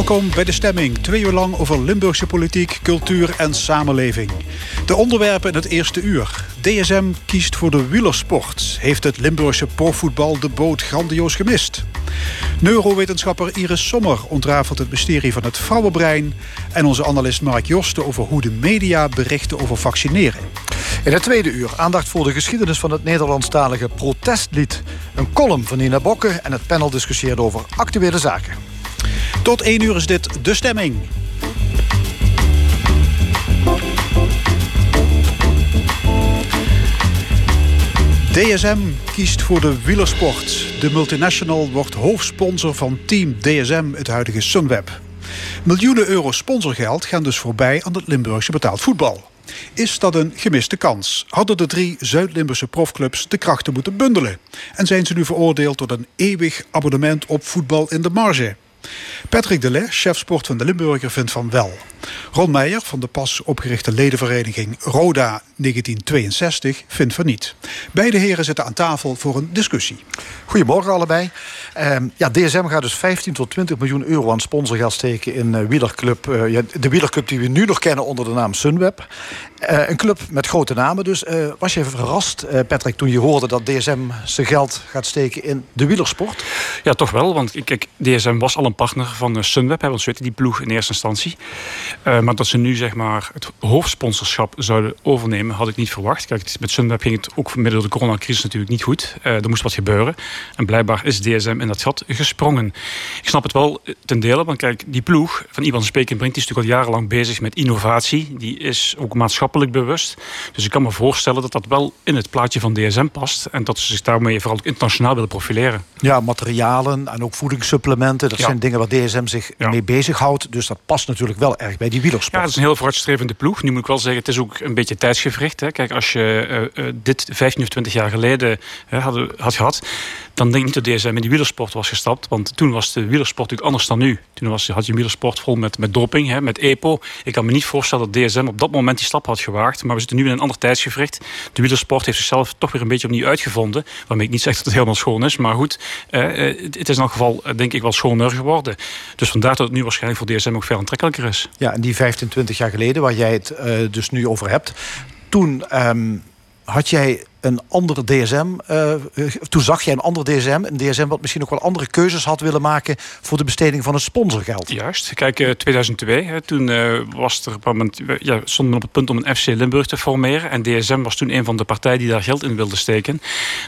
Welkom bij de stemming. Twee uur lang over Limburgse politiek, cultuur en samenleving. De onderwerpen in het eerste uur. DSM kiest voor de wielersport. Heeft het Limburgse profvoetbal de boot grandioos gemist? Neurowetenschapper Iris Sommer ontrafelt het mysterie van het vrouwenbrein. En onze analist Mark Josten over hoe de media berichten over vaccineren. In het tweede uur aandacht voor de geschiedenis van het Nederlandstalige protestlied. Een column van Nina Bokke en het panel discussieert over actuele zaken. Tot één uur is dit De Stemming. DSM kiest voor de wielersport. De multinational wordt hoofdsponsor van Team DSM, het huidige Sunweb. Miljoenen euro sponsorgeld gaan dus voorbij aan het Limburgse betaald voetbal. Is dat een gemiste kans? Hadden de drie Zuid-Limburgse profclubs de krachten moeten bundelen? En zijn ze nu veroordeeld tot een eeuwig abonnement op voetbal in de marge? Patrick Delay, chef sport van de Limburger, vindt van wel. Ron Meijer van de pas opgerichte ledenvereniging Roda 1962 vindt van niet. Beide heren zitten aan tafel voor een discussie. Goedemorgen allebei. Uh, ja, DSM gaat dus 15 tot 20 miljoen euro aan sponsorgeld steken in uh, wielerclub, uh, de wielerclub die we nu nog kennen onder de naam Sunweb. Uh, een club met grote namen dus. was je verrast, Patrick, toen je hoorde dat DSM zijn geld gaat steken in de wielersport? Ja, toch wel. Want kijk, DSM was al een partner van Sunweb. Hè, want ze weten die ploeg in eerste instantie. maar dat ze nu zeg maar het hoofdsponsorschap zouden overnemen, had ik niet verwacht. Kijk, met Sunweb ging het ook midden de coronacrisis natuurlijk niet goed. er moest wat gebeuren. En blijkbaar is DSM in dat gat gesprongen. Ik snap het wel ten dele, want kijk, die ploeg van Ivan Spekenbrink... die is natuurlijk al jarenlang bezig met innovatie. Die is ook maatschappelijk bewust. Dus ik kan me voorstellen dat dat wel in het plaatje van DSM past... en dat ze zich daarmee vooral internationaal willen profileren. Ja, materialen en ook voedingssupplementen. Dat zijn dingen waar DSM zich ja. mee bezighoudt. Dus dat past natuurlijk wel erg bij die wielersport. Ja, het is een heel vooruitstrevende ploeg. Nu moet ik wel zeggen, het is ook een beetje tijdsgevricht. Hè. Kijk, als je uh, uh, dit 15 of 20 jaar geleden had, had gehad dan denk ik niet dat DSM in die wielersport was gestapt. Want toen was de wielersport natuurlijk anders dan nu. Toen was, had je wielersport vol met, met doping, hè, met EPO. Ik kan me niet voorstellen dat DSM op dat moment die stap had gewaagd. Maar we zitten nu in een ander tijdsgevricht. De wielersport heeft zichzelf toch weer een beetje opnieuw uitgevonden. Waarmee ik niet zeg dat het helemaal schoon is. Maar goed, eh, eh het is in elk geval eh, denk ik wel schoner geworden. Dus vandaar dat het nu waarschijnlijk voor DSM ook veel aantrekkelijker is. Ja, en die 15, 20 jaar geleden, waar jij het uh, dus nu over hebt. Toen um, had jij een andere DSM. Eh, toen zag jij een ander DSM. Een DSM wat misschien ook wel andere keuzes had willen maken voor de besteding van het sponsorgeld. Juist. Kijk, uh, 2002, hè, toen uh, was er ja, stonden op het punt om een FC Limburg te formeren. En DSM was toen een van de partijen die daar geld in wilde steken.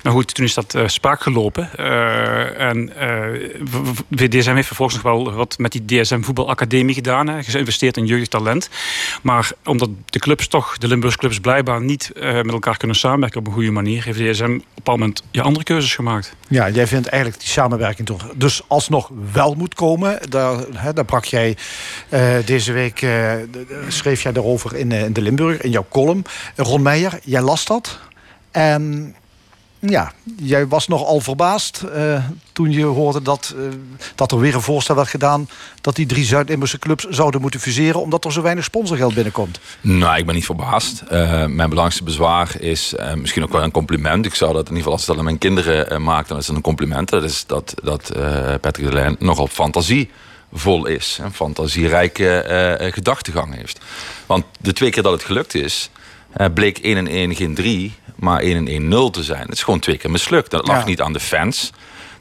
Nou goed, toen is dat spaak gelopen. en DSM heeft vervolgens nog wel wat met die DSM Voetbalacademie gedaan. Hè, geïnvesteerd in jeugdig talent. Maar omdat de clubs toch, de Limburgse clubs, blijkbaar niet met elkaar kunnen samenwerken manier heeft DSM op een moment je andere keuzes gemaakt. Ja, jij vindt eigenlijk die samenwerking toch dus alsnog wel moet komen. Daar, hè, daar brak jij uh, deze week, uh, schreef jij daarover in, uh, in de Limburg, in jouw column. Ron Meijer, jij las dat. En ja, jij was nogal verbaasd uh, toen je hoorde dat, uh, dat er weer een voorstel werd gedaan... dat die drie Zuid-Limburgse clubs zouden moeten fuseren... omdat er zo weinig sponsorgeld binnenkomt. Nou, ik ben niet verbaasd. Uh, mijn belangrijkste bezwaar is misschien ook wel een compliment. Ik zou dat in ieder geval als het aan mijn kinderen maak... dan is het een compliment. Dat is dat, dat Patrick de Lijn nogal fantasievol is. Een fantasierijke gedachtegang heeft. Want de twee keer dat het gelukt is... bleek 1 en 1 geen 3 maar 1 en 1-0 te zijn. Het is gewoon twee keer mislukt. Dat lag ja. niet aan de fans.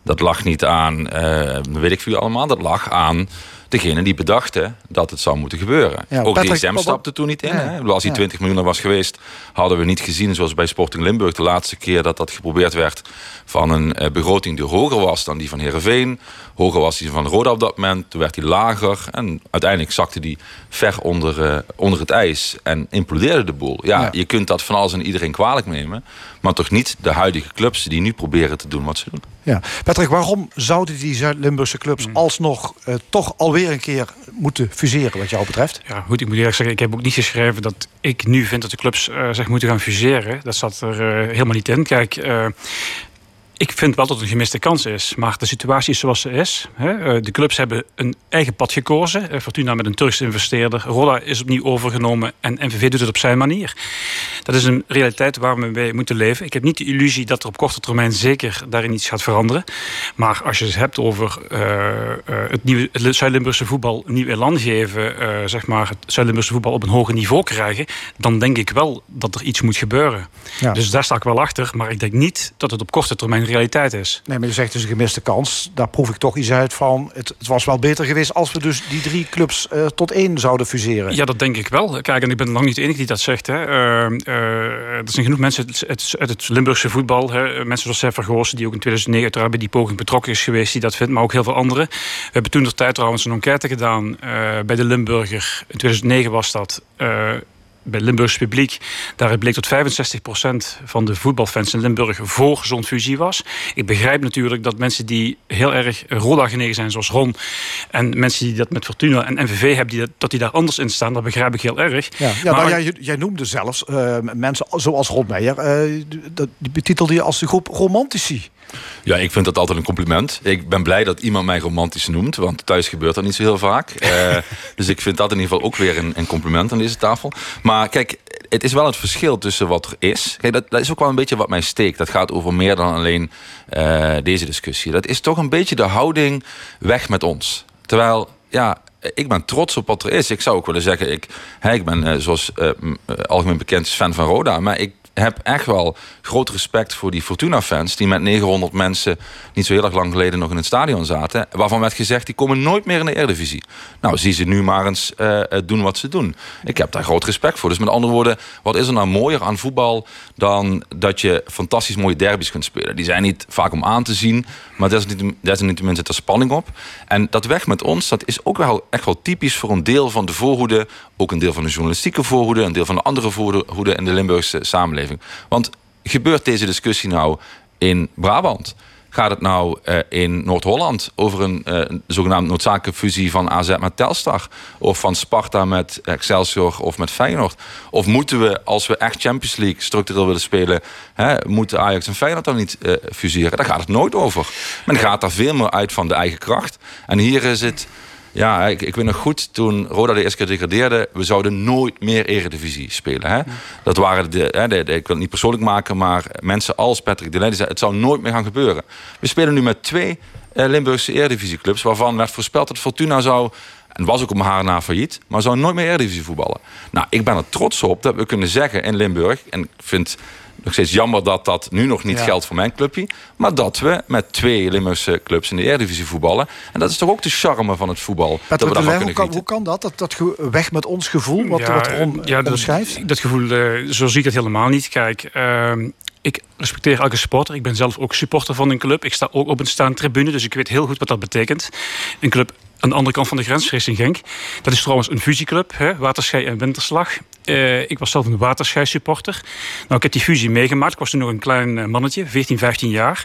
Dat lag niet aan, uh, weet ik veel allemaal. Dat lag aan degene die bedachten dat het zou moeten gebeuren. Ja, Ook Patrick, DSM stapte toen niet in. Ja, hè? Als die 20 miljoen er was geweest, hadden we niet gezien... zoals bij Sporting Limburg de laatste keer dat dat geprobeerd werd... van een uh, begroting die hoger was dan die van Heerenveen. Hoger was die van Roda op dat moment. Toen werd die lager. En uiteindelijk zakte die ver onder, uh, onder het ijs. En implodeerde de boel. Ja, ja, je kunt dat van alles en iedereen kwalijk nemen. Maar toch niet de huidige clubs die nu proberen te doen wat ze doen. Ja. Patrick, waarom zouden die Zuid-Limburgse clubs hmm. alsnog uh, toch alweer een keer moeten fuseren wat jou betreft? Ja, goed, ik moet eerlijk zeggen, ik heb ook niet geschreven dat ik nu vind dat de clubs uh, zich moeten gaan fuseren. Dat zat er uh, helemaal niet in. Kijk, ik vind wel dat het een gemiste kans is. Maar de situatie is zoals ze is. Eh, de clubs hebben een eigen pad gekozen. Eh, Fortuna met een Turkse investeerder. Roda is opnieuw overgenomen. En NVV doet het op zijn manier. Dat is een realiteit waar we mee moeten leven. Ik heb niet de illusie dat er op korte termijn zeker daarin iets gaat veranderen. Maar als je het hebt over uh, het, nieuwe, het Zuid-Limburgse voetbal nieuw elan geven. zeg maar het Zuid-Limburgse voetbal op een hoger niveau krijgen. Dan denk ik wel dat er iets moet gebeuren. Ja. Dus daar sta ik wel achter. Maar ik denk niet dat het op korte termijn realiteit is. Nee, maar je zegt dus een gemiste kans. Daar proef ik toch iets uit van. Het, het was wel beter geweest als we dus die drie clubs uh, tot één zouden fuseren. Ja, dat denk ik wel. Kijk, en ik ben lang niet de enige die dat zegt. Hè. Uh, uh, er zijn genoeg mensen uit, uit het Limburgse voetbal. Hè. Mensen zoals Sef Vergozen, die ook in 2009 uiteraard bij die poging betrokken is geweest, die dat vindt. Maar ook heel veel anderen. We hebben toen de tijd trouwens een enquête gedaan bij de Limburger. In 2009 was dat bij Limburgs publiek. Daaruit bleek dat 65% van de voetbalfans in Limburg voor zo'n fusie was. Ik begrijp natuurlijk dat mensen die heel erg Roda genegen zijn, zoals Ron... en mensen die dat met Fortuna en NVV hebben, die dat, dat die daar anders in staan... dat begrijp ik heel erg. Ja, ja maar, jij, jij, noemde zelfs uh, mensen zoals Ron Meijer... Uh, die betitelde je als de groep romantici. Ja, ik vind dat altijd een compliment. Ik ben blij dat iemand mij romantisch noemt, want thuis gebeurt dat niet zo heel vaak. Uh, dus ik vind dat in ieder geval ook weer een, een, compliment aan deze tafel. Maar kijk, het is wel het verschil tussen wat er is. Kijk, dat, dat is ook wel een beetje wat mij steekt. Dat gaat over meer dan alleen uh, deze discussie. Dat is toch een beetje de houding weg met ons. Terwijl, ja, ik ben trots op wat er is. Ik zou ook willen zeggen, ik, hè, ik ben uh, zoals uh, algemeen bekend fan van Roda, maar ik heb echt wel groot respect voor die Fortuna-fans... die met 900 mensen niet zo heel erg lang geleden nog in het stadion zaten... waarvan werd gezegd, die komen nooit meer in de Eredivisie. Nou, zie ze nu maar eens uh, doen wat ze doen. Ik heb daar groot respect voor. Dus met andere woorden, wat is er nou mooier aan voetbal... dan dat je fantastisch mooie derbies kunt spelen? Die zijn niet vaak om aan te zien, maar desalniettemin zit er spanning op. En dat weg met ons, dat is ook wel echt wel typisch... voor een deel van de voorhoede, ook een deel van de journalistieke voorhoede... een deel van de andere voorhoede in de Limburgse samenleving. Want gebeurt deze discussie nou in Brabant? Gaat het nou uh, in Noord-Holland over een uh, zogenaamde noodzakelijke fusie van AZ met Telstar? Of van Sparta met Excelsior of met Feyenoord? Of moeten we, als we echt Champions League structureel willen spelen... Hè, moeten Ajax en Feyenoord dan niet uh, fuseren? Daar gaat het nooit over. Men gaat daar veel meer uit van de eigen kracht. En hier is het ja, ik, ik weet nog goed, toen Roda de eerste keer degradeerde... we zouden nooit meer eredivisie spelen. Hè? Dat waren de, hè, ik wil het niet persoonlijk maken... maar mensen als Patrick de zeiden... het zou nooit meer gaan gebeuren. We spelen nu met twee eh, Limburgse eredivisieclubs... waarvan werd voorspeld dat Fortuna zou... en was ook mijn haar na failliet... maar zou nooit meer eredivisie voetballen. Nou, ik ben er trots op dat we kunnen zeggen in Limburg... en ik vind nog steeds jammer dat dat nu nog niet geldt voor mijn clubje. Maar dat we met twee Limburgse clubs in de Eredivisie voetballen. En dat is toch ook de charme van het voetbal. dat we hoe, kan, hoe kan dat? dat? Dat weg met ons gevoel, wat, ja, wat Ron ja, dat, Dat gevoel, uh, zo zie ik het helemaal niet. Kijk, uh, ik respecteer elke supporter. Ik ben zelf ook supporter van een club. Ik sta ook op een staande tribune, dus ik weet heel goed wat dat betekent. Een club aan de andere kant van de grens, in Genk. Dat is trouwens een fusieclub, hè, Waterschei en Winterslag. Uh, ik was zelf een Waterschei supporter. Nou, ik heb die fusie meegemaakt. Ik was toen nog een klein eh, mannetje, 14, 15 jaar.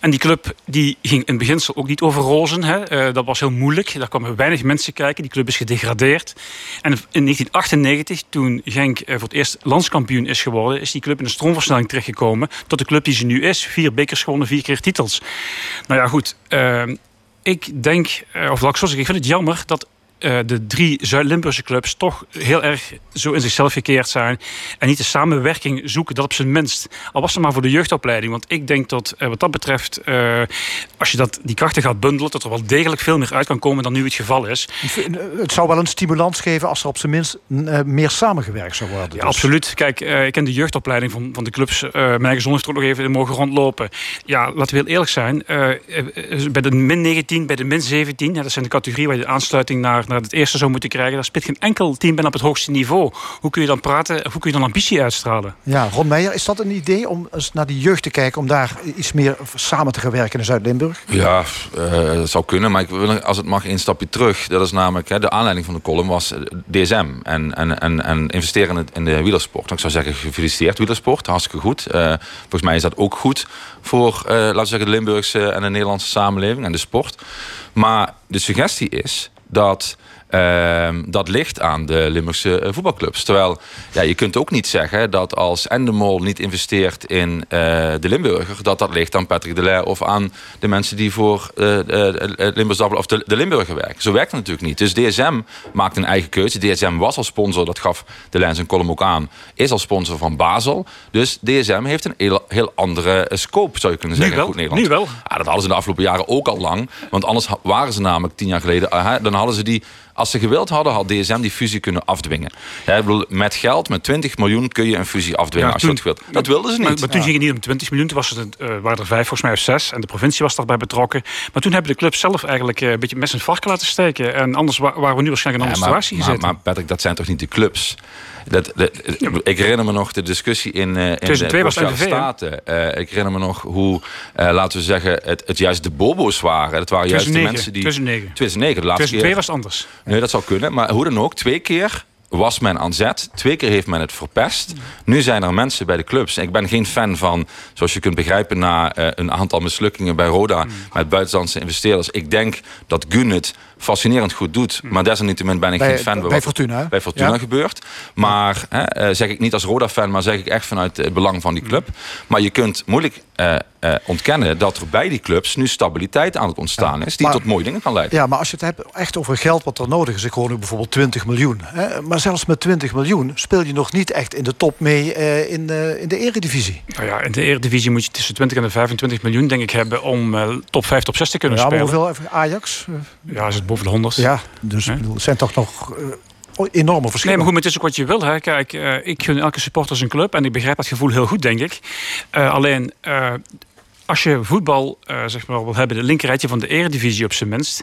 En die club die ging in beginsel ook niet over rozen. Hè. Uh, dat was heel moeilijk. Daar kwamen weinig mensen kijken. Die club is gedegradeerd. En in 1998, toen Genk voor het eerst landskampioen is geworden... is die club in een stroomversnelling terechtgekomen... tot de club die ze nu is. Vier bekers gewonnen, vier keer titels. Nou ja, goed ik denk, eh, of laat ik zo ik vind het jammer dat uh, de drie Zuid-Limburgse clubs toch heel erg zo in zichzelf gekeerd zijn. En niet de samenwerking zoeken, dat op zijn minst. Al was het maar voor de jeugdopleiding. Want ik denk dat uh, wat dat betreft, uh, als je dat, die krachten gaat bundelen, dat er wel degelijk veel meer uit kan komen dan nu het geval is. Het zou wel een stimulans geven als er op zijn minst meer samengewerkt zou worden. Ja, dus. absoluut. Kijk, ik ken de jeugdopleiding van, van de clubs. mijn gezond heeft er ook nog even in mogen rondlopen. Ja, laten we heel eerlijk zijn. bij de min 19, bij de min 17, ja, dat zijn de categorieën waar je de aansluiting naar naar het eerste zou moeten krijgen. Daar speelt geen enkel team ben op het hoogste niveau. Hoe kun je dan praten? Hoe kun je dan ambitie uitstralen? Ja, Ron Meijer, is dat een idee om eens naar die jeugd te kijken... om daar iets meer samen te gaan werken in Zuid-Limburg? Ja, uh, dat zou kunnen. Maar ik wil, als het mag, een stapje terug. Dat is namelijk, hè, de aanleiding van de column was eh, DSM. En, en, en, en investeren in, het, in de wielersport. Ik zou zeggen, gefeliciteerd wielersport. Hartstikke goed. Uh, volgens mij is dat ook goed voor, uh, laten we zeggen, de Limburgse en de Nederlandse samenleving en de sport. Maar de suggestie is dat dat ligt aan de Limburgse eh, voetbalclubs. Terwijl ja, je kunt ook niet zeggen dat als Endemol niet investeert in eh, de Limburger, dat dat ligt aan Patrick de Leer of aan de mensen die voor uh, Limburgs of de, de Limburger werken. Zo werkt het natuurlijk niet. Dus DSM maakt een eigen keuze. DSM was al sponsor, dat gaf de Lens en column ook aan, is al sponsor van Basel. Dus DSM heeft een heel, heel andere scope, zou je kunnen zeggen. Nu wel. Goed nu wel. Ja, dat hadden ze de afgelopen jaren ook al lang. Want anders waren ze namelijk tien jaar geleden, dan hadden ze die als ze gewild hadden, had DSM die fusie kunnen afdwingen. Ja, met geld, met 20 miljoen, kun je een fusie afdwingen als je het wilt. Dat wilden ze niet. Maar, toen ging het niet om 20 miljoen, toen was het, uh, waren er vijf, volgens mij of zes. En de provincie was daarbij betrokken. Maar toen hebben de clubs zelf eigenlijk uh, een beetje mes in varken laten steken. En anders waren we nu waarschijnlijk in een andere situatie gezeten. Maar, maar Patrick, dat zijn toch niet de clubs? Dat, ik herinner me nog de discussie in, uh, in de Provinciale Staten. Uh, ik herinner me nog hoe, uh, laten we zeggen, het, het, juist de bobo's waren. Dat waren juist de mensen die... 2009. 2009, de laatste 2002 keer. was het anders. Nee, dat zou kunnen. Maar hoe dan ook, twee keer was men aan zet. Twee keer heeft men het verpest. Nu zijn er mensen bij de clubs. Ik ben geen fan van, zoals je kunt begrijpen... na een aantal mislukkingen bij Roda... met buitenlandse investeerders. Ik denk dat Gun het fascinerend goed doet. Maar desalniettemin ben ik geen fan bij, bij Fortuna. Bij Fortuna gebeurt. Maar hè, eh, zeg ik niet als Roda-fan, maar zeg ik echt vanuit het belang van die club. Maar je kunt moeilijk uh, uh, ontkennen dat er bij die clubs nu stabiliteit aan het ontstaan is. Die tot mooie dingen kan leiden. Ja, maar als je het hebt echt over geld wat er nodig is. Ik hoor nu bijvoorbeeld 20 miljoen. Hè, maar zelfs met 20 miljoen speel je nog niet echt in de top mee in, in de eredivisie. Nou ja, in de eredivisie moet je tussen 20 en 25 miljoen denk ik hebben om top 5, top 6 te kunnen ja, spelen. Maar hoeveel Ajax? Ja, is het boven de 100. Ja, dus het zijn toch nog uh, enorme verschillen. Nee, maar goed, het is ook wat je wil. Hè. Kijk, uh, ik gun elke supporter zijn club en ik begrijp dat gevoel heel goed, denk ik. Uh, alleen, als je voetbal zeg maar, wil hebben, de linkerrijtje van de eredivisie op zijn minst...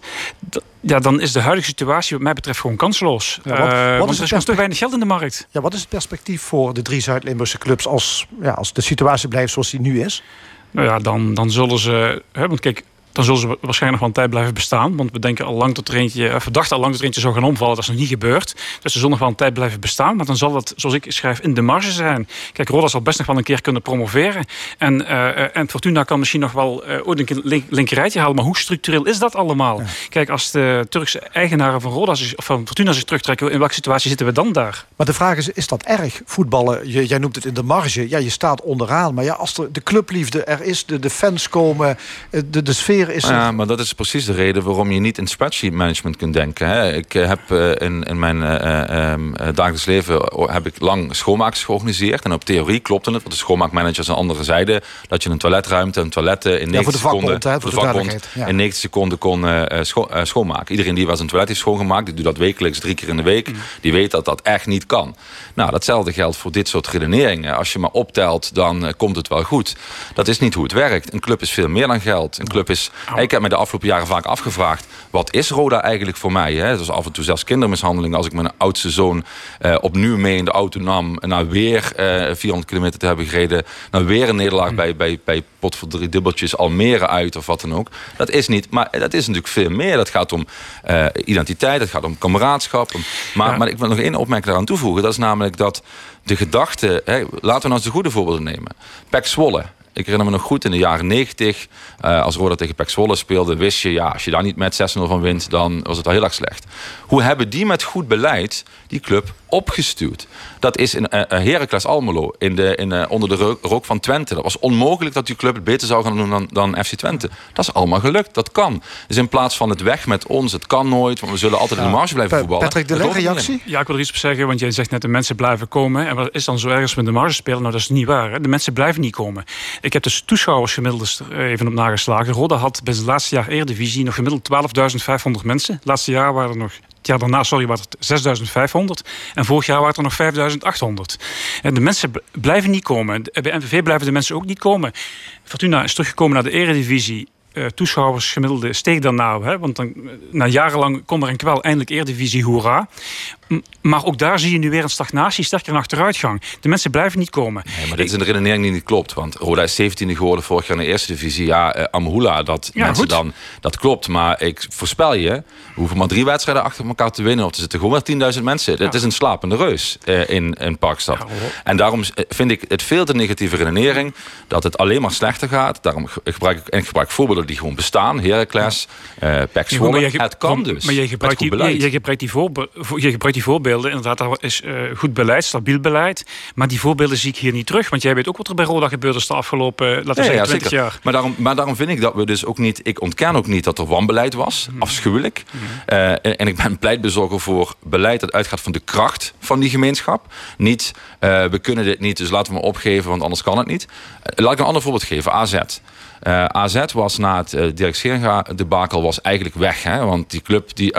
Ja, dan is de huidige situatie wat mij betreft gewoon kansloos. Ja, wat, wat is er is te weinig geld in de markt. Ja, wat is het perspectief voor de drie Zuid-Limburgse clubs... Als, ja, als de situatie blijft zoals die nu is? Nou ja, dan, dan zullen ze... Hè, want kijk, dan zullen ze waarschijnlijk nog wel een tijd blijven bestaan. Want we denken al lang dat er eentje, of verdachten al lang dat er eentje zou gaan omvallen. Dat is nog niet gebeurd. Dus ze zullen nog wel een tijd blijven bestaan. Maar dan zal dat, zoals ik schrijf, in de marge zijn. Kijk, Roda zal best nog wel een keer kunnen promoveren. En, uh, en Fortuna kan misschien nog wel uh, ooit een link, linkerrijtje halen. Maar hoe structureel is dat allemaal? Ja. Kijk, als de Turkse eigenaren van, Roda, of van Fortuna zich terugtrekken... in welke situatie zitten we dan daar? Maar de vraag is, is dat erg? Voetballen, je, jij noemt het in de marge. Ja, je staat onderaan. Maar ja, als de, de clubliefde er is, de, de fans komen... de, de sfeer is... Ja, maar dat is precies de reden waarom je niet in spreadsheet management kunt denken. Hè. Ik heb in, in mijn uh, um, dagelijks leven heb ik lang schoonmakers georganiseerd. En op theorie klopte het, want de schoonmaakmanagers aan andere zijde dat je een toiletruimte, een toiletten in 90 ja, seconden, voor de, voor de vakbond, ja. in 90 seconden kon scho schoonmaken. Iedereen die was een toilet heeft schoongemaakt, die doet dat wekelijks drie keer in de week, mm. die weet dat dat echt niet kan. Nou, datzelfde geldt voor dit soort redeneringen. Als je maar optelt, dan komt het wel goed. Dat is niet hoe het werkt. Een club is veel meer dan geld. Een club is... Ik heb me de afgelopen jaren vaak afgevraagd... wat is Roda eigenlijk voor mij? Hè? Dus af en toe zelfs kindermishandeling... als ik mijn oudste zoon uh, opnieuw mee in de auto nam... naar weer uh, 400 kilometer te hebben gereden... naar weer een nederlaag mm. bij, bij, bij pot voor drie dubbeltjes Almere uit of wat dan ook. Dat is niet, maar dat is natuurlijk veel meer. Dat gaat om uh, identiteit, dat gaat om kameraadschap. Om, maar, ja. maar ik wil nog één opmerking daaraan toevoegen. Dat is namelijk dat de gedachte... Hè, laten we nou eens de goede voorbeelden nemen. Pek Zwolle. Ik herinner me nog goed in de jaren 90, uh, als Roda tegen Pek Zwolle speelde, wist je, ja, als je daar niet met 6-0 van wint, dan was het al heel erg slecht. Hoe hebben die met goed beleid die club opgestuurd? Dat is in uh, Heracles Almelo, in de, in, uh, onder de rook van Twente. Dat was onmogelijk dat die club het beter zou gaan doen dan, dan FC Twente. Dat is allemaal gelukt, dat kan. Dus in plaats van het weg met ons, het kan nooit, want we zullen altijd ja. in de marge blijven voetballen. Patrick, de reactie? Ja, ik wil er iets op zeggen, want jij zegt net de mensen blijven komen. En wat is dan zo ergens met de marge spelen? Nou, dat is niet waar. Hè? De mensen blijven niet komen. Ik heb dus toeschouwers gemiddeld even op nageslagen. Roda had bij het laatste jaar Eredivisie nog gemiddeld 12.500 mensen. Het laatste jaar waren er nog jaar daarna, sorry, waren het 6.500. En vorig jaar waren er nog 5.800. En de mensen blijven niet komen. Bij NVV blijven de mensen ook niet komen. Fortuna is teruggekomen naar de eredivisie. Uh, toeschouwers gemiddelde steeg nou. Hè? Want dan, na jarenlang kom er en kwel eindelijk Eredivisie, hoera. Maar ook daar zie je nu weer een stagnatie, sterker een achteruitgang. De mensen blijven niet komen. Nee, maar dit is een redenering die niet klopt. Want Roda is 17e geworden vorig jaar in de eerste divisie. Ja, uh, Amhula, dat Ja, mensen goed. dan... Dat klopt, maar ik voorspel je... we hoeven maar drie wedstrijden achter elkaar te winnen... of er zitten gewoon weer 10.000 mensen. Het is een slapende reus eh, in, in Parkstad. Ja, en daarom eh, vind ik het veel te negatieve redenering... dat het alleen maar slechter gaat. Daarom ge- gebruik ik, en ik gebruik voorbeelden die gewoon bestaan. Heracles, eh Pek Zwolle. Het kan dus. Maar je gebruikt, die, je, je gebruikt die voorbe- vo- je gebruikt die voorbeelden. Inderdaad, dat is eh, goed beleid, stabiel beleid. Maar die voorbeelden zie ik hier niet terug. Want jij weet ook wat er bij Roda gebeurd is de afgelopen, laten we Ja, zeggen, ja, 20 zeker. jaar. Maar daarom, maar daarom vind ik dat we dus ook niet... Ik ontken ook niet dat er wanbeleid was. Mhm. Afschuwelijk. Eh, en, en ik ben pleitbezorger voor beleid dat uitgaat van de kracht van die gemeenschap. Niet, eh, we kunnen dit niet, dus laten we maar opgeven, want anders kan het niet. Laat ik een ander voorbeeld geven. AZ. AZ was na het uh, Dirk debakel was eigenlijk weg. Hè? Want die club, die,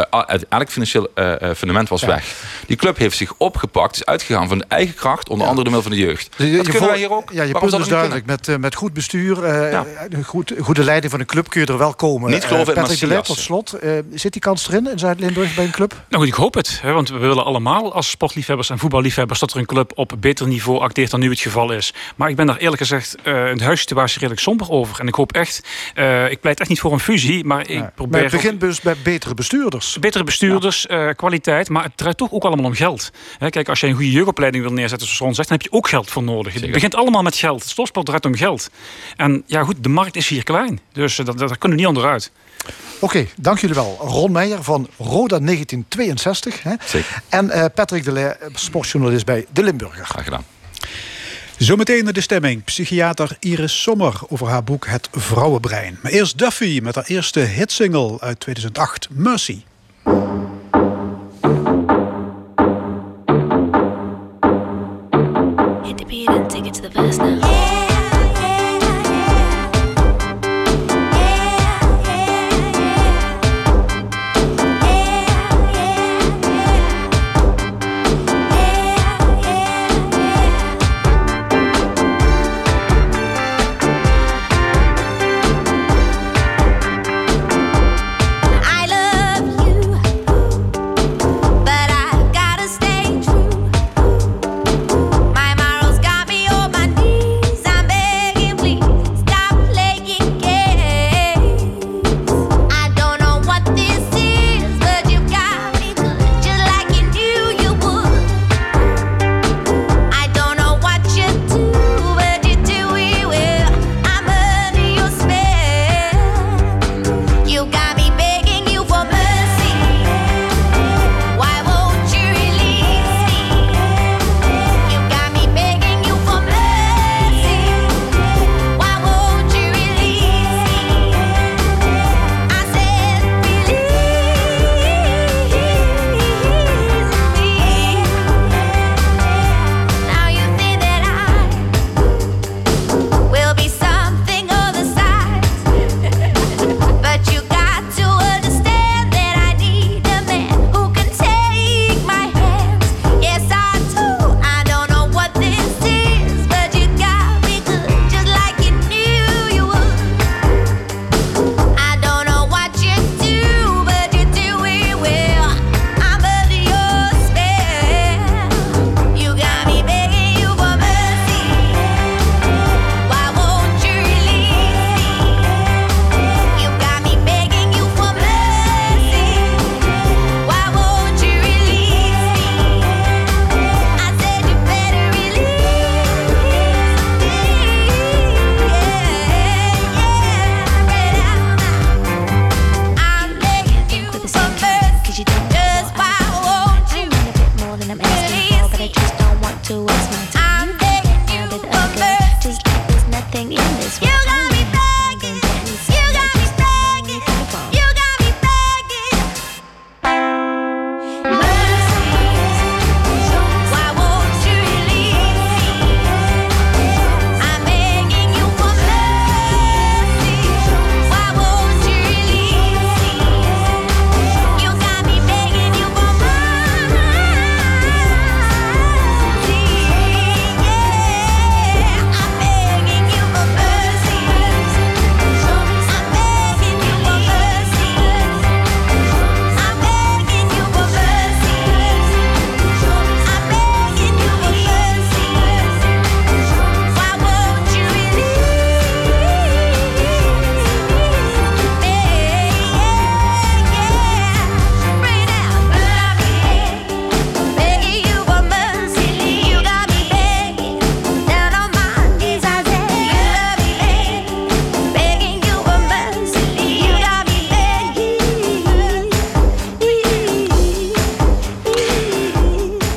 elk financieel fundament was weg. Die club heeft zich opgepakt, is uitgegaan van de eigen kracht, onder andere door middel van de jeugd. Je, je dat kunnen voor- wij hier ook. Ja, je Waarom punt is duidelijk. Met, eh, met goed bestuur, eh, Ja. goed, goede leiding van een club kun je er wel komen. Niet geloven in Patrick de Leij, tot slot. eh, zit die kans erin in Zuid-Limburg bij een club? Nou goed, ik hoop het. Hè, want we willen allemaal als sportliefhebbers en voetballiefhebbers... dat er een club op beter niveau acteert dan nu het geval is. Maar ik ben daar eerlijk gezegd uh, in de huissituatie redelijk somber over. En ik hoop echt... Uh, ik pleit echt niet voor een fusie, maar ik Ja. probeer... Maar het begint dus bij betere bestuurders. Betere bestuurders, eh, kwaliteit, maar het draait toch ook allemaal om geld. Hè, kijk, als je een goede jeugdopleiding wil neerzetten, zoals Ron zegt, dan heb je ook geld voor nodig. Het begint allemaal met geld. Het stofsport draait om geld. En ja, goed, de markt is hier klein. Dus eh, dat, dat, daar kunnen we niet onderuit. Oké, dank jullie wel. Ron Meijer van Roda 1962. Hè? Zeker. En eh, Patrick de Leij, sportjournalist bij De Limburger. Graag gedaan. Zometeen naar de stemming. Psychiater Iris Sommer over haar boek Het Vrouwenbrein. Maar eerst Duffy met haar eerste hitsingle uit 2008, Mercy.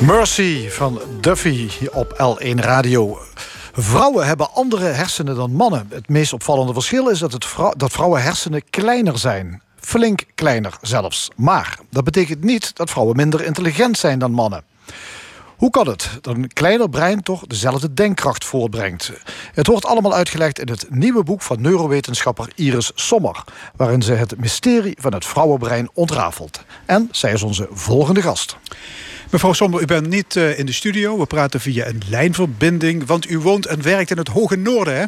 Mercy van Duffy op L1 Radio. Vrouwen hebben andere hersenen dan mannen. Het meest opvallende verschil is dat, het dat vrouwen hersenen kleiner zijn. Flink kleiner zelfs. Maar dat betekent niet dat vrouwen minder intelligent zijn dan mannen. Hoe kan het dat een kleiner brein toch dezelfde denkkracht voortbrengt? Het wordt allemaal uitgelegd in het nieuwe boek van neurowetenschapper Iris Sommer... waarin ze het mysterie van het vrouwenbrein ontrafelt. En zij is onze volgende gast. Mevrouw Sommer, u bent niet eh, in de studio. We praten via een lijnverbinding, want u woont en werkt in het hoge noorden, hè?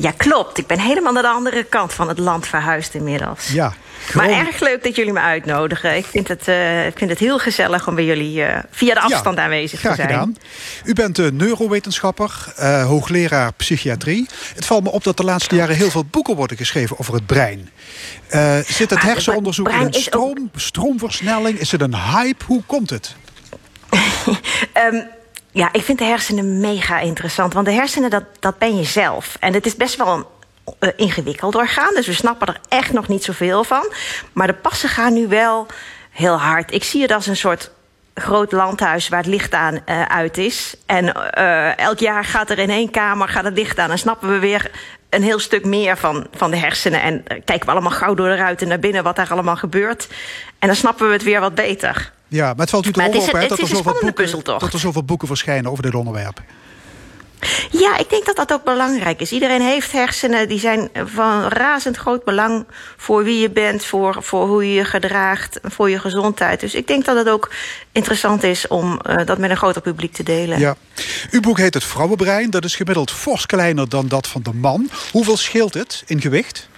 Ja, klopt. Ik ben helemaal naar de andere kant van het land verhuisd inmiddels. Ja. Maar erg leuk dat jullie me uitnodigen. Ik vind het, eh, ik vind het heel gezellig om bij jullie eh, via de afstand Ja, aanwezig graag te zijn. gedaan. U bent neurowetenschapper, eh, hoogleraar psychiatrie. Het valt me op dat de laatste jaren heel veel boeken worden geschreven over het brein. Zit het Maar hersenonderzoek in een ook- stroom, stroomversnelling? Is het een hype? Hoe komt het? Ehm, ja, ik vind de hersenen mega interessant. Want de hersenen, dat, dat ben je zelf. En het is best wel een eh, ingewikkeld orgaan. Dus we snappen er echt nog niet zoveel van. Maar de passen gaan nu wel heel hard. Ik zie het als een soort groot landhuis waar het licht aan eh, uit is. En eh, elk jaar gaat er in één kamer gaat het licht aan. En snappen we weer een heel stuk meer van, van de hersenen. En eh, kijken we allemaal gauw door de ruiten naar binnen wat daar allemaal gebeurt. En dan snappen we het weer wat beter. Ja, maar het valt u toch op hè, dat, er is een zoveel boeken, dat er zoveel boeken verschijnen over dit onderwerp. Ja, ik denk dat dat ook belangrijk is. Iedereen heeft hersenen, die zijn van razend groot belang voor wie je bent, voor, voor hoe je je gedraagt, voor je gezondheid. Dus ik denk dat het ook interessant is om eh, dat met een groter publiek te delen. Ja. Uw boek heet Het Vrouwenbrein. Dat is gemiddeld fors kleiner dan dat van de man. Hoeveel scheelt het in gewicht?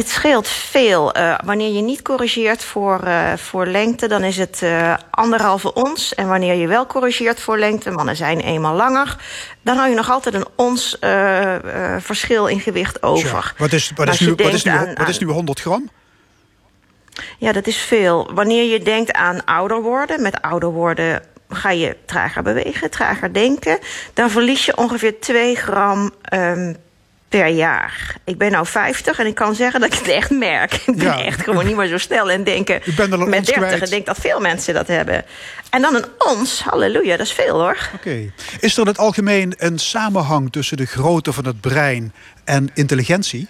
Het scheelt veel. Eh, wanneer je niet corrigeert voor, eh, voor lengte, dan is het eh, anderhalve ons. En wanneer je wel corrigeert voor lengte, mannen zijn eenmaal langer, dan hou je nog altijd een ons verschil in gewicht over. Wat is, wat, nu, wat, is nu, aan- wat is nu 100 gram? Ja, dat is veel. Wanneer je denkt aan ouder worden, met ouder worden ga je trager bewegen, trager denken, dan verlies je ongeveer 2 gram ehm, per jaar. Ik ben nou 50 en ik kan zeggen dat ik het echt merk. Ik ben Ja. echt gewoon niet meer zo snel en denken bent al een met ons 30. kwijt. Ik denk dat veel mensen dat hebben. En dan een ons, halleluja, dat is veel hoor. Oké. Is er in het algemeen een samenhang tussen de grootte van het brein en intelligentie?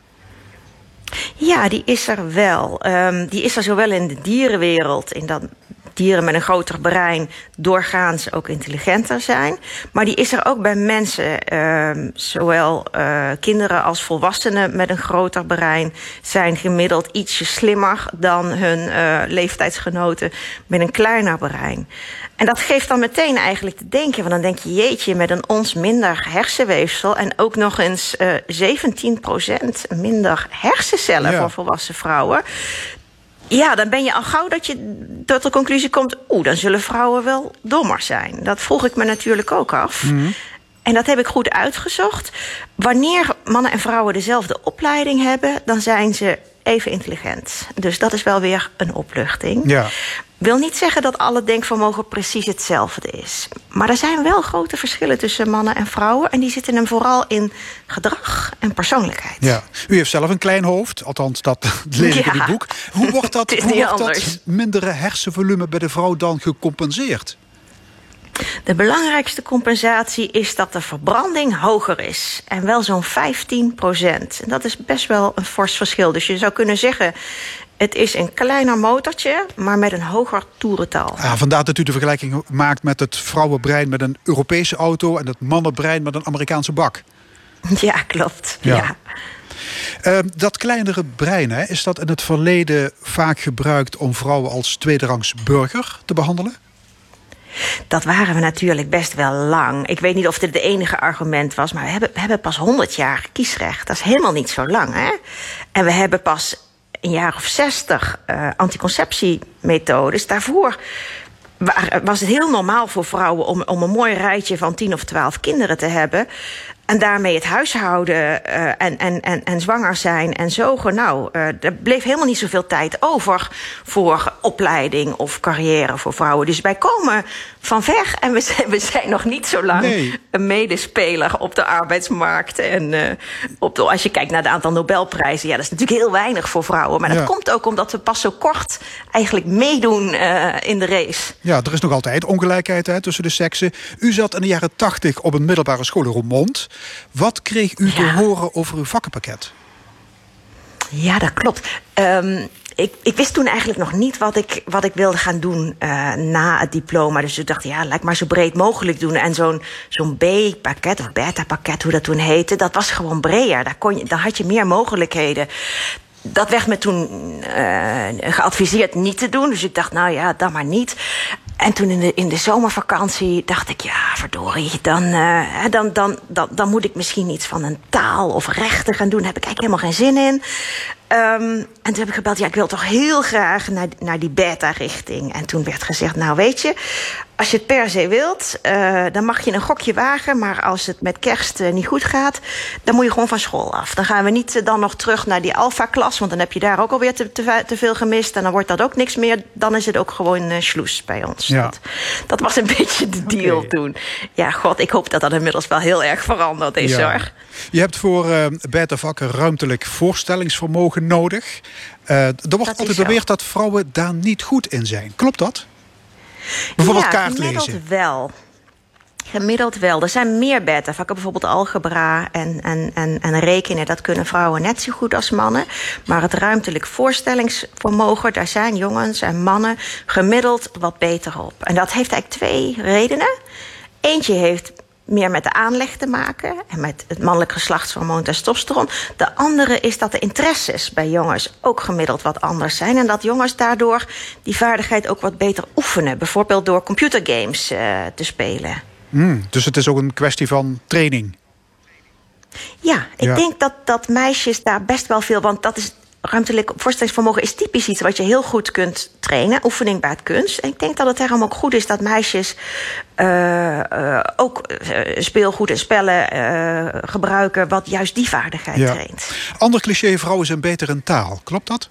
Ja, die is er wel. Ehm, die is er zowel in de dierenwereld, in dat dieren met een groter brein doorgaans ook intelligenter zijn. Maar die is er ook bij mensen. Ehm, zowel eh, kinderen als volwassenen met een groter brein zijn gemiddeld ietsje slimmer dan hun eh, leeftijdsgenoten met een kleiner brein. En dat geeft dan meteen eigenlijk te denken. Want dan denk je, jeetje, met een ons minder hersenweefsel... en ook nog eens eh 17% minder hersencellen Ja. voor volwassen vrouwen... Ja, dan ben je al gauw dat je tot de conclusie komt... oeh, dan zullen vrouwen wel dommer zijn. Dat vroeg ik me natuurlijk ook af. En dat heb ik goed uitgezocht. Wanneer mannen en vrouwen dezelfde opleiding hebben... dan zijn ze even intelligent. Dus dat is wel weer een opluchting. Ja. Wil niet zeggen dat alle denkvermogen precies hetzelfde is. Maar er zijn wel grote verschillen tussen mannen en vrouwen. En die zitten hem vooral in gedrag en persoonlijkheid. Ja. U heeft zelf een klein hoofd, althans dat lees ik in uw boek. Hoe wordt dat, Het hoe wordt dat mindere hersenvolume bij de vrouw dan gecompenseerd? De belangrijkste compensatie is dat de verbranding hoger is. En wel zo'n 15 procent. En dat is best wel een fors verschil. Dus je zou kunnen zeggen... het is een kleiner motortje, maar met een hoger toerental. Ah, vandaar dat u de vergelijking maakt met het vrouwenbrein met een Europese auto... en het mannenbrein met een Amerikaanse bak. Ja, klopt. Ja. Ja. Eh, dat kleinere brein, hè, is dat in het verleden vaak gebruikt... om vrouwen als tweederangs burger te behandelen? Dat waren we natuurlijk best wel lang. Ik weet niet of dit het enige argument was, maar we hebben, pas 100 jaar kiesrecht. Dat is helemaal niet zo lang, hè? En we hebben pas een jaar of 60 eh, anticonceptiemethodes. Daarvoor wa- was het heel normaal voor vrouwen om, om een mooi rijtje van 10 of 12 kinderen te hebben. En daarmee het huishouden eh, en, en, en, en zwanger zijn en zogen. Nou, eh, er bleef helemaal niet zoveel tijd over voor opleiding of carrière voor vrouwen. Dus wij komen van ver. En we zijn, we zijn nog niet zo lang Nee. een medespeler op de arbeidsmarkt. En eh, op de, als je kijkt naar het aantal Nobelprijzen, ja, dat is natuurlijk heel weinig voor vrouwen. Maar dat komt ook omdat we pas zo kort eigenlijk meedoen eh, in de race. Ja, er is nog altijd ongelijkheid hè, tussen de seksen. U zat in de jaren tachtig op een middelbare school in Roermond. Wat kreeg u te horen over uw vakkenpakket? Ja, dat klopt. Ehm, ik, ik wist toen eigenlijk nog niet wat ik, wat ik wilde gaan doen eh, na het diploma. Dus ik dacht, ja, ik maar zo breed mogelijk doen. En zo'n zo'n B-pakket of beta-pakket, hoe dat toen heette, dat was gewoon breder. Daar, kon je, daar had je meer mogelijkheden. Dat werd me toen eh, geadviseerd niet te doen. Dus ik dacht, nou ja, dan maar niet. En toen in de, in de zomervakantie dacht ik, ja, verdorie, dan, eh, dan, dan, dan, dan moet ik misschien iets van een taal of rechten gaan doen. Daar heb ik eigenlijk helemaal geen zin in. Ehm, en toen heb ik gebeld, ja, ik wil toch heel graag naar, naar die beta-richting. En toen werd gezegd, nou weet je, als je het per se wilt, eh, dan mag je een gokje wagen. Maar als het met kerst eh, niet goed gaat, dan moet je gewoon van school af. Dan gaan we niet eh, dan nog terug naar die alfa-klas, want dan heb je daar ook alweer te, te, te veel gemist. En dan wordt dat ook niks meer. Dan is het ook gewoon sloes bij ons. Ja. Dat, dat was een beetje de deal toen. Ja, god, ik hoop dat dat inmiddels wel heel erg veranderd is hoor. Je hebt voor beta-vakken ruimtelijk voorstellingsvermogen nodig. Eh, er wordt is altijd beweerd dat vrouwen daar niet goed in zijn. Klopt dat? Bijvoorbeeld ja, kaart gemiddeld lezen. wel. Gemiddeld wel. Er zijn meer beta-vakken, bijvoorbeeld algebra en, en, en, en rekenen. Dat kunnen vrouwen net zo goed als mannen. Maar het ruimtelijk voorstellingsvermogen, daar zijn jongens en mannen gemiddeld wat beter op. En dat heeft eigenlijk twee redenen. Eentje heeft meer met de aanleg te maken en met het mannelijk geslachtshormoon testosteron. De andere is dat de interesses bij jongens ook gemiddeld wat anders zijn en dat jongens daardoor die vaardigheid ook wat beter oefenen, bijvoorbeeld door computergames eh, te spelen. Hmm, dus het is ook een kwestie van training. Ja, ik Ja. denk dat, dat meisjes daar best wel veel... want dat is ruimtelijk voorstellingsvermogen is typisch iets... wat je heel goed kunt trainen, oefening baart kunst. En ik denk dat het daarom ook goed is dat meisjes... eh, eh, ook eh, speelgoed en spellen gebruiken... wat juist die vaardigheid Ja. traint. Ander cliché, vrouwen zijn beter in taal. Klopt dat?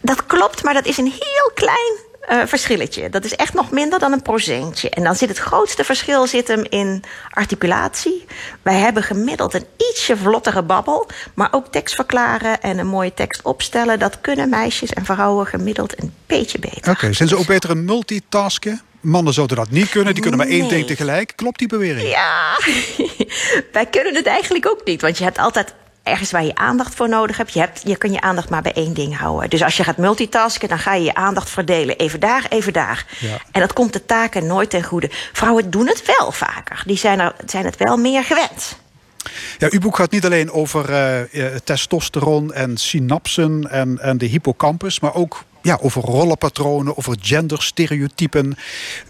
Dat klopt, maar dat is een heel klein eh, verschilletje. Dat is echt nog minder dan een procentje. En dan zit het grootste verschil zit hem in articulatie. Wij hebben gemiddeld een ietsje vlottere babbel. Maar ook tekst verklaren en een mooie tekst opstellen... dat kunnen meisjes en vrouwen gemiddeld een beetje beter. Oké, zijn ze ook beter in multitasken? Mannen zouden dat niet kunnen, die kunnen maar één Nee. ding tegelijk. Klopt die bewering? Ja, wij kunnen het eigenlijk ook niet. Want je hebt altijd ergens waar je aandacht voor nodig hebt. Je, hebt. je kan je aandacht maar bij één ding houden. Dus als je gaat multitasken, dan ga je je aandacht verdelen. Even daar, even daar. Ja. En dat komt de taken nooit ten goede. Vrouwen doen het wel vaker. Die zijn, er, zijn het wel meer gewend. Ja, uw boek gaat niet alleen over eh, eh, testosteron en synapsen en, en de hippocampus, maar ook ja, over rollenpatronen, over genderstereotypen.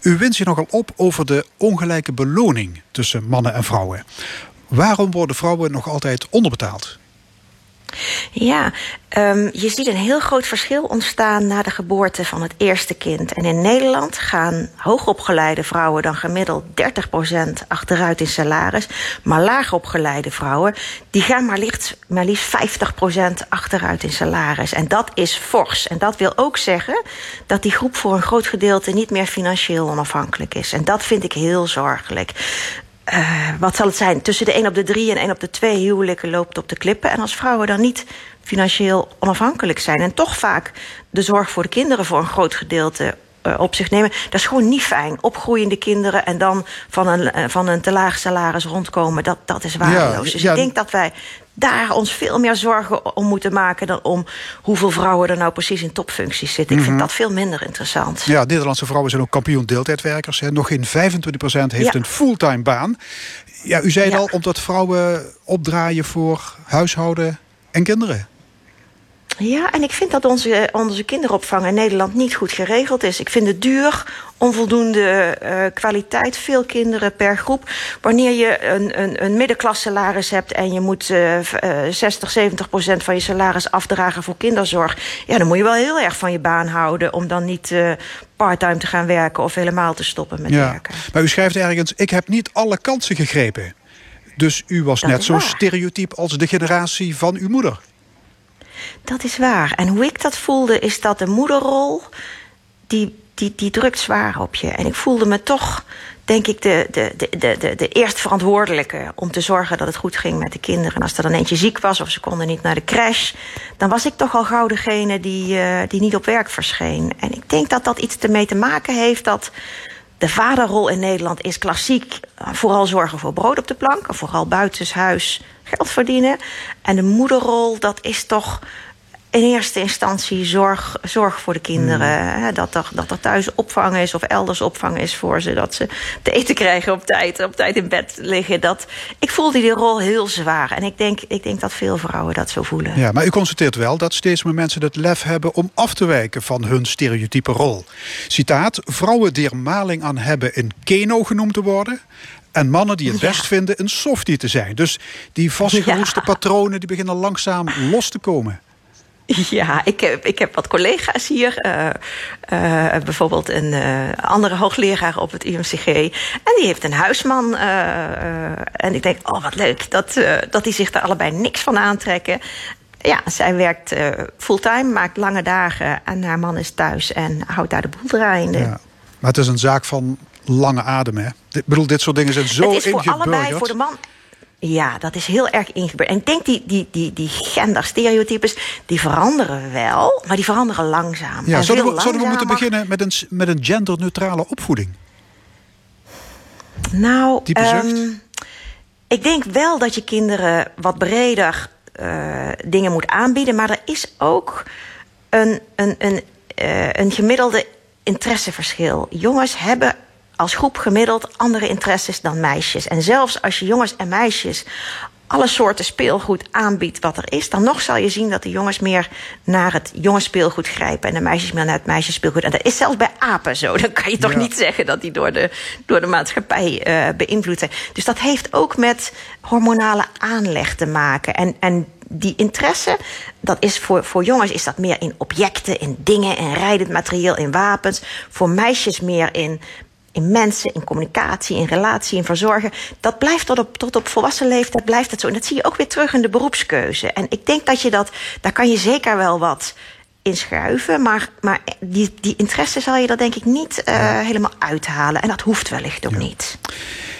U wint zich nogal op over de ongelijke beloning tussen mannen en vrouwen. Waarom worden vrouwen nog altijd onderbetaald? Ja, um, je ziet een heel groot verschil ontstaan na de geboorte van het eerste kind. En in Nederland gaan hoogopgeleide vrouwen dan gemiddeld 30% achteruit in salaris. Maar laagopgeleide vrouwen, die gaan maar liefst, maar liefst 50% achteruit in salaris. En dat is fors. En dat wil ook zeggen dat die groep voor een groot gedeelte niet meer financieel onafhankelijk is. En dat vind ik heel zorgelijk. Uh, wat zal het zijn? Tussen de 1 op de 3 en 1 op de 2 huwelijken loopt op de klippen. En als vrouwen dan niet financieel onafhankelijk zijn en toch vaak de zorg voor de kinderen voor een groot gedeelte uh, op zich nemen, dat is gewoon niet fijn. Opgroeiende kinderen en dan van een, uh, van een te laag salaris rondkomen, dat, dat is waardeloos. Ja, dus ja. ik denk dat wij daar ons veel meer zorgen om moeten maken dan om hoeveel vrouwen er nou precies in topfuncties zitten. Ik mm -hmm. vind dat veel minder interessant. Ja, Nederlandse vrouwen zijn ook kampioen deeltijdwerkers. Hè. Nog geen 25% heeft ja. een fulltime baan. Ja, u zei ja. al, omdat vrouwen opdraaien voor huishouden en kinderen. Ja, en ik vind dat onze, onze kinderopvang in Nederland niet goed geregeld is. Ik vind het duur, onvoldoende uh, kwaliteit, veel kinderen per groep. Wanneer je een, een, een middenklasse salaris hebt en je moet uh, uh, 60, 70 procent van je salaris afdragen voor kinderzorg, ja, dan moet je wel heel erg van je baan houden om dan niet parttime te gaan werken of helemaal te stoppen met ja. werken. Maar u schrijft ergens: ik heb niet alle kansen gegrepen. Dus u was dat net zo stereotyp als de generatie van uw moeder. Dat is waar. En hoe ik dat voelde, is dat de moederrol. die die, die drukt zwaar op je. En ik voelde me toch, denk ik, de, de, de, de, de, eerst verantwoordelijke om te zorgen dat het goed ging met de kinderen. En als er dan eentje ziek was of ze konden niet naar de crash, dan was ik toch al gauw degene die, eh, die niet op werk verscheen. En ik denk dat dat iets ermee te maken heeft dat de vaderrol in Nederland is klassiek eh, vooral zorgen voor brood op de plank, vooral buitenshuis geld verdienen. En de moederrol, dat is toch in eerste instantie zorg, zorg voor de kinderen. Hè, Dat, er, dat er thuis opvang is of elders opvang is voor ze. Dat ze te eten krijgen op tijd, op tijd in bed liggen. Dat, ik voelde die rol heel zwaar. En ik denk, ik denk dat veel vrouwen dat zo voelen. Ja, maar u constateert wel dat steeds meer mensen het lef hebben om af te wijken van hun stereotype rol. Citaat: vrouwen die er maling aan hebben een keno genoemd te worden. En mannen die het Ja. best vinden een softie te zijn. Dus die vastgeroeste Ja. patronen die beginnen langzaam los te komen. Ja, ik heb, ik heb wat collega's hier. eh, eh, bijvoorbeeld een eh, andere hoogleraar op het UMCG. En die heeft een huisman. en ik denk, oh wat leuk dat, dat die zich daar allebei niks van aantrekken. Ja, zij werkt fulltime, maakt lange dagen. En haar man is thuis en houdt daar de boel draaiende. Ja. Maar het is een zaak van lange adem. Hè? Ik bedoel, dit soort dingen zijn zo het is voor allebei, voor de man. Ja, dat is heel erg ingebeurd. En ik denk die, die, die, die genderstereotypes, die veranderen wel, maar die veranderen langzaam. Ja, En zouden, we, zouden we moeten beginnen met een, met een genderneutrale opvoeding? Nou, ehm, ik denk wel dat je kinderen wat breder eh, dingen moet aanbieden. Maar er is ook een, een, een, eh, een gemiddelde interesseverschil. Jongens hebben als groep gemiddeld andere interesses dan meisjes. En zelfs als je jongens en meisjes alle soorten speelgoed aanbiedt wat er is, dan nog zal je zien dat de jongens meer naar het jongensspeelgoed grijpen en de meisjes meer naar het meisjesspeelgoed. En dat is zelfs bij apen zo. Dan kan je toch Ja. niet zeggen dat die door de, door de maatschappij eh, beïnvloed zijn. Dus dat heeft ook met hormonale aanleg te maken. En, en die interesse, dat is voor, voor jongens is dat meer in objecten, in dingen, in rijdend materieel, in wapens. Voor meisjes meer in in mensen, in communicatie, in relatie, in verzorgen. Dat blijft tot op, tot op volwassen leeftijd blijft het zo. En dat zie je ook weer terug in de beroepskeuze. En ik denk dat je dat, daar kan je zeker wel wat in schuiven. Maar, maar die, die interesse zal je dat denk ik niet eh, helemaal uithalen. En dat hoeft wellicht ook niet.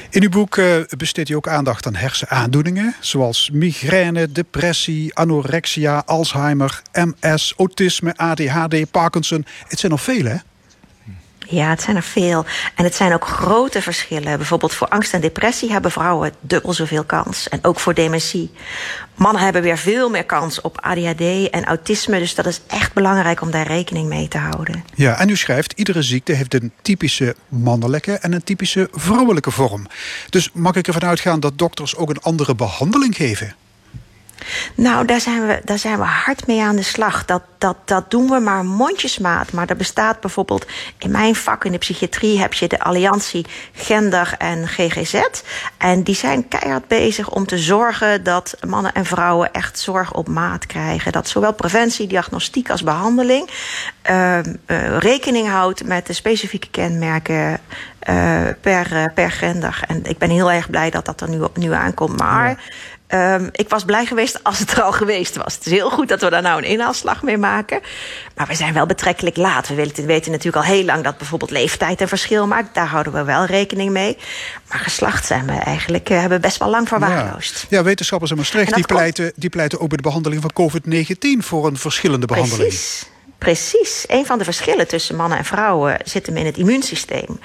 In uw boek eh, besteedt u ook aandacht aan hersenaandoeningen... zoals migraine, depressie, anorexia, Alzheimer, MS, autisme, ADHD, Parkinson. Het zijn nog vele, hè? Ja, het zijn er veel. En het zijn ook grote verschillen. Bijvoorbeeld voor angst en depressie hebben vrouwen dubbel zoveel kans. En ook voor dementie. Mannen hebben weer veel meer kans op ADHD en autisme. Dus dat is echt belangrijk om daar rekening mee te houden. Ja, en u schrijft, iedere ziekte heeft een typische mannelijke en een typische vrouwelijke vorm. Dus mag ik ervan uitgaan dat dokters ook een andere behandeling geven? Nou, daar zijn we, daar zijn we hard mee aan de slag. Dat, dat, dat doen we maar mondjesmaat. Maar er bestaat bijvoorbeeld in mijn vak in de psychiatrie heb je de alliantie Gender en GGZ. En die zijn keihard bezig om te zorgen dat mannen en vrouwen echt zorg op maat krijgen. Dat zowel preventie, diagnostiek als behandeling uh, uh, rekening houdt met de specifieke kenmerken uh, per, uh, per gender. En ik ben heel erg blij dat dat er nu, nu aankomt. Maar. Um, ik was blij geweest als het er al geweest was. Het is heel goed dat we daar nou een inhaalslag mee maken. Maar we zijn wel betrekkelijk laat. We weten, natuurlijk al heel lang dat bijvoorbeeld leeftijd een verschil maakt. Daar houden we wel rekening mee. Maar geslacht zijn we eigenlijk, uh, hebben we best wel lang verwaarloosd. Ja, ja wetenschappers in Maastricht die pleiten, die pleiten ook bij de behandeling van COVID-19 voor een verschillende behandeling. Precies. Precies. Een van de verschillen tussen mannen en vrouwen zit hem in het immuunsysteem.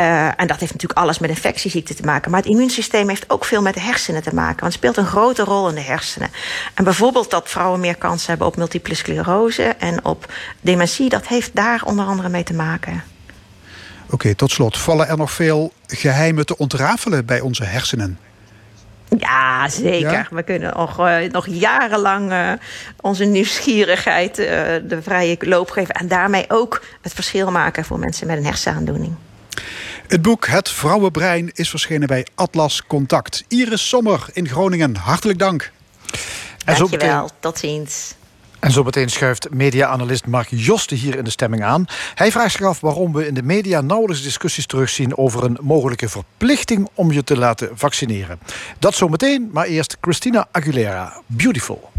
Uh, en dat heeft natuurlijk alles met infectieziekten te maken. Maar het immuunsysteem heeft ook veel met de hersenen te maken. Want het speelt een grote rol in de hersenen. En bijvoorbeeld dat vrouwen meer kans hebben op multiple sclerose en op dementie, dat heeft daar onder andere mee te maken. Oké, tot slot. Vallen er nog veel geheimen te ontrafelen bij onze hersenen? Ja, zeker. Ja? We kunnen nog, uh, nog jarenlang uh, onze nieuwsgierigheid uh, de vrije loop geven. En daarmee ook het verschil maken voor mensen met een hersenaandoening. Het boek Het Vrouwenbrein is verschenen bij Atlas Contact. Iris Sommer in Groningen, hartelijk dank. En Dankjewel, meteen... tot ziens. En zo meteen schuift media-analyst Mark Josten hier in de stemming aan. Hij vraagt zich af waarom we in de media nauwelijks discussies terugzien... over een mogelijke verplichting om je te laten vaccineren. Dat zo meteen, maar eerst Christina Aguilera. Beautiful.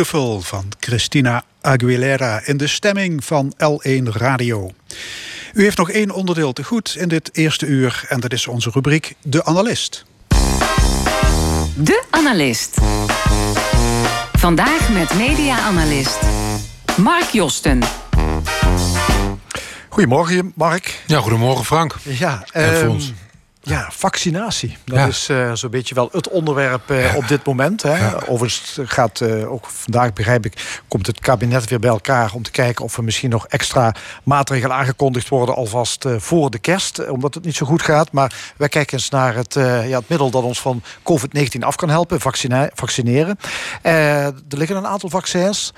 Beautiful van Christina Aguilera in de stemming van L1 Radio. U heeft nog één onderdeel te goed in dit eerste uur en dat is onze rubriek De Analist. De Analist. Vandaag met media-analyst Mark Josten. Goedemorgen, Mark. Ja, goedemorgen Frank. Ja, En ehm, Fons. Ja vaccinatie. Dat Ja. is eh, zo'n beetje wel het onderwerp eh, op dit moment. Hè. Overigens gaat eh, ook vandaag, begrijp ik, komt het kabinet weer bij elkaar om te kijken of er misschien nog extra maatregelen aangekondigd worden alvast voor de kerst, omdat het niet zo goed gaat. Maar wij kijken eens naar het, ja, het middel dat ons van COVID-19 af kan helpen, vaccina- vaccineren. Er liggen een aantal vaccins.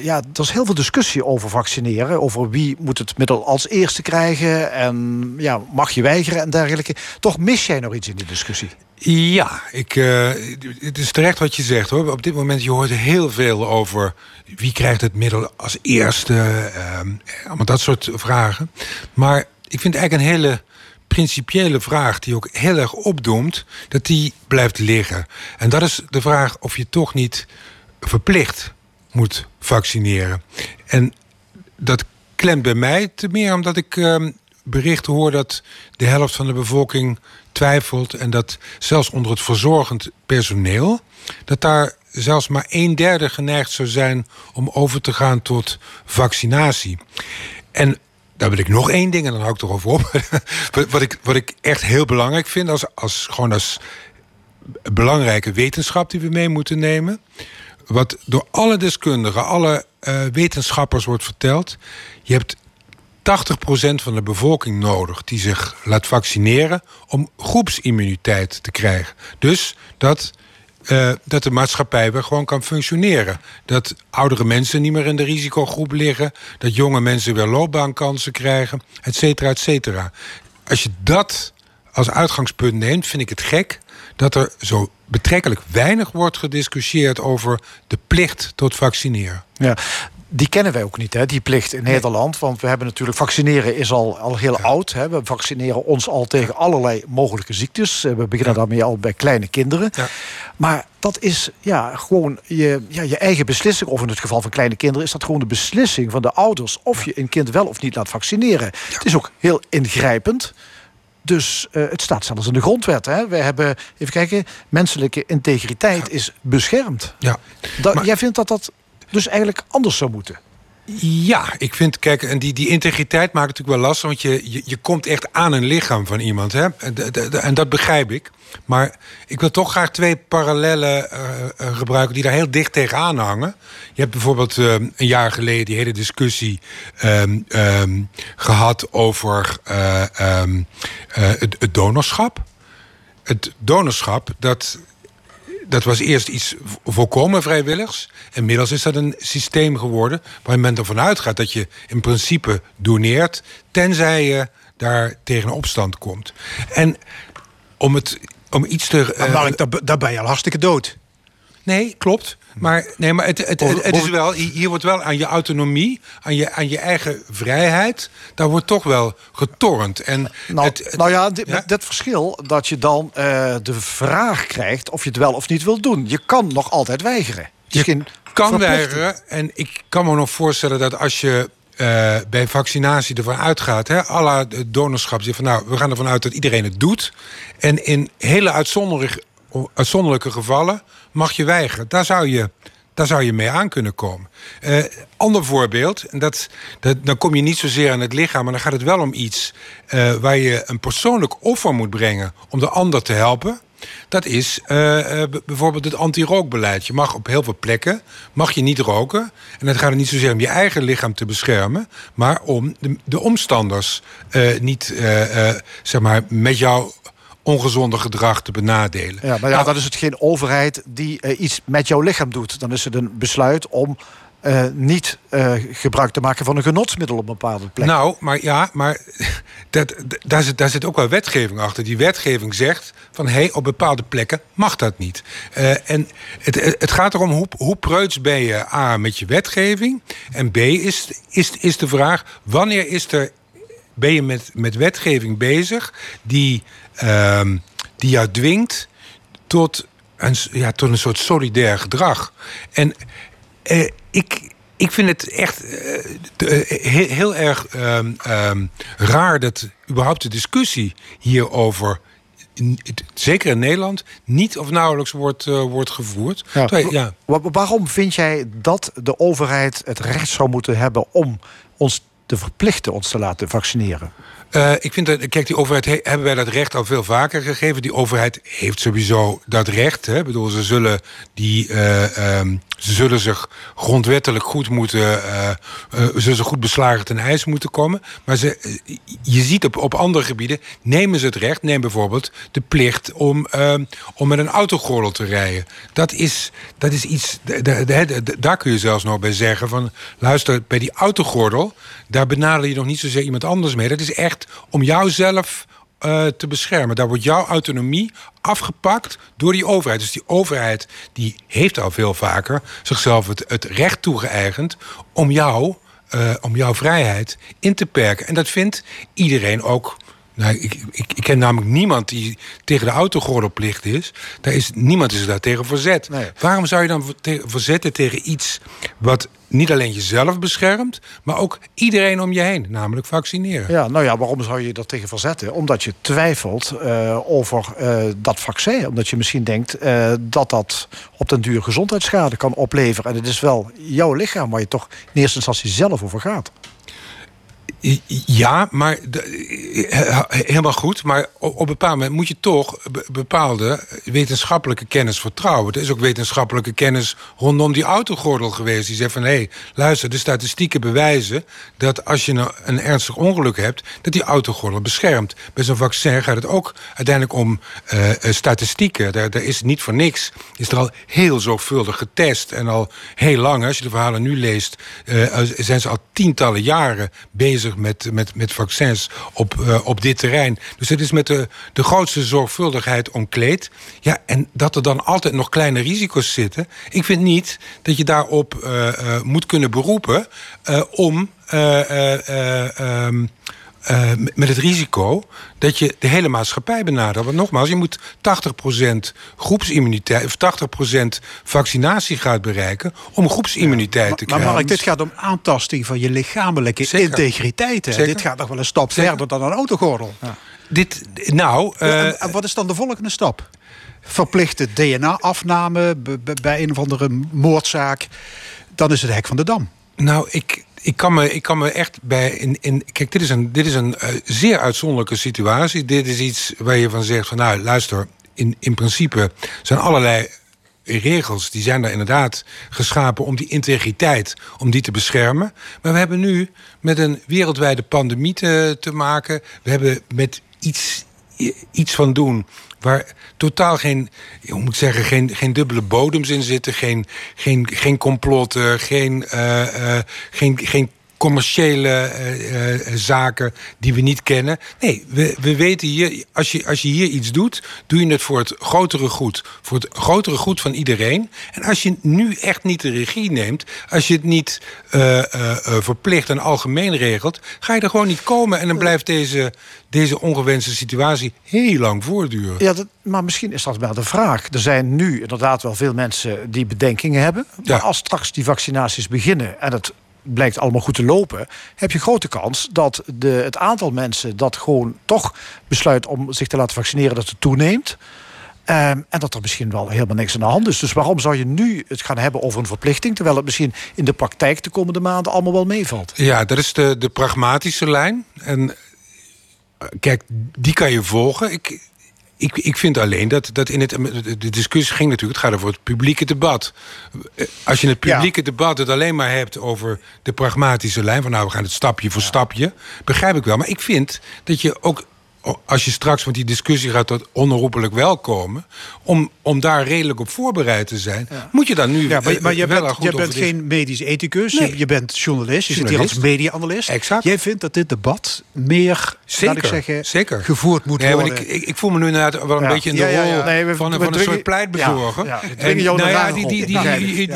Ja, er is heel veel discussie over vaccineren. Over wie moet het middel als eerste krijgen. En ja, mag je weigeren en dergelijke. Toch mis jij nog iets in die discussie? Ja, ik, eh, het is terecht wat je zegt hoor. Op dit moment je hoort heel veel over wie krijgt het middel als eerste. ehm, allemaal dat soort vragen. Maar ik vind eigenlijk een hele principiële vraag die ook heel erg opdoemt, dat die blijft liggen. En dat is de vraag of je toch niet verplicht moet vaccineren. En dat klemt bij mij te meer omdat ik ehm, berichten hoor dat de helft van de bevolking twijfelt en dat zelfs onder het verzorgend personeel, dat daar zelfs maar een derde geneigd zou zijn om over te gaan tot vaccinatie. En daar wil ik nog één ding en dan hou ik erover op. Wat- wat, ik, wat ik echt heel belangrijk vind, als, als, gewoon als belangrijke wetenschap die we mee moeten nemen. Wat door alle deskundigen, alle eh, wetenschappers wordt verteld. Je hebt 80% van de bevolking nodig die zich laat vaccineren om groepsimmuniteit te krijgen. Dus dat, eh, dat de maatschappij weer gewoon kan functioneren. Dat oudere mensen niet meer in de risicogroep liggen. Dat jonge mensen weer loopbaankansen krijgen, et cetera, et cetera. Als je dat als uitgangspunt neemt, vind ik het gek dat er zo betrekkelijk weinig wordt gediscussieerd over de plicht tot vaccineren. Ja, die kennen wij ook niet, hè, die plicht in Nederland. Want we hebben natuurlijk, vaccineren is al, al heel oud. Hè. We vaccineren ons al tegen allerlei mogelijke ziektes. Eh, We beginnen daarmee al bij kleine kinderen. Ja. Maar dat is ja, gewoon je, ja, je eigen beslissing. Of in het geval van kleine kinderen is dat gewoon de beslissing van de ouders... of je een kind wel of niet laat vaccineren. Het is ook heel ingrijpend. Dus eh, het staat zelfs in de grondwet. Hè. Wij hebben, even kijken, menselijke integriteit is beschermd. Ja. Maar- Jij vindt dat dat dus eigenlijk anders zou moeten? Ja, ik vind, kijk, en die, die integriteit maakt het natuurlijk wel lastig, want je, je, je komt echt aan een lichaam van iemand, hè? En, dat begrijp ik. Maar ik wil toch graag twee parallellen eh, eh, gebruiken die daar heel dicht tegenaan hangen. Je hebt bijvoorbeeld eh, een jaar geleden die hele discussie ehm, ehm, gehad over eh, ehm, eh, het, het donorschap. Het donorschap, dat dat was eerst iets vo- volkomen vrijwilligs. Inmiddels is dat een systeem geworden waar men ervan uitgaat dat je in principe doneert, tenzij je daar tegen een opstand komt. En om het om iets te... Maar eh, Mark, daar, daar ben je al hartstikke dood. Nee, klopt. Maar, nee, maar het, het, het, het is wel, hier wordt wel aan je autonomie, aan je, aan je eigen vrijheid, daar wordt toch wel getornd. En Nou, nou ja, dit, ja? dat verschil dat je dan eh, de vraag krijgt of je het wel of niet wil doen. Je kan nog altijd weigeren. Je geen kan weigeren. En ik kan me nog voorstellen dat als je eh, bij vaccinatie ervan uitgaat, hè, à het donorschap, zegt van nou, we gaan ervan uit dat iedereen het doet. En in hele uitzonderlijke, uitzonderlijke gevallen mag je weigeren. Daar zou je. Daar zou je mee aan kunnen komen. Eh, ander voorbeeld, en dat, dat, dan kom je niet zozeer aan het lichaam, maar dan gaat het wel om iets eh, waar je een persoonlijk offer moet brengen om de ander te helpen. Dat is eh, bijvoorbeeld het anti-rookbeleid. Je mag op heel veel plekken mag je niet roken. En dan gaat het niet zozeer om je eigen lichaam te beschermen, maar om de, de omstanders niet zeg maar, met jouw ongezonde gedrag te benadelen. Ja, maar ja, Nou, dan is het geen overheid die eh, iets met jouw lichaam doet. Dan is het een besluit om eh, niet eh, gebruik te maken van een genotsmiddel op een bepaalde plek. Nou, maar ja, maar dat, daar, zit, daar zit ook wel wetgeving achter. Die wetgeving zegt van hé, hey, op bepaalde plekken mag dat niet. En het, het gaat erom hoe, hoe preuts ben je A met je wetgeving. En B is, is, is de vraag: wanneer is er, ben je met, met wetgeving bezig die, ehm, die jou dwingt tot een, ja, tot een soort solidair gedrag. En eh, ik, ik vind het echt eh, eh, heel, heel erg ehm, ehm, raar dat überhaupt de discussie hierover. Zeker in Nederland niet of nauwelijks wordt, wordt gevoerd. Ja. Terwijl- ja. Wa- Waarom vind jij dat de overheid het recht zou moeten hebben om ons te verplichten ons te laten vaccineren? Eh, ik vind dat, kijk, die overheid he- hebben wij dat recht al veel vaker gegeven. Die overheid heeft sowieso dat recht. Hè. Ik bedoel, ze zullen, die, eh, ehm, ze zullen zich grondwettelijk goed moeten, eh, ze zullen goed beslagen ten ijs moeten komen. Maar ze, je ziet op, op andere gebieden, nemen ze het recht. Neem bijvoorbeeld de plicht om, ehm, om met een autogordel te rijden. Dat is, dat is iets, daar kun je zelfs nog bij zeggen van... luister, bij die autogordel, daar benadel je nog niet zozeer iemand anders mee. Dat is echt om jouzelf eh, te beschermen. Daar wordt jouw autonomie afgepakt door die overheid. Dus die overheid die heeft al veel vaker zichzelf het, recht toegeëigend om jou, eh, om jouw vrijheid in te perken. En dat vindt iedereen ook. Nou, ik, ik, ik ken namelijk niemand die tegen de autogordelplicht is. Daar is niemand is daar tegen verzet. Nee. Waarom zou je dan te- verzetten tegen iets wat niet alleen jezelf beschermt, maar ook iedereen om je heen, namelijk vaccineren? Ja, nou ja, waarom zou je dat tegen verzetten? Omdat je twijfelt eh, over eh, dat vaccin. Omdat je misschien denkt eh, dat dat op den duur gezondheidsschade kan opleveren. En het is wel jouw lichaam waar je toch in eerste instantie zelf over gaat. Ja, maar de- eh, helemaal goed. Maar op een bepaald moment moet je toch be- bepaalde wetenschappelijke kennis vertrouwen. Er is ook wetenschappelijke kennis rondom die autogordel geweest. Die zegt van hé, hey, luister, de statistieken bewijzen dat als je nou een ernstig ongeluk hebt, dat die autogordel beschermt. Bij zo'n vaccin gaat het ook uiteindelijk om eh, eh, statistieken. Daar, daar is niet voor niks. Is er al heel zorgvuldig getest en al heel lang. Als je de verhalen nu leest, eh, zijn ze al tientallen jaren bezig met, met, met vaccins op, eh, op dit terrein. Dus het is met de, de grootste zorgvuldigheid omkleed. Ja, en dat er dan altijd nog kleine risico's zitten. Ik vind niet dat je daarop eh, eh, moet kunnen beroepen om. eh, eh, met- het risico dat je de hele maatschappij benadert. Want nogmaals, je moet 80% groepsimmuniteit of 80% vaccinatie bereiken om groepsimmuniteit te Maar krijgen. Mark, dit gaat om aantasting van je lichamelijke Zeker. integriteit. Zeker. Dit gaat nog wel een stap Zeker. verder dan een autogordel. Dit, nou, Ja, eh, en, en wat is dan de volgende stap? Verplichte DNA-afname bij een of andere moordzaak. Dan is het hek van de dam. Nou, ik, ik, kan me, ik kan me echt bij. In, in, kijk, dit is een, dit is een eh, zeer uitzonderlijke situatie. Dit is iets waar je van zegt: van nou, luister, in, in principe zijn allerlei regels, die zijn er inderdaad geschapen om die integriteit, om die te beschermen. Maar we hebben nu met een wereldwijde pandemie te, te maken. We hebben met iets, iets van doen waar totaal geen, hoe moet zeggen, geen, geen dubbele bodems in zitten, geen, geen, geen complotten, geen, eh, eh, geen, geen commerciële eh, eh, zaken die we niet kennen. Nee, we, we weten hier, als je, als je hier iets doet, doe je het voor het grotere goed. Voor het grotere goed van iedereen. En als je nu echt niet de regie neemt, als je het niet eh, eh, eh, verplicht en algemeen regelt, ga je er gewoon niet komen. En dan blijft deze, deze ongewenste situatie heel lang voortduren. Ja, dat, maar misschien is dat wel de vraag. Er zijn nu inderdaad wel veel mensen die bedenkingen hebben. Maar Ja. als straks die vaccinaties beginnen en het blijkt allemaal goed te lopen, heb je grote kans dat de, het aantal mensen dat gewoon toch besluit om zich te laten vaccineren, dat het toeneemt. Ehm, en dat er misschien wel helemaal niks aan de hand is. Dus waarom zou je nu het gaan hebben over een verplichting, terwijl het misschien in de praktijk de komende maanden allemaal wel meevalt? Ja, dat is de, de pragmatische lijn. En eh, kijk, die kan je volgen. Ik, ik, ik vind alleen dat, dat in het. De discussie ging natuurlijk. Het gaat over het publieke debat. Eh, Als je in het Ja. publieke debat het alleen maar hebt over de pragmatische lijn. van nou, we gaan het stapje voor stapje. begrijp ik wel. Maar ik vind dat je ook. Als je straks, want die discussie gaat tot onherroepelijk wel komen. Om, om daar redelijk op voorbereid te zijn. Moet je dan nu Ja, maar, eh, maar je bent, goed je bent geen medisch ethicus, Nee. je, je bent journalist, je zit hier Journalist. als media-analyst. Exact. Jij vindt dat dit debat meer, Zeker, laat ik zeggen, zeker. gevoerd moet Nee, worden. ik, ik, ik voel me nu inderdaad wel een Ja. beetje in de rol Nee, we- van, we een- soort pleitbezorger. Ja, En, nou ja, die, die,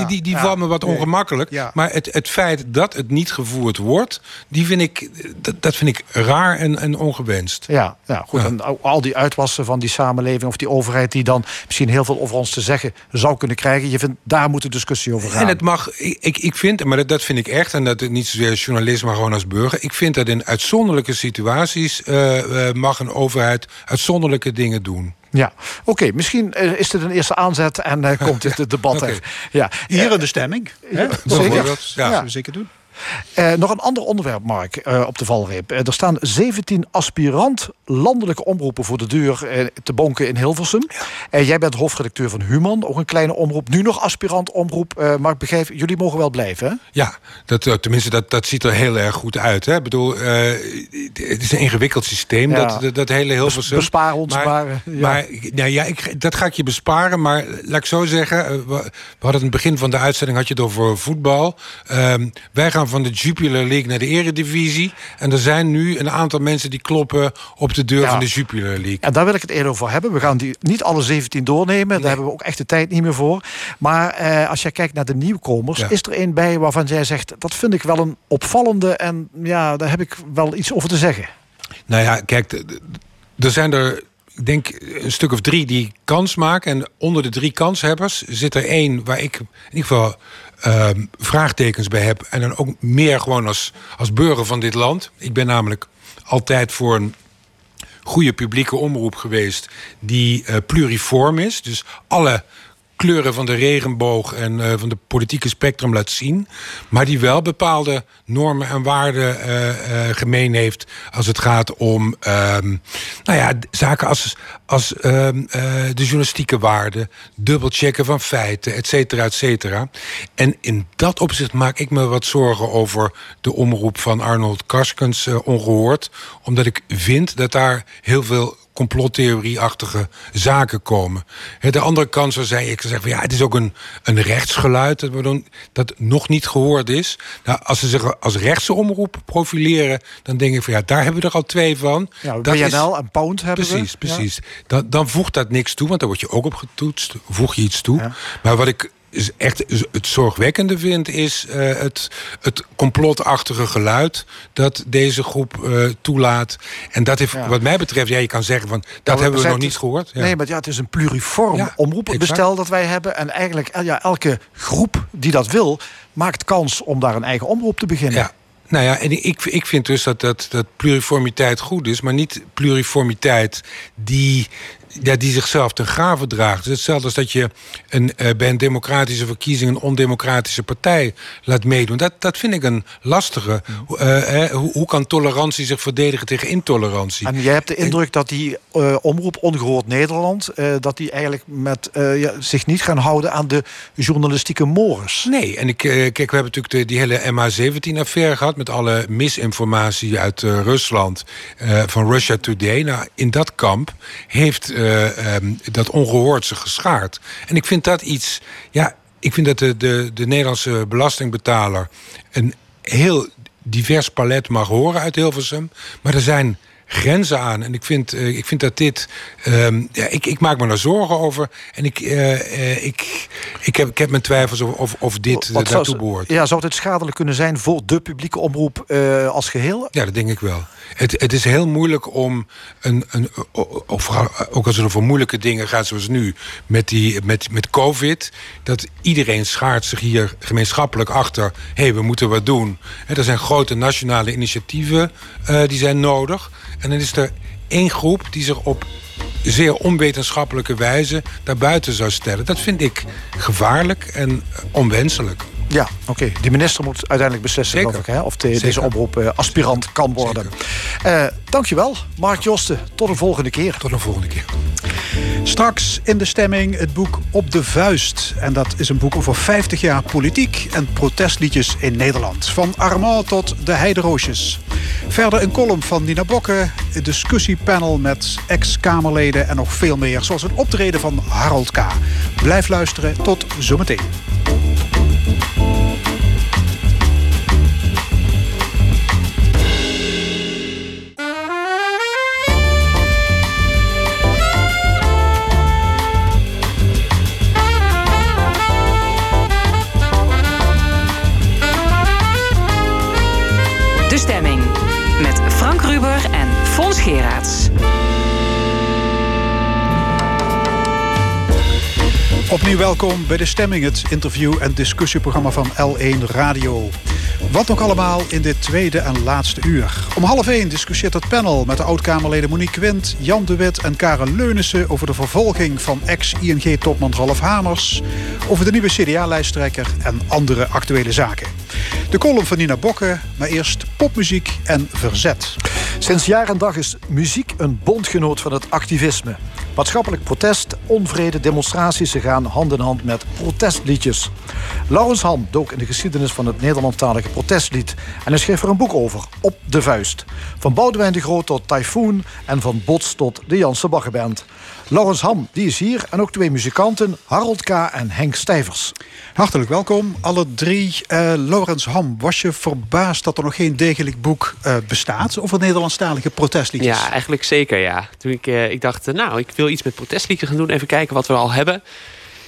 die, die, valt me wat ongemakkelijk. Maar het, het feit dat het niet gevoerd wordt, die vind ik, dat, dat vind ik raar en, en ongewenst. Ja, ja goed. Ja. En al- die uitwassen van die samenleving of die overheid die dan misschien heel veel over ons te zeggen zou kunnen krijgen. Je vindt daar moet de discussie over gaan. En het mag, ik, ik- ik vind, maar dat, dat vind ik echt, en dat het niet zozeer als journalist, maar gewoon als burger. Ik vind dat in uitzonderlijke situaties eh, eh, mag een overheid uitzonderlijke dingen doen. Ja, oké. misschien eh, is dit een eerste aanzet en eh, komt dit het debat Oké. er. Ja, Hier in de stemming. Hè? Bijvoorbeeld, ja. Dat zullen we zeker doen. Eh, nog een ander onderwerp, Mark, eh, op de valreep. Eh, er staan 17 aspirant landelijke omroepen voor de deur te bonken in Hilversum. En jij bent hoofdredacteur van Human, ook een kleine omroep. Nu nog aspirant omroep. Maar ik begrijp, jullie mogen wel blijven, hè? Ja, dat, tenminste, dat, dat ziet er heel erg goed uit. Hè? Ik bedoel, het is een ingewikkeld systeem, Ja. dat, dat, dat hele Hilversum. bespaar ons maar, ja. maar nou ja, ik, dat ga ik je besparen. Maar laat ik zo zeggen, we, we hadden in het begin van de uitzending had je het over voetbal. Ehm, wij gaan van de Jupiler League naar de Eredivisie. En er zijn nu een aantal mensen die kloppen op de deur Ja. van de Jupiler League. En daar wil ik het eerder over hebben. We gaan die niet alle 17 doornemen. Daar hebben we ook echt de tijd niet meer voor. Maar eh, als jij kijkt naar de nieuwkomers, Ja. is er een bij waarvan jij zegt: dat vind ik wel een opvallende en ja, daar heb ik wel iets over te zeggen. Nou ja, kijk, er zijn er, ik denk, een stuk of drie die kans maken. En onder de drie kanshebbers zit er één waar ik in ieder geval ehm, vraagtekens bij heb. En dan ook meer gewoon als, als burger van dit land. Ik ben namelijk altijd voor een goede publieke omroep geweest die eh, pluriform is. Dus alle kleuren van de regenboog en eh, van de politieke spectrum laat zien. Maar die wel bepaalde normen en waarden eh, eh, gemeen heeft als het gaat om ehm, nou ja, zaken als, als ehm, eh, de journalistieke waarde, dubbelchecken van feiten, et cetera, et cetera. En in dat opzicht maak ik me wat zorgen over de omroep van Arnold Karskens eh, ongehoord. Omdat ik vind dat daar heel veel complottheorieachtige zaken komen. De andere kant zou zijn, ik van, ja, het is ook een, een rechtsgeluid dat, we doen, dat nog niet gehoord is. Nou, als ze zich als rechtse omroep profileren, dan denk ik van ja, daar hebben we er al twee van. Ja, Dat is- BNL en Pound hebben we. Precies, precies. Dan, dan voegt dat niks toe, want daar word je ook op getoetst. Voeg je iets toe. Maar wat ik is echt het zorgwekkende vind, is eh, het, het complotachtige geluid dat deze groep eh, toelaat. En dat heeft, Ja. wat mij betreft, ja, je kan zeggen van dat hebben we nog niet gehoord. Ja. Nee, maar ja, het is een pluriform omroepbestel dat wij hebben. En eigenlijk ja, elke groep die dat wil, maakt kans om daar een eigen omroep te beginnen. Ja. Nou ja, en ik, ik vind dus dat, dat, dat pluriformiteit goed is, maar niet pluriformiteit die, ja, die zichzelf ten gave draagt. Het is hetzelfde als dat je een, eh, bij een democratische verkiezing een ondemocratische partij laat meedoen. Dat, dat vind ik een lastige. Hoe- eh, hoe, hoe kan tolerantie zich verdedigen tegen intolerantie? En jij hebt de indruk dat die eh, omroep Ongehoord Nederland... dat die eigenlijk met, ja, zich niet gaan houden aan de journalistieke mores. Nee, en ik, kijk, we hebben natuurlijk de, die hele MH17-affaire gehad... met alle misinformatie uit Rusland van Russia Today. Nou, in dat kamp heeft eh, ehm, dat ongehoord zich geschaard. En ik vind dat iets... Ja, ik vind dat de, de, de Nederlandse belastingbetaler... een heel divers palet mag horen uit Hilversum. Maar er zijn grenzen aan. En ik vind, eh, ik vind dat dit... ehm, ja, ik, ik maak me daar zorgen over. En ik, eh, eh, ik, ik, heb, ik heb mijn twijfels of, of, of dit Wat zou- daartoe behoort. Ja, zou het schadelijk kunnen zijn voor de publieke omroep als geheel? Ja, dat denk ik wel. Het, het is heel moeilijk om een. een ook als het over moeilijke dingen gaat, zoals nu, met, die, met, met COVID. Dat iedereen schaart zich hier gemeenschappelijk achter. Hé, hey, we moeten wat doen. Er zijn grote nationale initiatieven die zijn nodig. En dan is er één groep die zich op zeer onwetenschappelijke wijze daarbuiten zou stellen. Dat vind ik gevaarlijk en onwenselijk. Ja, oké. Die minister moet uiteindelijk beslissen ik, hè, of de- deze oproep eh, aspirant kan worden. Eh dankjewel, Mark Josten. Tot een volgende keer. Tot een volgende keer. Straks in de stemming het boek Op de Vuist. En dat is een boek over 50 jaar politiek en protestliedjes in Nederland. Van Armand tot de Heideroosjes. Verder een column van Nina Bokke, een discussiepanel met ex-Kamerleden en nog veel meer. Zoals een optreden van Harold K. Blijf luisteren, tot zometeen. De Welkom bij De Stemming, het interview- en discussieprogramma van L1 Radio. Wat nog allemaal in dit tweede en laatste uur. Om half één discussieert het panel met de oud-Kamerleden Monique Wind, Jan de Wit en Karen Leunissen over de vervolging van ex-ING-topman Ralf Hamers, over de nieuwe CDA-lijsttrekker en andere actuele zaken. De column van Nina Bokke, maar eerst popmuziek en verzet. Sinds jaar en dag is muziek een bondgenoot van het activisme. Maatschappelijk protest, onvrede, demonstraties, ze gaan hand in hand met protestliedjes. Laurens Ham dook in de geschiedenis van het Nederlandstalige protestlied en hij schreef er een boek over, Op de Vuist. Van Boudewijn de Groot tot Typhoon en van Bots tot de Janse Baggerband. Laurens Ham, die is hier en ook twee muzikanten, Harold K. en Henk Stijvers. Hartelijk welkom, alle drie. Eh Laurens Ham, was je verbaasd dat er nog geen degelijk boek eh, bestaat over Nederlandstalige protestliedjes? Ja, eigenlijk zeker ja. Toen ik, eh, ik dacht, nou, ik wil iets met protestliedjes gaan doen. Even kijken wat we al hebben.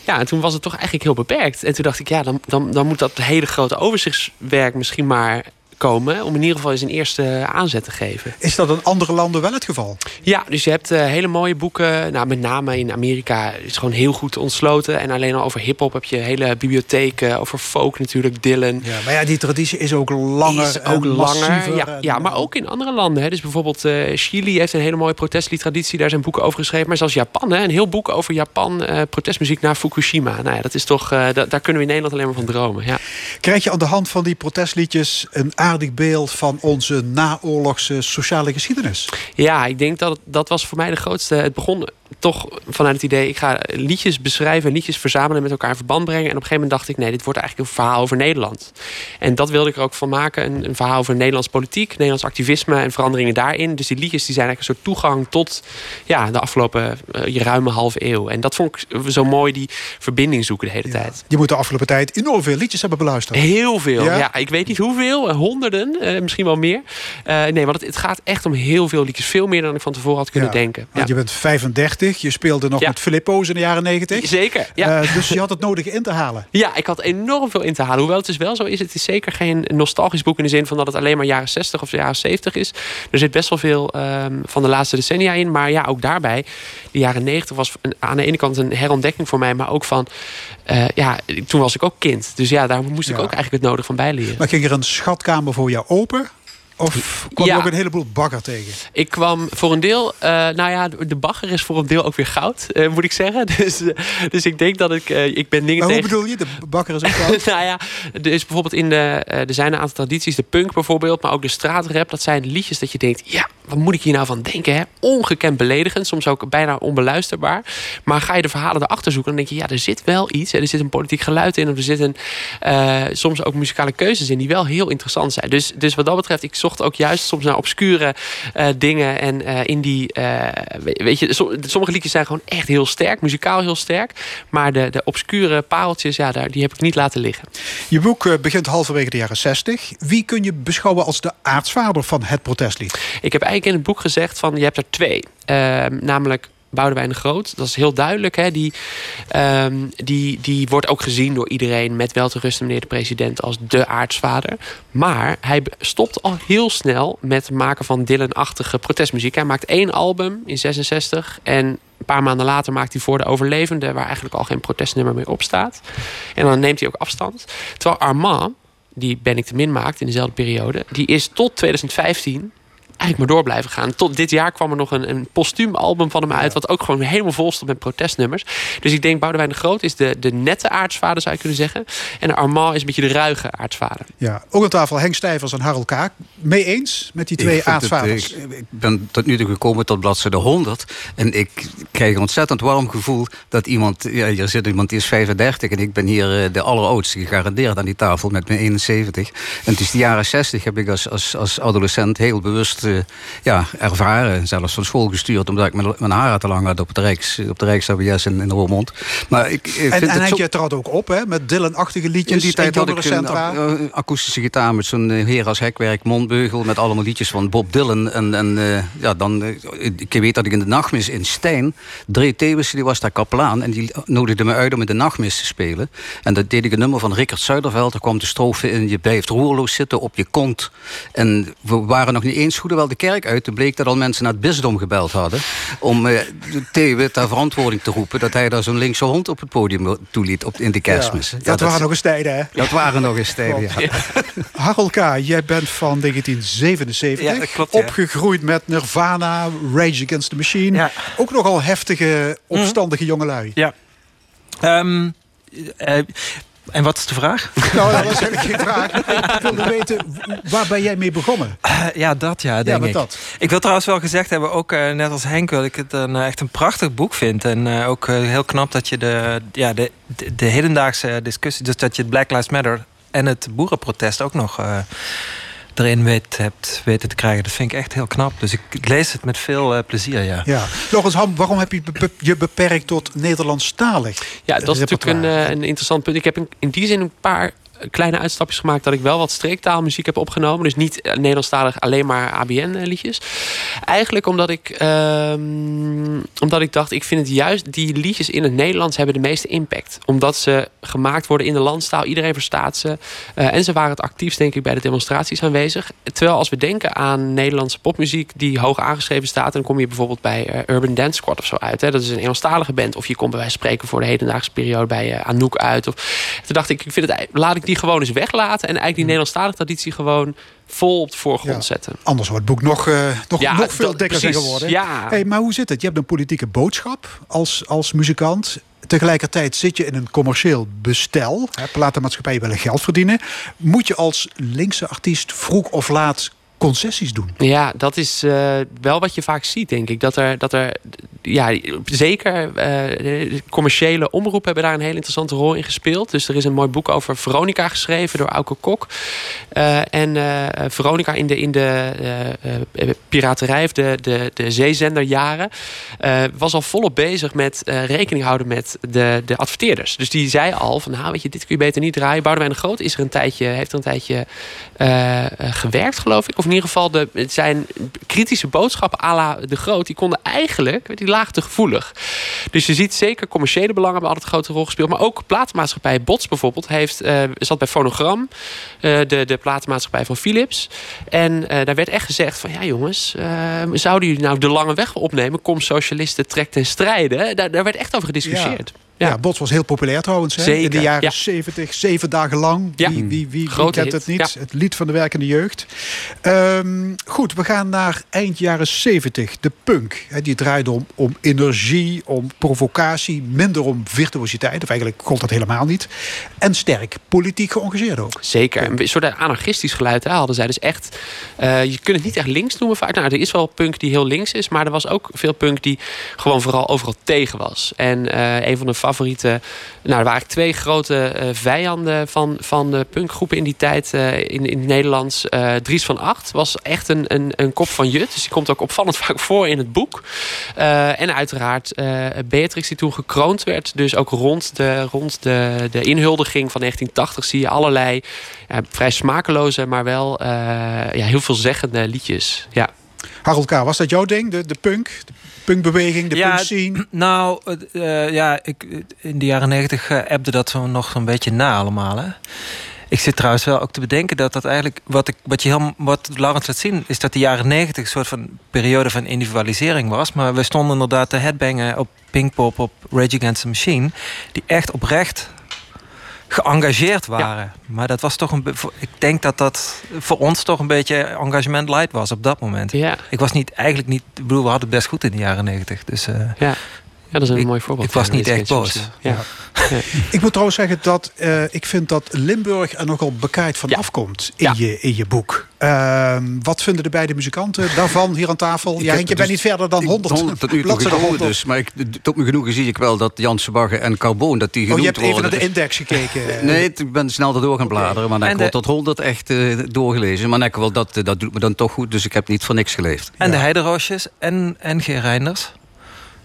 Ja, en toen was het toch eigenlijk heel beperkt. En toen dacht ik, ja, dan, dan, dan moet dat hele grote overzichtswerk misschien maar komen. Om in ieder geval eens een eerste aanzet te geven. Is dat in andere landen wel het geval? Ja, dus je hebt eh, hele mooie boeken. Nou, met name in Amerika is het gewoon heel goed ontsloten. En alleen al over hip-hop heb je hele bibliotheken. Over folk natuurlijk, Dylan. Ja, maar ja, die traditie is ook langer is ook langer. Ja, ja, maar ook in andere landen. Hè. Dus bijvoorbeeld eh, Chili heeft een hele mooie protestliedtraditie. Daar zijn boeken over geschreven. Maar zelfs Japan, hè, een heel boek over Japan. eh, protestmuziek na Fukushima. Nou ja, dat is toch, da- daar kunnen we in Nederland alleen maar van dromen. Ja. Krijg je aan de hand van die protestliedjes een aardig beeld van onze naoorlogse sociale geschiedenis? Ja, ik denk dat dat was voor mij de grootste. Het begon toch vanuit het idee, ik ga liedjes beschrijven, liedjes verzamelen en met elkaar in verband brengen. En op een gegeven moment dacht ik, nee, dit wordt eigenlijk een verhaal over Nederland. En dat wilde ik er ook van maken, een, een verhaal over Nederlands politiek, Nederlands activisme en veranderingen daarin. Dus die liedjes die zijn eigenlijk een soort toegang tot ja, de afgelopen eh, ruime halve eeuw. En dat vond ik zo mooi, die verbinding zoeken de hele tijd. Je moet de afgelopen tijd enorm veel liedjes hebben beluisterd. Heel veel. Ja? Ja? ik weet niet hoeveel. eh, Honderden, eh, misschien wel meer. Eh, nee, want het, het gaat echt om heel veel liedjes. Veel meer dan ik van tevoren had kunnen Ja, denken. Want je bent 35, je speelde nog Ja. met Filippo's in de jaren 90. Zeker, ja. Eh, dus je had het nodig in te halen. Ja, ik had enorm veel in te halen. Hoewel het dus wel zo is, het is zeker geen nostalgisch boek in de zin van dat het alleen maar jaren 60 of jaren 70 is. Er zit best wel veel ehm, van de laatste decennia in. Maar ja, ook daarbij, de jaren 90 was een- aan de ene kant een herontdekking voor mij, maar ook van, eh, ja, toen was ik ook kind. Dus ja, daar moest ik Ja. ook eigenlijk het nodig van bijleren. Maar ging er een schatkamer voor jou open? Of kwam je ook een heleboel bagger tegen? Ik kwam voor een deel, eh, nou ja, de bagger is voor een deel ook weer goud, eh, moet ik zeggen. Dus, eh, dus ik denk dat ik, ik ben dingen Maar hoe tegen... bedoel je? De bagger is ook wel... nou ja, er is bijvoorbeeld in de, er zijn een aantal tradities, de punk bijvoorbeeld, maar ook de straatrap. Dat zijn liedjes dat je denkt, ja, wat moet ik hier nou van denken? Hè? Ongekend beledigend, soms ook bijna onbeluisterbaar. Maar ga je de verhalen erachter zoeken, dan denk je, ja, er zit wel iets. Hè? Er zit een politiek geluid in, of er zitten soms ook muzikale keuzes in die wel heel interessant zijn. Dus, dus wat dat betreft, ik zocht zocht ook juist soms naar obscure eh, dingen. En eh, in die, eh, we- weet je, so- sommige liedjes zijn gewoon echt heel sterk, muzikaal heel sterk. Maar de, de obscure pareltjes, ja, daar, die heb ik niet laten liggen. Je boek begint halverwege de jaren 60. Wie kun je beschouwen als de aartsvader van het protestlied? Ik heb eigenlijk in het boek gezegd van je hebt er twee. Ehm, namelijk Boudewijn de Groot. Dat is heel duidelijk. Hè? Die, ehm, die, die wordt ook gezien door iedereen met wel te rusten meneer de president als de aartsvader. Maar hij stopt al heel snel met het maken van Dylan-achtige protestmuziek. Hij maakt één album in 66 en een paar maanden later maakt hij voor de overlevenden... waar eigenlijk al geen protestnummer meer op staat. En dan neemt hij ook afstand. Terwijl Armand, die Ben ik te min maakt in dezelfde periode... die is tot 2015 eigenlijk maar door blijven gaan. Tot dit jaar kwam er nog een, een postuum album van hem uit... wat ook gewoon helemaal vol stond met protestnummers. Dus ik denk Boudewijn de Groot is de, de nette aartsvader, zou je kunnen zeggen. En Armand is een beetje de ruige aartsvader. Ja, ook aan tafel Henk Stijvers en Harold Kaak. Mee eens met die twee Ik vind het, aartsvaders? ik, ik ben tot nu toe gekomen tot bladzijde 100. En ik krijg een ontzettend warm gevoel dat iemand... Ja, hier zit iemand die is 35 en ik ben hier eh, de alleroudste gegarandeerd aan die tafel met mijn 71. En dus de jaren 60 heb ik als, als, als adolescent heel bewust eh, ja, ervaren. Zelfs van school gestuurd omdat ik mijn, mijn haren te lang had op, het Rijks, op de Rijks-ABS in, in Roermond. Maar ik, ik En, vind en het Henk, zo... je trad ook op hè, met Dylan-achtige In liedjes die tijd en had ik een, a- a- akoestische gitaar met zo'n eh, heer als hekwerk, mondbeugel... met allemaal liedjes van Bob Dylan. En, en eh, ja, dan, eh, ik weet dat ik in de nachtmis in Stijn... Dre Thewes, die was daar kapelaan... en die nodigde me uit om in de nachtmis te spelen. En dat deed ik een nummer van Rickert Zuiderveld. Er kwam de strofe in, je blijft roerloos zitten op je kont. En we waren nog niet eens goed wel de kerk uit. Toen bleek dat al mensen naar het bisdom gebeld hadden... om eh Thewe ter verantwoording te roepen... dat hij daar zo'n linkse hond op het podium toeliet op, in de kerstmis. Ja, Ja, dat waren nog eens tijden, hè? dat waren nog eens tijden, ja. Harold K., jij bent van 1977. Ja, dat klopt, ja. Opgegroeid met Nirvana, Rage Against the Machine. Ook nogal heftige, opstandige jongelui. Ja. Ehm, eh, en wat is de vraag? Nou, dat was eigenlijk geen vraag. Ik wilde weten, waar ben jij mee begonnen? Eh, ja, dat ja, denk met ik. dat. Ik wil trouwens wel gezegd hebben, ook eh, net als Henk, dat ik het een, eh, echt een prachtig boek vind. En ook heel knap dat je de, ja, de, de, de hedendaagse discussie, dus dat je het Black Lives Matter en het boerenprotest ook nog erin weet, hebt weten te krijgen. Dat vind ik echt heel knap. Dus ik lees het met veel eh, plezier, ja. Ja. Laurens Ham, waarom heb je be- je beperkt tot Nederlandstalig? Ja, dat is natuurlijk een, eh, een interessant punt. Ik heb in, in die zin een paar kleine uitstapjes gemaakt... dat ik wel wat streektaalmuziek heb opgenomen. Dus niet eh, Nederlandstalig, alleen maar ABN-liedjes. Eigenlijk omdat ik, ehm, omdat ik dacht... ik vind het juist die liedjes in het Nederlands hebben de meeste impact. Omdat ze gemaakt worden in de landstaal. Iedereen verstaat ze. Eh, en ze waren het actiefst, denk ik, bij de demonstraties aanwezig. Terwijl als we denken aan Nederlandse popmuziek... die hoog aangeschreven staat... dan kom je bijvoorbeeld bij eh, Urban Dance Squad of zo uit. Hè. Dat is een Engelstalige band. Of je komt bij wijze van spreken voor de hedendaagse periode... bij eh, Anouk uit. Of, toen dacht ik, ik vind het, laat ik die gewoon eens weglaten... en eigenlijk die Nederlandstalige traditie gewoon vol op de voorgrond Ja. zetten. Anders wordt het boek nog, eh, nog, Ja, nog veel dikker zijn geworden. Ja. Hey, maar hoe zit het? Je hebt een politieke boodschap als, als muzikant. Tegelijkertijd zit je in een commercieel bestel. Hè, platenmaatschappijen willen geld verdienen. Moet je als linkse artiest vroeg of laat concessies doen? Ja, dat is eh, wel wat je vaak ziet, denk ik. Dat er, dat er ja, zeker de commerciële omroepen hebben daar een hele interessante rol in gespeeld. Dus er is een mooi boek over Veronica geschreven door Auke Kok. Eh, en Veronica in de, in de piraterij of de, de, de zeezenderjaren was al volop bezig met rekening houden met de, de adverteerders. Dus die zei al van, nou weet je, dit kun je beter niet draaien. Boudewijn de Groot is er een tijdje, heeft er een tijdje gewerkt, geloof ik. Of in ieder geval de, zijn kritische boodschappen à la de Groot. Die konden eigenlijk, die lagen te gevoelig. Dus je ziet zeker commerciële belangen hebben altijd een grote rol gespeeld. Maar ook platenmaatschappij Bots bijvoorbeeld heeft, eh, zat bij Phonogram. eh, de, de platenmaatschappij van Philips. En eh, daar werd echt gezegd van ja jongens, zouden jullie nou de lange weg opnemen? Kom socialisten, trek ten strijde. Daar, daar werd echt over gediscussieerd. Bots was heel populair trouwens. Hè? In de jaren ja. 70, zeven dagen lang. Ja. Wie, wie, wie, kent het niet? ja. Het lied van de werkende jeugd. Ehm, goed, we gaan naar eind jaren 70. De punk. Hè, die draaide om, om energie, om provocatie. Minder om virtuositeit. Of eigenlijk gold dat helemaal niet. En sterk politiek geëngageerd ook. Zeker. Een soort anarchistisch geluid hè, hadden zij. Dus echt, eh, je kunt het niet echt links noemen vaak. Nou, er is wel punk die heel links is. Maar er was ook veel punk die gewoon vooral overal tegen was. En eh, een van de favoriete Nou, er waren twee grote eh, vijanden van, van de punkgroepen in die tijd eh, in, in het Nederlands. Eh, Dries van Acht was echt een, een, een kop van jut. Dus die komt ook opvallend vaak voor in het boek. En uiteraard Beatrix die toen gekroond werd. Dus ook rond de, rond de, de inhuldiging van 1980 zie je allerlei vrij smakeloze, maar wel ja, heel veelzeggende liedjes. Ja. Harold K., was dat jouw ding? De, de punk? De punkbeweging, de Ja, punk scene? Nou, eh, ja, ik, in de jaren negentig ebde dat zo nog zo'n beetje na allemaal. Hè? Ik zit trouwens wel ook te bedenken dat dat eigenlijk... Wat, ik, wat, je heel, wat Laurens laat zien, is dat de jaren negentig... een soort van periode van individualisering was. Maar we stonden inderdaad te headbangen op Pinkpop, op Rage Against the Machine... die echt oprecht geëngageerd waren. Maar dat was toch een... Ik denk dat dat voor ons toch een beetje engagement light was op dat moment. Ja. Ik was niet, eigenlijk niet... Ik bedoel, we hadden het best goed in de jaren negentig. Dus, eh, Ja. Ja, dat is een ik, mooi voorbeeld. Ik was niet echt boos. Ja. Ik moet trouwens zeggen dat eh, ik vind dat Limburg er nogal bekaaid van afkomt in, je, in je boek. Ehm, wat vinden de beide muzikanten daarvan hier aan tafel? ja, Henk, je bent dus- niet verder dan 100 tot nu toe bladzijden gekomen 100. dus. Maar ik, tot mijn genoegen zie ik wel dat Janse Bagge en Carboon... dat die Oh, je hebt even worden. naar de index gekeken. Nee, ik ben snel erdoor gaan bladeren. Maar dan heb ik tot 100 echt eh, doorgelezen. Maar ik wel, dat, eh, dat doet me dan toch goed. Dus ik heb niet voor niks geleefd. En de Heideroosjes en, en G. Reinders.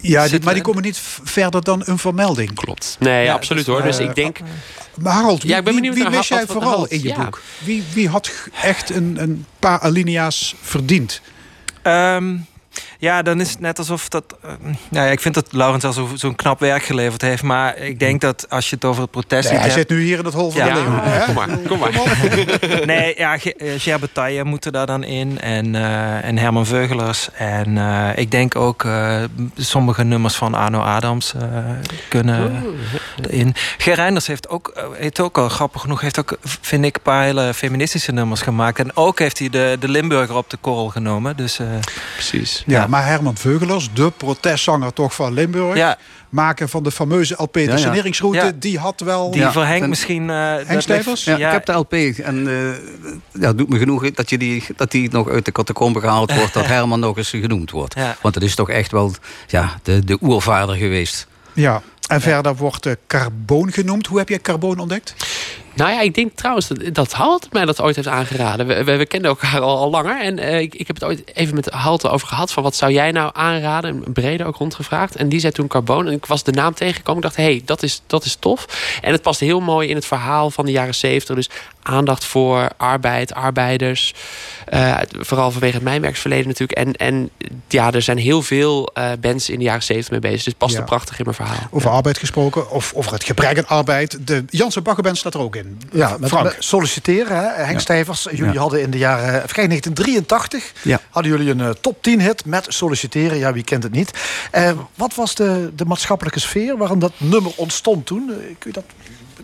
Ja, maar die komen niet verder dan een vermelding. Klopt. Nee, Ja, absoluut dus, hoor. Dus ik denk... Maar Harold, wie, Ja, ik ben wie- benieuwd wie naar mis jij vooral Harold, in je ja. boek? Wie, wie had echt een, een paar alinea's verdiend? Ehm, ja, dan is het net alsof dat... eh, nou ja, ik vind dat Laurens al zo- zo'n knap werk geleverd heeft. Maar ik denk dat als je het over het protest Nee, hij hebt- zit nu hier in het hol van Ja. de leeuw. Kom maar, kom maar. nee, ja, eh, Ger Bataille moet er daar dan in. En, eh, en Herman Veugelers. En eh, ik denk ook eh, sommige nummers van Arno Adams eh, kunnen erin. Ger Reinders heeft ook, heeft ook al grappig genoeg... heeft ook, vind ik, een paar hele feministische nummers gemaakt. En ook heeft hij de, de Limburger op de korrel genomen. Dus, eh, Precies. Ja, maar Herman Veugelers, de protestzanger toch van Limburg... Ja. maken van de fameuze LP de ja. saneringsroute... Ja. die had wel... die Henk en- misschien... eh, dat ligt- Stevens? Ja, ik heb de LP. En eh ja, het doet me genoeg dat, je die, dat die nog uit de catacombe gehaald wordt. dat Herman nog eens genoemd wordt. Ja. Want het is toch echt wel ja, de, de oervader geweest. Ja, en verder wordt eh, carboon genoemd. Hoe heb jij carboon ontdekt? Nou ja, ik denk trouwens dat, dat Halt mij dat ooit heeft aangeraden. We, we, elkaar al, al langer. En eh, ik, ik heb het ooit even met Halte over gehad. Van wat zou jij nou aanraden? En Brede ook rondgevraagd. En die zei toen Carbon. En ik was de naam tegengekomen. Ik dacht, hé, hey, dat, is, dat is tof. En het past heel mooi in het verhaal van de jaren zeventig. Dus aandacht voor arbeid, arbeiders. Eh, vooral vanwege het mijnwerksverleden natuurlijk. En, en ja, er zijn heel veel eh, bands in de jaren zeventig mee bezig. Dus het past Ja. er prachtig in mijn verhaal. Over arbeid gesproken, of over het gebrek aan arbeid. De Jansen Baggerband staat er ook in. Ja, met, Frank. met solliciteren. Hè? Henk Ja. Stijvers, jullie Ja. hadden in de jaren even kijken, 1983 Ja. hadden jullie een eh, top 10 hit met solliciteren. Ja, wie kent het niet? Eh, wat was de, de maatschappelijke sfeer waarin dat nummer ontstond toen? Eh, kun je dat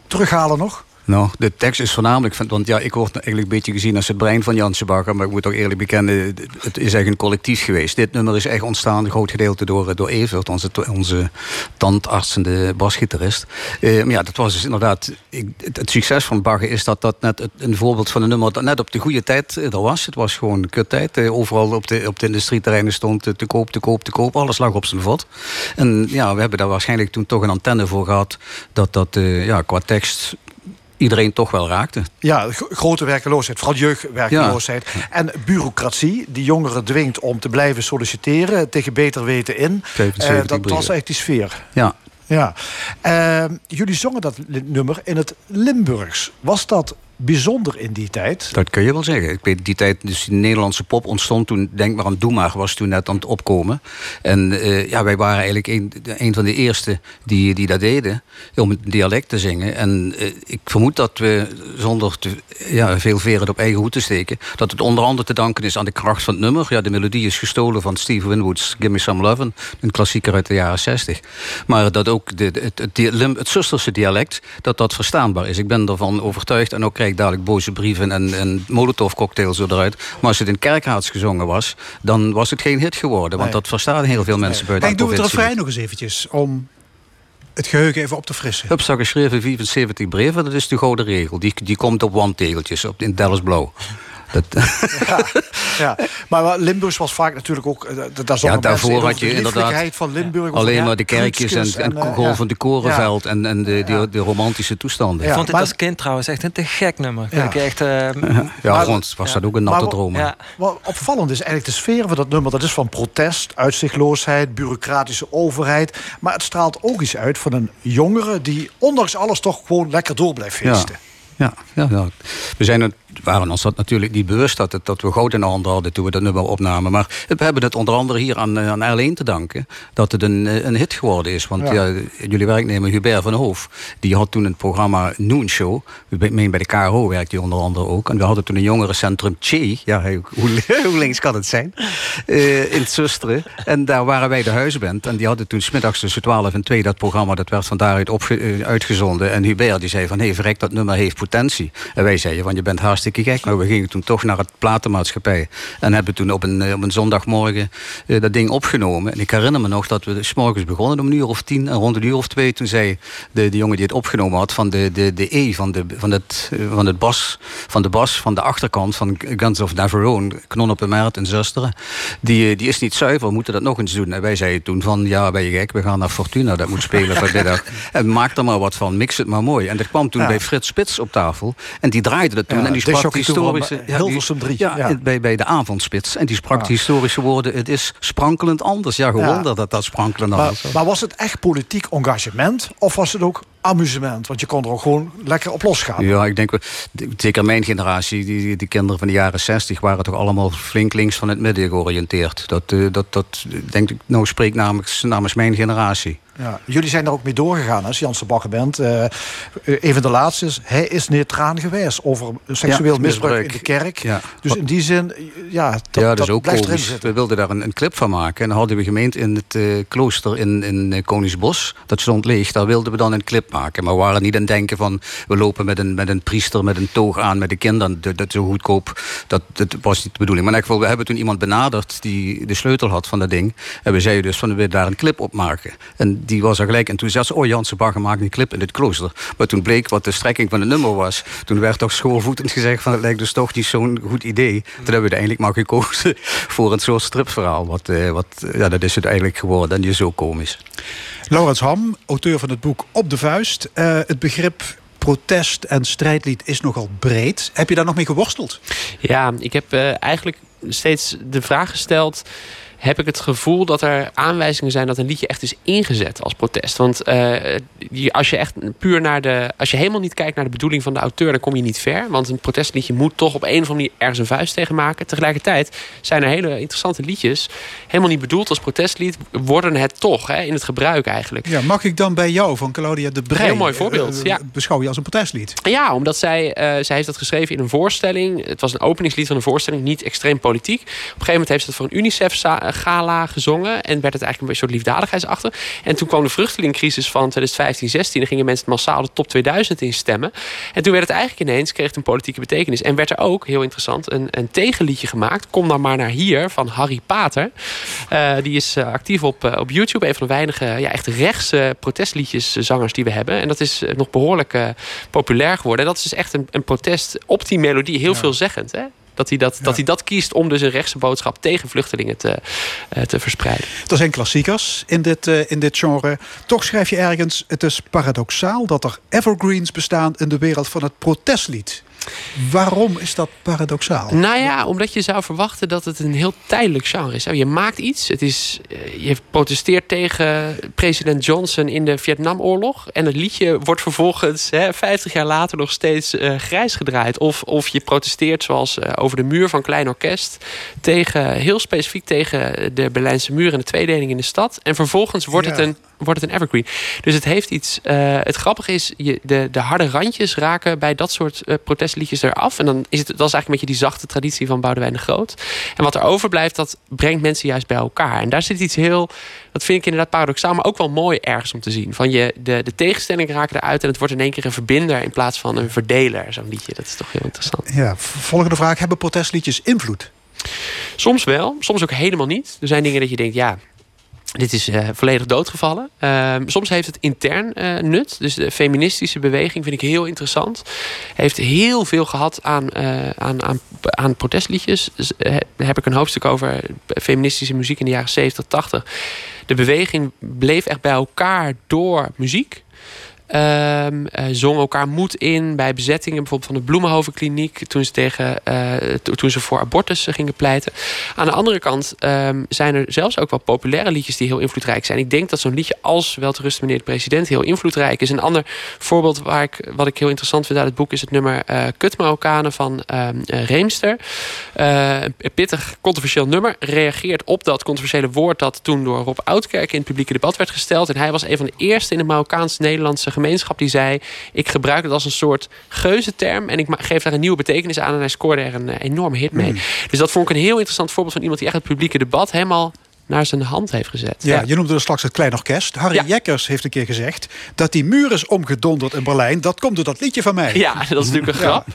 terughalen nog? Nou, de tekst is voornamelijk... Want ja, ik word eigenlijk een beetje gezien als het brein van Janse Bakker. Maar ik moet toch eerlijk bekennen, het is echt een collectief geweest. Dit nummer is echt ontstaan, een groot gedeelte door, door Evert, onze, onze tandartsende basgitarist. Eh, maar ja, dat was dus inderdaad... Ik, het, succes van Bagger is dat dat net een voorbeeld van een nummer... dat net op de goede tijd eh, er was. Het was gewoon kuttijd. Eh, overal op de, op de industrieterreinen stond eh, te koop, te koop, te koop. Alles lag op zijn vod. En ja, we hebben daar waarschijnlijk toen toch een antenne voor gehad... dat dat eh, ja, qua tekst iedereen toch wel raakte. Ja, gro- grote werkeloosheid, vooral jeugdwerkeloosheid. En bureaucratie, die jongeren dwingt om te blijven solliciteren... tegen beter weten in. 75 Eh, dat was eigenlijk die sfeer. Ja, Ja. Eh, jullie zongen dat nummer in het Limburgs. Was dat bijzonder in die tijd? dat kun je wel zeggen. Ik weet die tijd, dus die Nederlandse pop ontstond toen, denk maar aan Doe maar, was toen net aan het opkomen. En eh, ja, wij waren eigenlijk een, van de eerste die, die dat deden, om het dialect te zingen. En eh, ik vermoed dat we, zonder ja, veel veren op eigen hoed te steken, dat het onder andere te danken is aan de kracht van het nummer. Ja, de melodie is gestolen van Steve Winwood's Give Me Some Lovin', een klassieker uit de jaren 60. Maar dat ook de, de- het, het, het Zusterse dialect, dat dat verstaanbaar is. Ik ben ervan overtuigd, en ook krijg ik dadelijk boze brieven en, en molotov-cocktails eruit. Maar als het in Kerkraads gezongen was, dan was het geen hit geworden. Want Nee. dat verstaan heel veel mensen buiten Henk, de doe het provincie. refrein nog eens eventjes. Om het geheugen even op te frissen. Hupsa geschreven 75 brieven, dat is de gouden regel. Die, die komt op wandtegeltjes op, in Dallas Blauw. Dat, Ja, maar wat- Limburgs was vaak natuurlijk ook... eh, dat- Daar ja, daarvoor had je de inderdaad van Limburg. alleen ja, maar de kerkjes en, en, eh, golvende ja. korenveld en, en de, de, de romantische toestanden. Ik vond dit maar- als kind trouwens echt een te gek nummer. Ja. Ik echt, eh, Ja, Maar- rond was ja. dat ook een natte Maar- droom. ja. Wat opvallend is eigenlijk de sfeer van dat nummer. Dat is van protest, uitzichtloosheid, bureaucratische overheid. Maar het straalt ook iets uit van een jongere... die ondanks alles toch gewoon lekker door blijft feesten. Ja, ja, ja. We zijn het, waren ons dat natuurlijk niet bewust dat, het, dat we goud in de handen hadden toen we dat nummer opnamen. Maar we hebben het onder andere hier aan, eh, aan R1 te danken dat het een, eh, een hit geworden is. Want Ja. ja. jullie werknemer Hubert van Hoof, die had toen het programma Noon Show. Ik meen bij de KRO werkt hij onder andere ook. En we hadden toen een jongerencentrum Che. Ja, hoe, hoe links kan het zijn? Eh, in het Zusteren. En daar waren wij de huisband. En die hadden toen smiddags tussen 12 en 2 dat programma. Dat werd van daaruit uitgezonden. En Hubert die zei van, hé hey, verrek, dat nummer heeft potentie. En wij zeiden van, je bent hartstikke gek. Maar we gingen toen toch naar het platenmaatschappij. En hebben toen op een, eh, op een zondagmorgen eh, dat ding opgenomen. En ik herinner me nog dat we s morgens begonnen om een uur of tien. En rond een uur of twee toen zei de, de jongen die het opgenomen had... van de, de, de E van, de, van, het, eh, van, het bas, van de bas van de achterkant van Guns of Navarone... Knon op een Mert en Zusteren. Die, die is niet zuiver, we moeten dat nog eens doen. En wij zeiden toen van, ja, ben je gek, we gaan naar Fortuna. Dat moet spelen vanmiddag. En maak er maar wat van, mix het maar mooi. En dat kwam toen Ja. bij Frits Spits op tafel. En die draaide dat toen. Ja, en die sprak van, historische... Hilversum Ja, ja. Bij, bij de avondspits. En die sprak Ja. de historische woorden, het is sprankelend anders. Ja, gewoon dat dat, dat sprankelend Maar, anders was. maar was het echt politiek engagement? Of was het ook amusement? Want je kon er ook gewoon lekker op losgaan. Ja, ik denk, zeker mijn generatie, die, die kinderen van de jaren 60, waren toch allemaal flink links van het midden georiënteerd. Dat, eh, dat, dat denk ik, nou spreekt namens, namens mijn generatie. Ja, jullie zijn daar ook mee doorgegaan als Janse Bagger bent. Een van de laatste is, hij is neutraal geweest over seksueel Ja, misbruik in de kerk. Ja. Dus in die zin, ja, dat, ja, dat, is ook blijft erin komisch. zitten. We wilden daar een, een clip van maken. En dan hadden we gemeend in het eh, klooster in, in Koningsbos. Dat stond leeg. Daar wilden we dan een clip maken. Maar we waren niet aan het denken van... we lopen met een, met een priester met een toog aan met de kinderen. Dat, dat zo goedkoop. Dat, dat was niet de bedoeling. Maar in geval, we hebben toen iemand benaderd... die de sleutel had van dat ding. En we zeiden dus van, we willen daar een clip op maken. En die was er gelijk enthousiast. Oh, Janse Bagger maakt een clip in het klooster. Maar toen bleek wat de strekking van het nummer was. Toen werd toch schoolvoetend gezegd van... het lijkt dus toch niet zo'n goed idee. Toen hebben we uiteindelijk maar gekozen voor een soort stripverhaal. Wat, eh, wat, eh, ja, dat is het eigenlijk geworden. En die is zo komisch. Laurens Ham, auteur van het boek Op de Vuist. Eh, het begrip protest en strijdlied is nogal breed. Heb je daar nog mee geworsteld? Ja, ik heb eh, eigenlijk steeds de vraag gesteld. Heb ik het gevoel dat er aanwijzingen zijn dat een liedje echt is ingezet als protest? Want eh, als je echt puur naar de. Als je helemaal niet kijkt naar de bedoeling van de auteur, dan kom je niet ver. Want een protestliedje moet toch op een of andere manier ergens een vuist tegen maken. Tegelijkertijd zijn er hele interessante liedjes. Helemaal niet bedoeld als protestlied, worden het toch hè, in het gebruik eigenlijk. Ja, mag ik dan bij jou van Claudia de Brij... Heel mooi voorbeeld, eh, ja. Beschouw je als een protestlied? Ja, omdat zij, eh, zij heeft dat geschreven in een voorstelling. Het was een openingslied van een voorstelling, niet extreem politiek. Op een gegeven moment heeft ze het voor een UNICEF-gala gezongen. En werd het eigenlijk een soort liefdadigheidsachter. En toen kwam de vluchtelingencrisis van 2015, 16. Dan gingen mensen massaal de top 2000 instemmen. En toen werd het eigenlijk ineens, kreeg het een politieke betekenis. En werd er ook, heel interessant, een, een tegenliedje gemaakt. Kom dan maar naar hier, van Harry Pater. Eh, die is eh, actief op, eh, op YouTube. Een van de weinige ja, echt rechtse protestliedjeszangers die we hebben. En dat is nog behoorlijk eh, populair geworden. En dat is dus echt een, een protest op die melodie. Heel veelzeggend, hè? Dat hij dat, dat hij dat kiest om dus een rechtse boodschap tegen vluchtelingen te, eh, te verspreiden. Er zijn klassiekers in dit, eh, in dit genre. Toch schrijf je ergens... het is paradoxaal dat er evergreens bestaan... in de wereld van het protestlied. Waarom is dat paradoxaal? Nou ja, omdat je zou verwachten dat het een heel tijdelijk genre is. Je maakt iets, het is, eh, je protesteert tegen president Johnson in de Vietnamoorlog. En het liedje wordt vervolgens hè, 50 jaar later nog steeds eh, grijs gedraaid. Of, of je protesteert zoals eh, over de muur van Klein Orkest. Tegen, heel specifiek tegen de Berlijnse muur en de tweedeling in de stad. En vervolgens wordt, Ja. het, een, wordt het een evergreen. Dus het heeft iets. eh, het grappige is, je, de, de harde randjes raken bij dat soort eh, protestliedjes eraf. En dan is het, dat is eigenlijk een beetje die zachte traditie van Boudewijn de Groot. En wat er overblijft, dat brengt mensen juist bij elkaar. En daar zit iets heel. Dat vind ik inderdaad paradoxaal, maar ook wel mooi ergens om te zien. Van je, de, de tegenstelling raken eruit en het wordt in één keer een verbinder in plaats van een verdeler. Zo'n liedje. Dat is toch heel interessant. Ja, volgende vraag. Hebben protestliedjes invloed? Soms wel, soms ook helemaal niet. Er zijn dingen dat je denkt, ja, Dit is eh, volledig doodgevallen. Ehm, soms heeft het intern eh, nut. Dus de feministische beweging vind ik heel interessant. Heeft heel veel gehad aan, eh, aan, aan, aan protestliedjes. Dus, daar heb ik een hoofdstuk over feministische muziek in de jaren 70, 80. De beweging bleef echt bij elkaar door muziek. Ehm eh, zong elkaar moed in bij bezettingen, bijvoorbeeld van de Bloemenhovenkliniek, toen ze, tegen, eh, to- toen ze voor abortus eh, gingen pleiten. Aan de andere kant ehm, zijn er zelfs ook wel populaire liedjes die heel invloedrijk zijn. Ik denk dat zo'n liedje als Wel te rusten, meneer de president heel invloedrijk is. Een ander voorbeeld waar ik, wat ik heel interessant vind uit het boek is het nummer eh Kut Marokkanen van ehm, eh, Reemster. Een pittig, controversieel nummer. Reageert op dat controversiële woord dat toen door Rob Oudkerk in het publieke debat werd gesteld. En hij was een van de eerste in de Marokkaans-Nederlandse gemeenschap die zei: Ik gebruik het als een soort geuzenterm en ik geef daar een nieuwe betekenis aan. En hij scoorde er een eh, enorme hit mee. Dus dat vond ik een heel interessant voorbeeld van iemand die echt het publieke debat helemaal naar zijn hand heeft gezet. Ja, je noemde er straks het klein orkest. Harry Jekkers heeft een keer gezegd dat die muur is omgedonderd in Berlijn. Dat komt door dat liedje van mij. Ja, dat is natuurlijk een grap.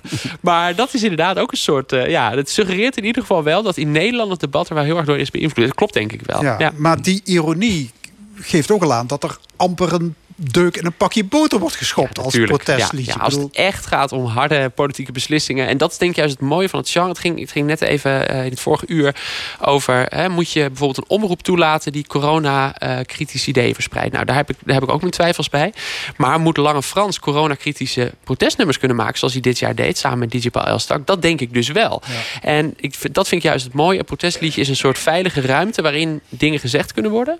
Maar dat is inderdaad ook een soort... eh, ja, het suggereert in ieder geval wel dat in Nederland het debat er wel heel erg door is beïnvloed. Dat klopt denk ik wel. Ja, Ja. Maar die ironie geeft ook al aan dat er amper een deuk in een pakje boter wordt geschopt als protestliedje. Ja, ja, als het echt gaat om harde politieke beslissingen. En dat is denk ik juist het mooie van het genre. Het ging, het ging net even eh, in het vorige uur over... Hè, moet je bijvoorbeeld een omroep toelaten... die corona-kritische ideeën verspreidt. Nou, daar heb, ik, daar heb ik ook mijn twijfels bij. Maar moet Lange Frans corona-kritische protestnummers kunnen maken... zoals hij dit jaar deed, samen met Paul Elstak? Dat denk ik dus wel. En ik, dat vind ik juist het mooie. Een protestliedje is een soort veilige ruimte... waarin dingen gezegd kunnen worden.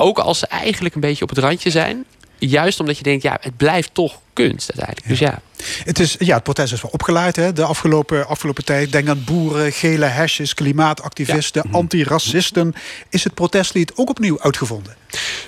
Ook als ze eigenlijk een beetje op het randje zijn. Juist omdat je denkt, ja, het blijft toch kunst uiteindelijk. Dus ja. het, is, ja, het protest is wel opgeleid hè, de afgelopen, afgelopen tijd. Denk aan boeren, gele hesjes, klimaatactivisten, antiracisten. Is het protestlied ook opnieuw uitgevonden?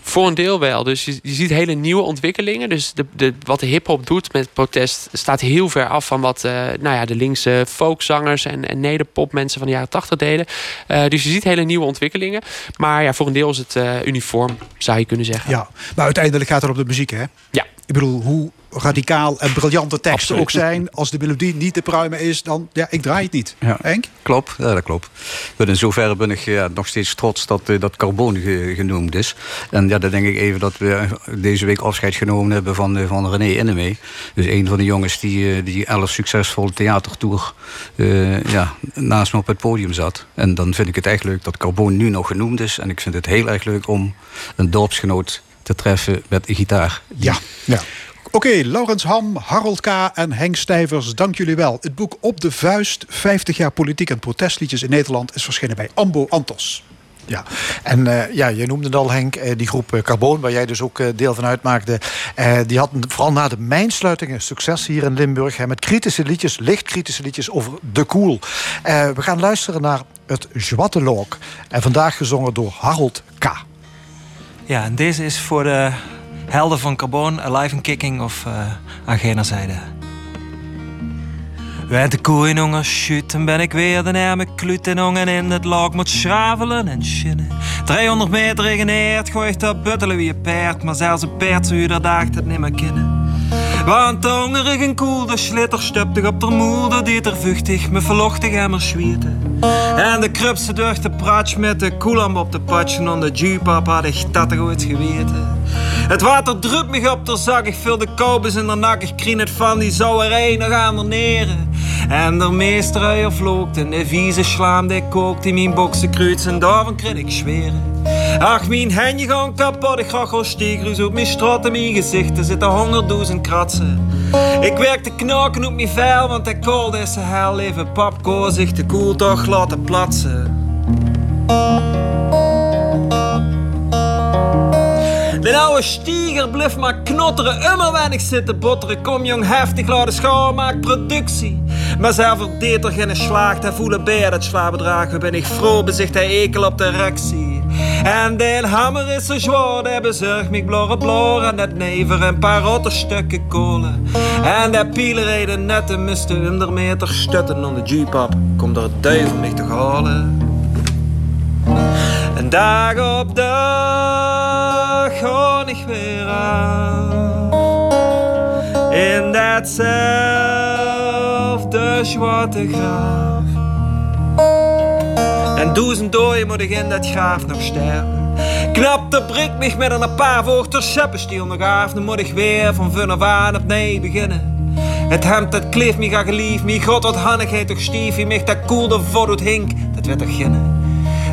Voor een deel wel. Dus je, je ziet hele nieuwe ontwikkelingen. Dus de, de, wat de hip-hop doet met protest staat heel ver af van wat eh, nou ja, de linkse folkzangers en, en nederpopmensen van de jaren tachtig deden. Eh, dus je ziet hele nieuwe ontwikkelingen. Maar ja, voor een deel is het eh, uniform, zou je kunnen zeggen. Ja, maar uiteindelijk gaat het om de muziek, hè? Ja. Ik bedoel, hoe radicaal en briljante teksten Absoluut. ook zijn... als de melodie niet te pruimen is, dan... Ja, ik draai het niet. Ja. Henk? Klopt, ja, dat klopt. In zoverre ben ik ja, nog steeds trots dat eh, dat carbon ge- genoemd is. En ja, dan denk ik even dat we deze week afscheid genomen hebben van, eh, van René Innemee. Dus een van de jongens die, eh, die elf succesvolle theatertour eh, ja, naast me op het podium zat. En dan vind ik het echt leuk dat carbon nu nog genoemd is. En ik vind het heel erg leuk om een dorpsgenoot te treffen met een gitaar. Ja. ja. Oké, Laurens Ham, Harold K. en Henk Stijvers, dank jullie wel. Het boek Op de Vuist, 50 jaar politiek en protestliedjes in Nederland... is verschenen bij Ambo Antos. Ja, en eh, ja, je noemde het al Henk, eh, die groep eh, Carbon, waar jij dus ook deel van uitmaakte. eh, die had vooral na de mijnsluiting een succes hier in Limburg. Hè, met kritische liedjes, licht kritische liedjes over de koel. Eh, we gaan luisteren naar het Zwattelook. En vandaag gezongen door Harold K. Ja, en deze is voor de helden van Carbon, Alive and Kicking of uh, zijde. Wij de koeien jongen shoot, en ben ik weer de arme kluut en hongen in het log moet schravelen en schinnen. 300 meter regeneert, gooit dat buttelen wie je paard, maar zelfs een paard zou je dat daagt het niet meer kennen. Want hongerig en koel, de slitter stuptig op de moeder, die er vuchtig me verlochtig en maar zwieten. En de krupse durch de pratsch met de koelamp op de patschen, en de jupap had ik dat ooit geweten. Het water drupt me op de zak, ik vul de kobus in de nak, ik krien het van die zou er een nog aan de neren. En de meester uier vloogt en de vieze slaam die kookt in mijn boksen kruids en daarvan krijg ik zweren. Ach, mijn henje gaan kapot, ik ga gewoon steegruis op mijn straat en mijn gezicht. Er zitten hongerdoezen kratsen. Ik werk te knaken op mijn vel, want ik kool deze hel even papko zich de koel toch laten platsen. De oude stieger blijft maar knotteren, immer weinig zitten botteren. Kom jong, heftig, laat de schaal, maak productie. Maar zelf verdeed er geen slaagt, hij voelen bij dat slaapbedrag. Ben ik vroeg, bezicht hij ekel op de rectie. En de hammer is zo zwaar, hij bezorgt me blorre blor en dat never een paar rotte stukken kolen. En de pieler reden net en miste honderd meter stutten om de jeepap. Komt het duivel mij te halen. En dag op dag ga ik weer aan. In datzelfde zwarte graaf. En duizend dooien moet ik in dat graaf nog sterven. Knap de brik mich met een paar woorden seppenstiel nog af. Dan moet ik weer van vanaf aan opnieuw beginnen. Het hemd dat kleeft mij ga geliefd. Mij god wat hannigheid toch stief. Wie mich dat koelde voordoet hink. Dat werd toch ginnen.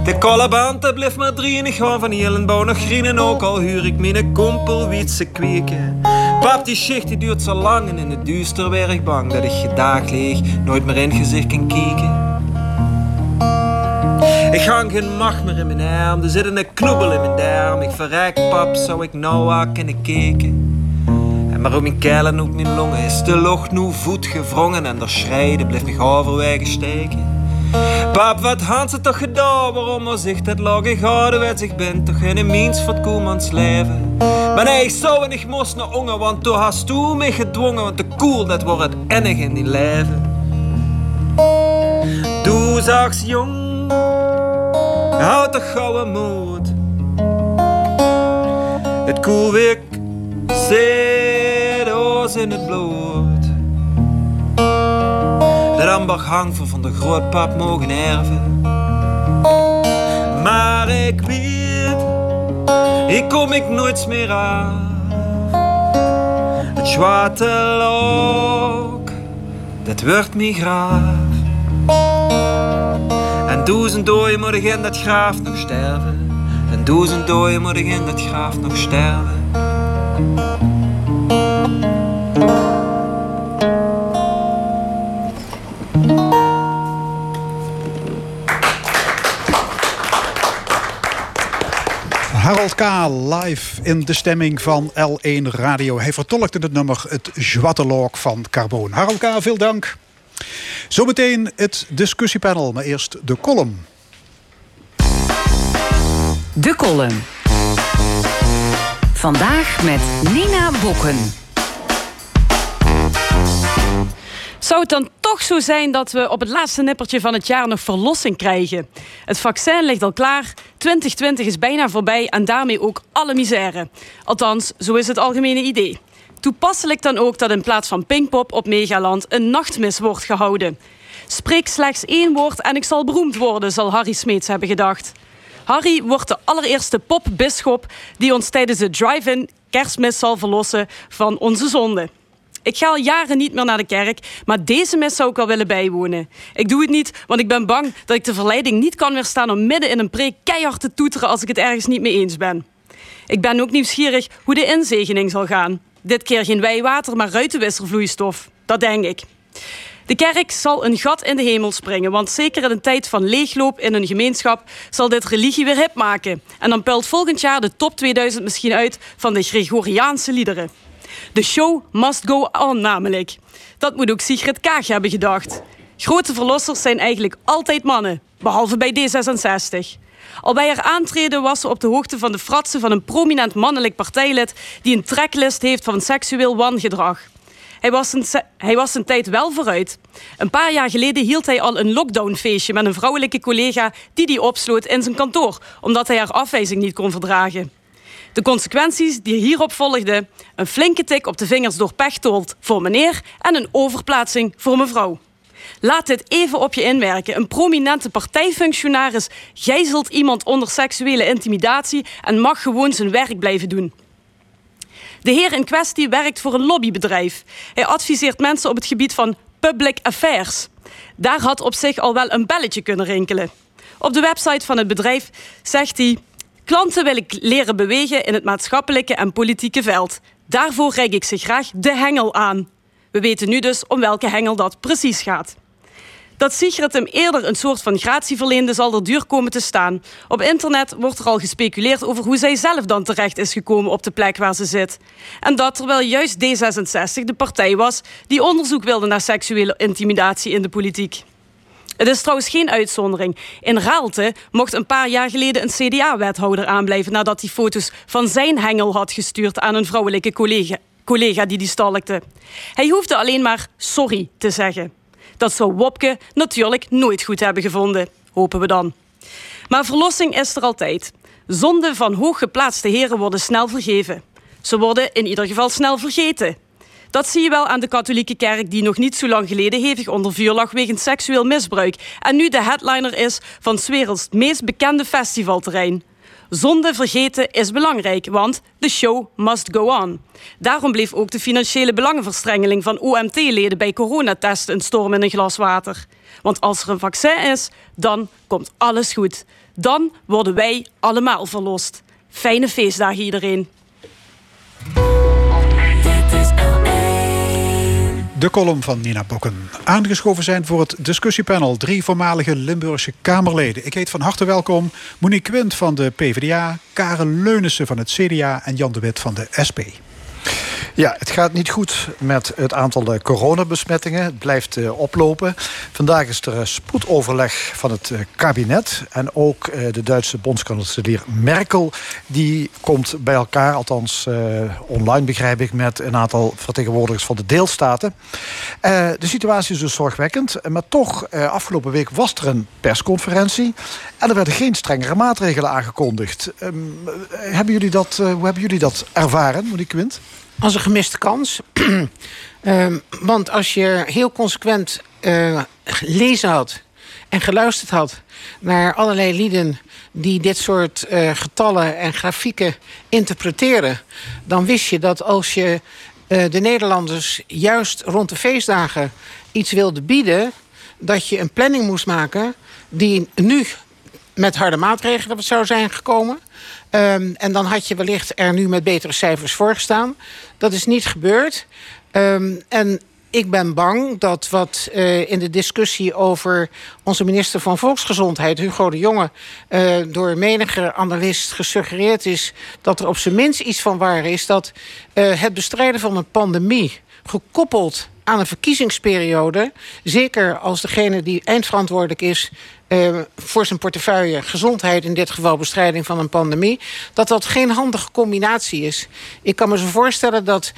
De kolleband dat bleef maar drie en ik gewoon van heel en bouw nog grienen. Ook al huur ik mijn kompel wietse kweken. Pap die schicht die duurt zo lang en in het duister werd ik bang. Dat ik gedaag leeg nooit meer in gezicht kan kijken. Ik hang geen macht meer in mijn arm, er zit een knoebel in mijn darm. Ik verrek pap, zou ik nou aan kunnen kijken. En maar op mijn keel en op mijn longen is de lucht nu voet gevrongen. En de schrijden blijft me overwege steken. Pap, wat had ze toch gedaan? Waarom was ik dat gouden werd? Ik ben toch geen mens van koelmans leven. Maar nee, ik zou en ik moest naar ongen, want toen hast u me gedwongen. Want de koel, dat wordt het enige in die leven. Doe zachts jong, houd de gouden moed. Het koelwik zit ons in het bloed. De amber hangt voor van de grootpap mogen erven. Maar ik weet, ik kom ik nooit meer aan. Het zwarte lok, dat wordt me graaf. En duizend dooien moet ik in dat graaf nog sterven. En duizend dooien moet ik in dat graaf nog sterven. Harold K. live in de stemming van L1 Radio. Hij vertolkte het nummer Het Zwattelok van Carbon. Harold K., veel dank. Zometeen het discussiepanel, maar eerst de column. De column. Vandaag met Nina Bokken. Zou het dan toch zo zijn dat we op het laatste nippertje van het jaar nog verlossing krijgen? Het vaccin ligt al klaar, 2020 is bijna voorbij en daarmee ook alle misère. Althans, zo is het algemene idee. Toepasselijk dan ook dat in plaats van Pinkpop op Megaland een nachtmis wordt gehouden. Spreek slechts één woord en ik zal beroemd worden, zal Harry Smeets hebben gedacht. Harry wordt de allereerste popbisschop die ons tijdens de drive-in kerstmis zal verlossen van onze zonde. Ik ga al jaren niet meer naar de kerk, maar deze mis zou ik wel willen bijwonen. Ik doe het niet, want ik ben bang dat ik de verleiding niet kan weerstaan om midden in een preek keihard te toeteren als ik het ergens niet mee eens ben. Ik ben ook nieuwsgierig hoe de inzegening zal gaan. Dit keer geen wijwater, maar ruitenwisselvloeistof. Dat denk ik. De kerk zal een gat in de hemel springen, want zeker in een tijd van leegloop in een gemeenschap zal dit religie weer hip maken. En dan pelt volgend jaar de top 2000 misschien uit van de Gregoriaanse liederen. De show must go on namelijk. Dat moet ook Sigrid Kaag hebben gedacht. Grote verlossers zijn eigenlijk altijd mannen, behalve bij D66. Al bij haar aantreden was ze op de hoogte van de fratsen van een prominent mannelijk partijlid die een tracklist heeft van seksueel wangedrag. Hij was, een, hij was zijn tijd wel vooruit. Een paar jaar geleden hield hij al een lockdownfeestje met een vrouwelijke collega die die opsloot in zijn kantoor, omdat hij haar afwijzing niet kon verdragen. De consequenties die hierop volgden: een flinke tik op de vingers door Pechtold voor meneer en een overplaatsing voor mevrouw. Laat dit even op je inwerken. Een prominente partijfunctionaris gijzelt iemand onder seksuele intimidatie en mag gewoon zijn werk blijven doen. De heer in kwestie werkt voor een lobbybedrijf. Hij adviseert mensen op het gebied van public affairs. Daar had op zich al wel een belletje kunnen rinkelen. Op de website van het bedrijf zegt hij: Klanten wil ik leren bewegen in het maatschappelijke en politieke veld. Daarvoor reik ik ze graag de hengel aan. We weten nu dus om welke hengel dat precies gaat. Dat Sigrid hem eerder een soort van gratie verleende, zal er duur komen te staan. Op internet wordt er al gespeculeerd over hoe zij zelf dan terecht is gekomen op de plek waar ze zit. En dat terwijl juist D66 de partij was die onderzoek wilde naar seksuele intimidatie in de politiek. Het is trouwens geen uitzondering. In Raalte mocht een paar jaar geleden een CDA-wethouder aanblijven nadat hij foto's van zijn hengel had gestuurd aan een vrouwelijke collega, collega die die stalkte. Hij hoefde alleen maar sorry te zeggen. Dat zou Wopke natuurlijk nooit goed hebben gevonden, hopen we dan. Maar verlossing is er altijd. Zonden van hooggeplaatste heren worden snel vergeven. Ze worden in ieder geval snel vergeten. Dat zie je wel aan de katholieke kerk die nog niet zo lang geleden hevig onder vuur lag wegens seksueel misbruik en nu de headliner is van 's werelds meest bekende festivalterrein. Zonde vergeten is belangrijk, want the show must go on. Daarom bleef ook de financiële belangenverstrengeling van OMT-leden bij coronatesten een storm in een glas water. Want als er een vaccin is, dan komt alles goed. Dan worden wij allemaal verlost. Fijne feestdagen iedereen. De column van Nina Bokken. Aangeschoven zijn voor het discussiepanel drie voormalige Limburgse Kamerleden. Ik heet van harte welkom Monique Quint van de PvdA, Karen Leunissen van het CDA en Jan de Wit van de SP. Ja, het gaat niet goed met het aantal eh, coronabesmettingen. Het blijft eh, oplopen. Vandaag is er eh, spoedoverleg van het kabinet. En ook de Duitse bondskanselier Merkel... die komt bij elkaar, althans online begrijp ik... met een aantal vertegenwoordigers van de deelstaten. De situatie is dus zorgwekkend. Maar toch, afgelopen week was er een persconferentie... en er werden geen strengere maatregelen aangekondigd. Ehm, eh, hebben jullie dat, hoe hebben jullie dat ervaren, Monique Quint? Als een gemiste kans. Ehm, want als je heel consequent eh, gelezen had en geluisterd had naar allerlei lieden die dit soort eh, getallen en grafieken interpreteren, dan wist je dat als je eh, de Nederlanders juist rond de feestdagen iets wilde bieden, dat je een planning moest maken die nu met harde maatregelen zou zijn gekomen. Ehm, en dan had je wellicht er nu met betere cijfers voor gestaan. Dat is niet gebeurd. Ehm, en ik ben bang dat wat eh, in de discussie over onze minister van Volksgezondheid, Hugo de Jonge, eh, door menige analist gesuggereerd is dat er op zijn minst iets van waar is dat eh, het bestrijden van een pandemie gekoppeld aan een verkiezingsperiode, zeker als degene die eindverantwoordelijk is eh, voor zijn portefeuille, gezondheid, in dit geval bestrijding van een pandemie, dat dat geen handige combinatie is. Ik kan me zo voorstellen dat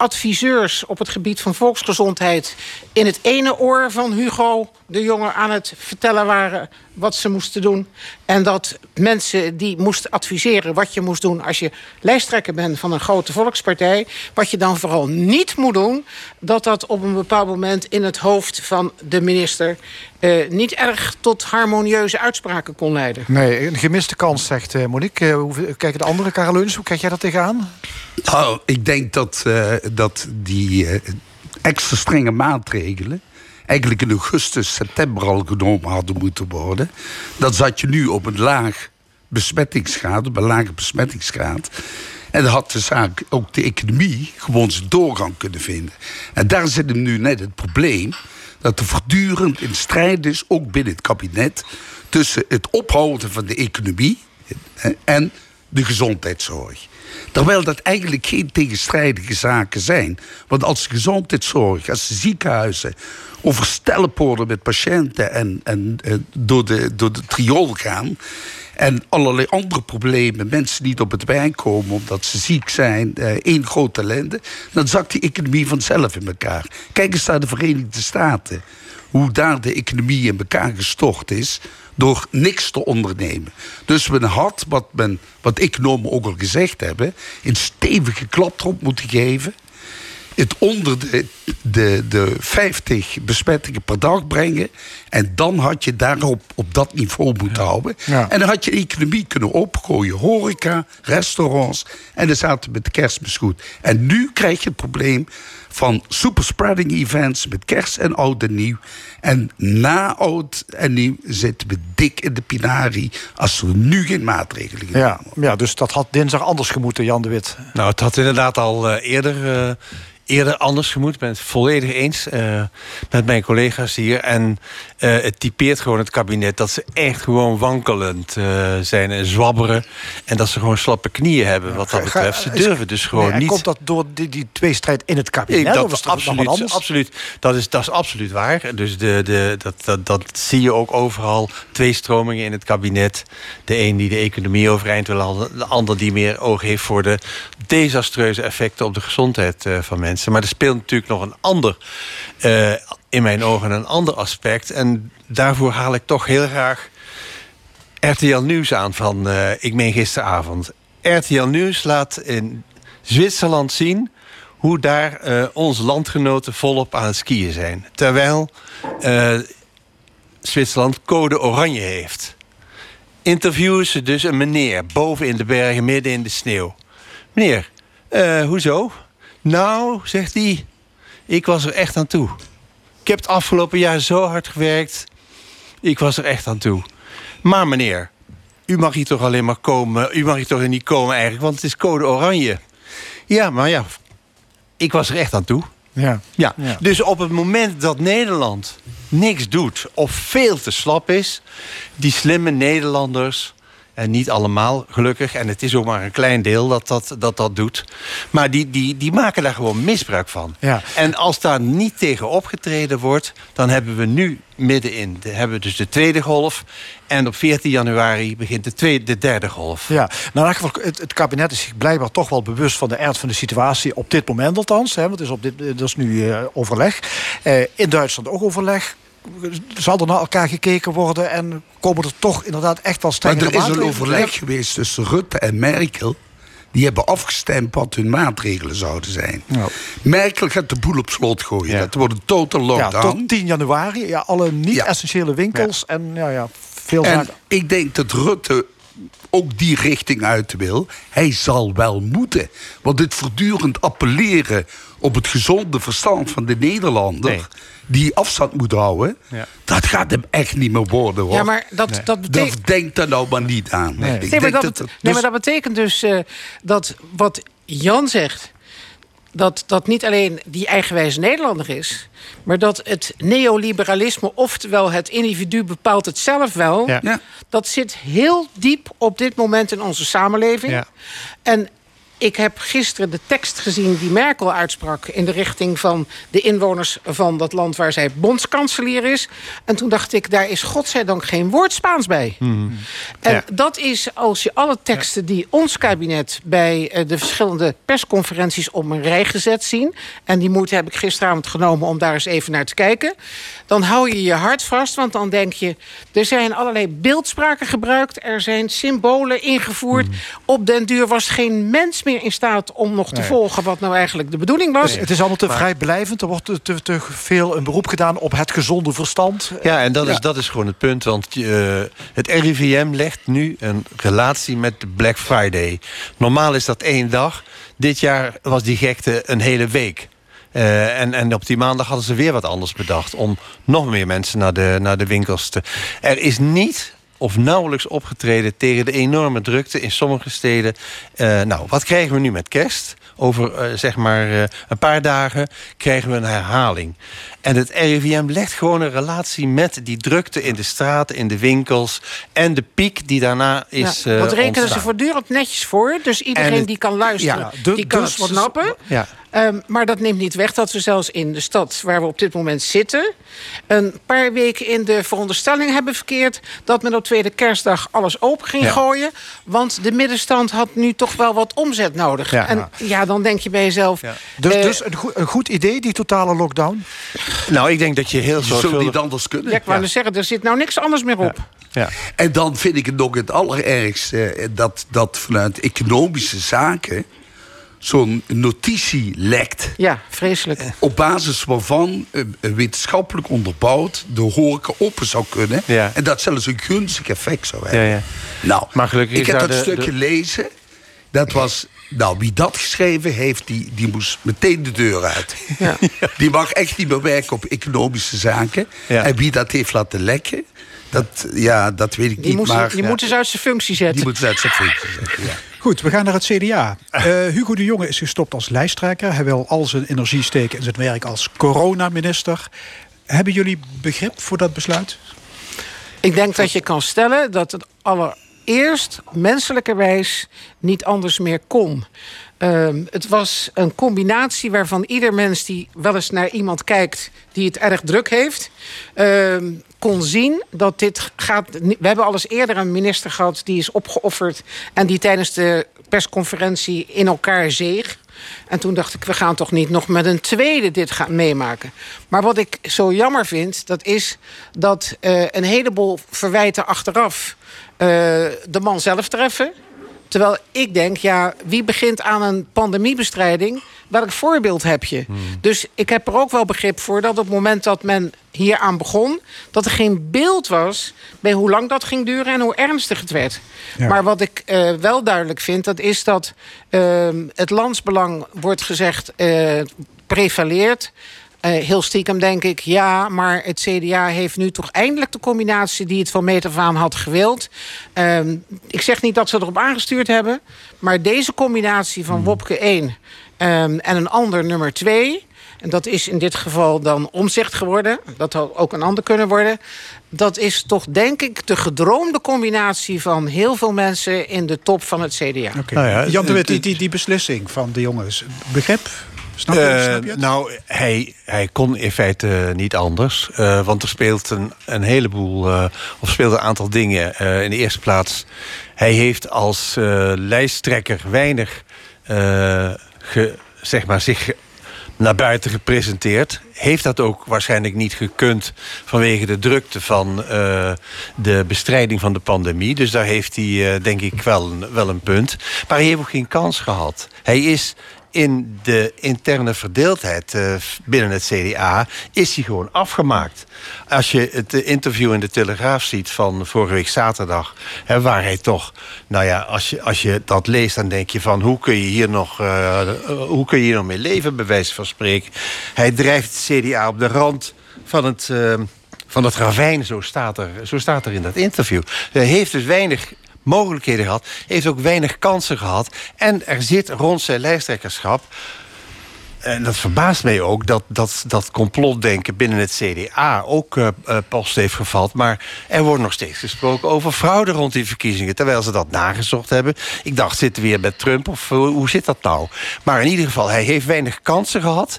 adviseurs op het gebied van volksgezondheid in het ene oor van Hugo de Jonge aan het vertellen waren wat ze moesten doen. En dat mensen die moesten adviseren wat je moest doen als je lijsttrekker bent van een grote volkspartij, wat je dan vooral niet moet doen, dat dat op een bepaald moment in het hoofd van de minister eh, niet erg tot harmonieuze uitspraken kon leiden. Nee, een gemiste kans, zegt eh, Monique. Eh, hoe kijken de andere Kareleunis? Hoe kijk jij dat tegenaan? Nou, ik denk dat, eh, dat die extra strenge maatregelen eigenlijk in augustus, september al genomen hadden moeten worden. Dan zat je nu op een laag besmettingsgraad, op een lage besmettingsgraad. En dan had de zaak, ook de economie, gewoon zijn doorgang kunnen vinden. En daar zit hem nu net het probleem dat er voortdurend in strijd is, ook binnen het kabinet, tussen het ophouden van de economie en de gezondheidszorg. Terwijl dat eigenlijk geen tegenstrijdige zaken zijn. Want als de gezondheidszorg, als de ziekenhuizen overstelpt worden met patiënten en, en eh, door, de, door de triool gaan. En allerlei andere problemen, mensen niet op het werk komen omdat ze ziek zijn, eh, één grote ellende, dan zakt die economie vanzelf in elkaar. Kijk eens naar de Verenigde Staten. Hoe daar de economie in elkaar gestort is door niks te ondernemen. Dus men had, wat, men, wat economen ook al gezegd hebben, een stevige klap erop moeten geven. Het onder de, de, de 50 besmettingen per dag brengen. En dan had je daarop op dat niveau moeten houden. Ja. En dan had je de economie kunnen opgooien. Horeca, restaurants. En dan zaten we met de kerstmis goed. En nu krijg je het probleem van superspreading events met kerst en oud en nieuw. En na oud en nieuw zitten we dik in de pinarie als we nu geen maatregelen gaan Ja, ja, dus dat had dinsdag anders gemoeten, Jan de Wit. Nou, het had inderdaad al eh, eerder, eh, eerder anders gemoet. Ik ben het volledig eens eh, met mijn collega's hier. En eh, het typeert gewoon het kabinet dat ze echt gewoon wankelend eh, zijn en zwabberen. En dat ze gewoon slappe knieën hebben wat dat betreft. Ze durven dus gewoon Nee, en niet... Komt dat door die, die tweestrijd in het kabinet? Ik, dat is absoluut, absoluut, dat, is, dat is absoluut waar. Dus de, de, dat, dat, dat zie je ook overal. Twee stromingen in het kabinet. De een die de economie overeind wil houden. De ander die meer oog heeft voor de desastreuze effecten op de gezondheid eh, van mensen. Maar er speelt natuurlijk nog een ander, eh, in mijn ogen een ander aspect. En daarvoor haal ik toch heel graag RTL Nieuws aan van, eh, ik meen gisteravond. RTL Nieuws laat in Zwitserland zien hoe daar eh, onze landgenoten volop aan het skiën zijn. Terwijl Zwitserland code oranje heeft. interviewen ze dus een meneer boven in de bergen, midden in de sneeuw. Meneer, hoezo? Nou, zegt hij, ik was er echt aan toe. Ik heb het afgelopen jaar zo hard gewerkt. Ik was er echt aan toe. Maar meneer, u mag hier toch alleen maar komen. U mag hier toch niet komen eigenlijk, want het is code oranje. Ja, maar ja, ik was er echt aan toe. Ja. Ja. Dus op het moment dat Nederland niks doet of veel te slap is, die slimme Nederlanders, en niet allemaal gelukkig, en het is ook maar een klein deel dat dat, dat, dat doet, maar die, die, die maken daar gewoon misbruik van. Ja. En als daar niet tegen opgetreden wordt, dan hebben we nu middenin, de, hebben we dus de tweede golf. En op 14 januari begint de, tweede, de derde golf. Ja, nou, het, het kabinet is zich blijkbaar toch wel bewust van de ernst van de situatie. Op dit moment althans. Hè, want het is, op dit, dat is nu eh, overleg. Eh, in Duitsland ook overleg. Zal er naar elkaar gekeken worden en komen er toch inderdaad echt wel Maar strengere er is een overleg geweest tussen Rutte en Merkel. Die hebben afgestemd wat hun maatregelen zouden zijn. Merkel gaat de boel op slot gooien. Dat wordt een total Ja, lockdown. tot 10 januari. Ja, alle niet-essentiële winkels. En ja, ja, veel En zaken. ik denk dat Rutte ook die richting uit wil. Hij zal wel moeten. Want dit voortdurend appelleren op het gezonde verstand van de Nederlander... die afstand moet houden... Ja. dat gaat hem echt niet meer worden. Hoor. Ja, maar dat- dat betekent- Dat denkt er nou maar niet aan. Nee, maar dat, dat nee, maar dat betekent dus eh, dat wat Jan zegt... Dat, dat niet alleen die eigenwijze Nederlander is... maar dat het neoliberalisme, oftewel het individu bepaalt het zelf wel... Ja. Ja. dat zit heel diep op dit moment in onze samenleving. Ja. En ik heb gisteren de tekst gezien die Merkel uitsprak... in de richting van de inwoners van dat land waar zij bondskanselier is. En toen dacht ik, daar is godzijdank geen woord Spaans bij. En Ja. dat is als je alle teksten die ons kabinet... bij eh, de verschillende persconferenties op een rij gezet zien... en die moeite heb ik gisteravond genomen om daar eens even naar te kijken... dan hou je je hart vast, want dan denk je... er zijn allerlei beeldspraken gebruikt... er zijn symbolen ingevoerd. Op den duur was geen mens meer in staat om nog te Nee. volgen... wat nou eigenlijk de bedoeling was. Het is allemaal te vrijblijvend. Er wordt te, te, te veel een beroep gedaan op het gezonde verstand. Ja, en dat, Ja. Is, dat is gewoon het punt. Want eh, het RIVM legt nu een relatie met de Black Friday. Normaal is dat één dag. Dit jaar was die gekte een hele week. Eh, en, en op die maandag hadden ze weer wat anders bedacht... om nog meer mensen naar de, naar de winkels te... Er is niet of nauwelijks opgetreden tegen de enorme drukte in sommige steden. Eh, nou, wat krijgen we nu met kerst? Over eh, zeg maar een paar dagen krijgen we een herhaling. En het RIVM legt gewoon een relatie met die drukte in de straten, in de winkels... en de piek die daarna is Ja, dat eh, rekenen ze voortdurend netjes voor. Dus iedereen het- die kan luisteren, Ja, de- die kan dus het snappen. Ja. Ehm, maar dat neemt niet weg dat we zelfs in de stad waar we op dit moment zitten... een paar weken in de veronderstelling hebben verkeerd... dat men op tweede kerstdag alles open ging Ja. gooien. Want de middenstand had nu toch wel wat omzet nodig. Ja. En ja, dan denk je bij jezelf... Dus, eh, dus een, goed, een goed idee, die totale lockdown? Nou, ik denk dat je heel Je zult zorgvuldig... niet anders kunnen. ja, ik wou net zeggen, er zit nou niks anders meer op. Ja. En dan vind ik het nog het allerergste eh, dat, dat vanuit economische zaken zo'n notitie lekt. Ja, vreselijk. Op basis waarvan eh, eh, wetenschappelijk onderbouwd de horeca open zou kunnen. Ja. En dat zelfs een gunstig effect zou hebben. Ja, ja. Nou, Maar gelukkig ik is heb dat de- stukje de- lezen. Dat was. Nou, wie dat geschreven heeft, die, die moest meteen de deur uit. Ja. Die mag echt niet meer werken op economische zaken. Ja. En wie dat heeft laten lekken, dat, ja, dat weet ik Die, niet. moest, maar, die moeten ze uit zijn functie zetten. die moeten ze uit zijn functie zetten. Ja. Goed, we gaan naar het CDA. Eh, Hugo de Jonge is gestopt als lijsttrekker. Hij wil al zijn energie steken in zijn werk als coronaminister. Hebben jullie begrip voor dat besluit? Ik denk dat je kan stellen dat het allereerst menselijkerwijs niet anders meer kon. Ehm, het was een combinatie waarvan ieder mens die wel eens naar iemand kijkt die het erg druk heeft, ehm, kon zien dat dit gaat. We hebben al eens eerder een minister gehad die is opgeofferd en die tijdens de persconferentie in elkaar zeeg. En toen dacht ik, we gaan toch niet nog met een tweede dit gaan meemaken. Maar wat ik zo jammer vind, dat is dat eh, een heleboel verwijten achteraf de man zelf treffen. Terwijl ik denk, ja, wie begint aan een pandemiebestrijding? Welk voorbeeld heb je? Dus ik heb er ook wel begrip voor dat op het moment dat men hieraan begon... dat er geen beeld was bij hoe lang dat ging duren en hoe ernstig het werd. Ja. Maar wat ik eh, wel duidelijk vind, dat is dat ehm, het landsbelang wordt gezegd eh, prevaleert. Eh, heel stiekem denk ik, ja, maar het CDA heeft nu toch eindelijk de combinatie die het van meet af aan had gewild. Ehm, ik zeg niet dat ze erop aangestuurd hebben, maar deze combinatie van Wopke 1 ehm, en een ander nummer 2. En dat is in dit geval dan omzicht geworden. Dat had ook een ander kunnen worden. Dat is toch, denk ik, de gedroomde combinatie van heel veel mensen in de top van het CDA. Nou ja, Jan de Wit, die, die, die beslissing van de jongens. Begrip? Snap je, Eh, snap je het? nou, hij, hij kon in feite niet anders. eh, want er speelt een, een heleboel, eh, of speelt een aantal dingen. In de eerste plaats, hij heeft als lijsttrekker weinig ge- zeg maar, zich naar buiten gepresenteerd. Heeft dat ook waarschijnlijk niet gekund vanwege de drukte van de bestrijding van de pandemie. Dus daar heeft hij denk ik wel een, wel een punt. Maar hij heeft ook geen kans gehad. Hij is in de interne verdeeldheid eh, binnen het CDA is hij gewoon afgemaakt. Als je het eh, interview in de Telegraaf ziet van vorige week zaterdag... Hè, waar hij toch, nou ja, als je, als je dat leest... dan denk je van, hoe kun je hier nog, eh, hoe kun je hier nog mee leven, bij wijze van spreken. Hij drijft het CDA op de rand van het... van het ravijn, zo staat, er, zo staat er in dat interview. Hij heeft dus weinig mogelijkheden gehad. Heeft ook weinig kansen gehad. En er zit rond zijn lijsttrekkerschap... En dat verbaast mij ook dat dat, dat complotdenken binnen het CDA ook eh eh, post heeft gevat. Maar er wordt nog steeds gesproken over fraude rond die verkiezingen. Terwijl ze dat nagezocht hebben. Ik dacht, zitten we weer bij Trump of eh, hoe zit dat nou? Maar in ieder geval, hij heeft weinig kansen gehad.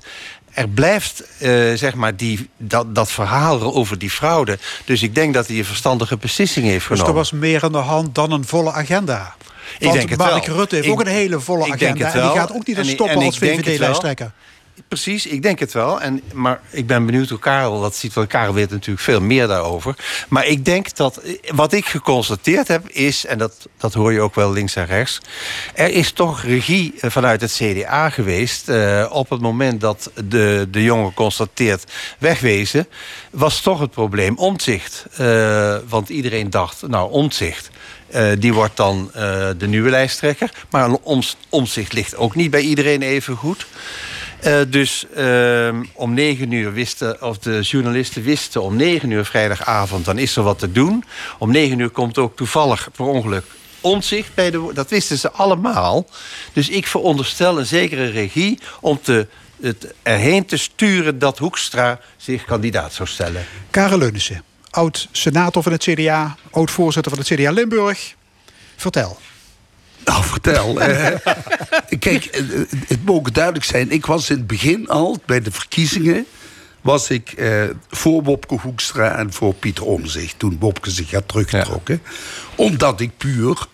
Er blijft eh, zeg maar die, dat, dat verhaal over die fraude. Dus ik denk dat hij een verstandige beslissing heeft Dus genomen. er was meer aan de hand dan een volle agenda. Ik Want denk het Mark wel. Rutte heeft Ik- ook een hele volle ik agenda. En die gaat ook niet ik- stoppen en als ik. VVD-lijsttrekker. Precies, ik denk het wel. En, maar ik ben benieuwd hoe Karel dat ziet. Want Karel weet natuurlijk veel meer daarover. Maar ik denk dat... Wat ik geconstateerd heb is... En dat, dat hoor je ook wel links en rechts. Er is toch regie eh, vanuit het CDA geweest. eh, op het moment dat de, de jongen constateert wegwezen... was toch het probleem omzicht. want iedereen dacht, nou, omzicht... Eh, die wordt dan eh, de nieuwe lijsttrekker. Maar een omzicht ligt ook niet bij iedereen even goed. Eh, dus ehm, om negen uur wisten, of de journalisten wisten om negen uur vrijdagavond, dan is er wat te doen. Om negen uur komt ook toevallig per ongeluk omzicht bij de. Dat wisten ze allemaal. Dus ik veronderstel een zekere regie om te, het erheen te sturen dat Hoekstra zich kandidaat zou stellen. Karel Leunissen, oud-senator van het CDA, oud-voorzitter van het CDA Limburg. Vertel. Nou, vertel. eh, kijk, eh, het mogen duidelijk zijn. Ik was in het begin al, bij de verkiezingen... was ik eh, voor Wopke Hoekstra en voor Pieter Omzicht... toen Wopke zich had teruggetrokken. Omdat ik puur,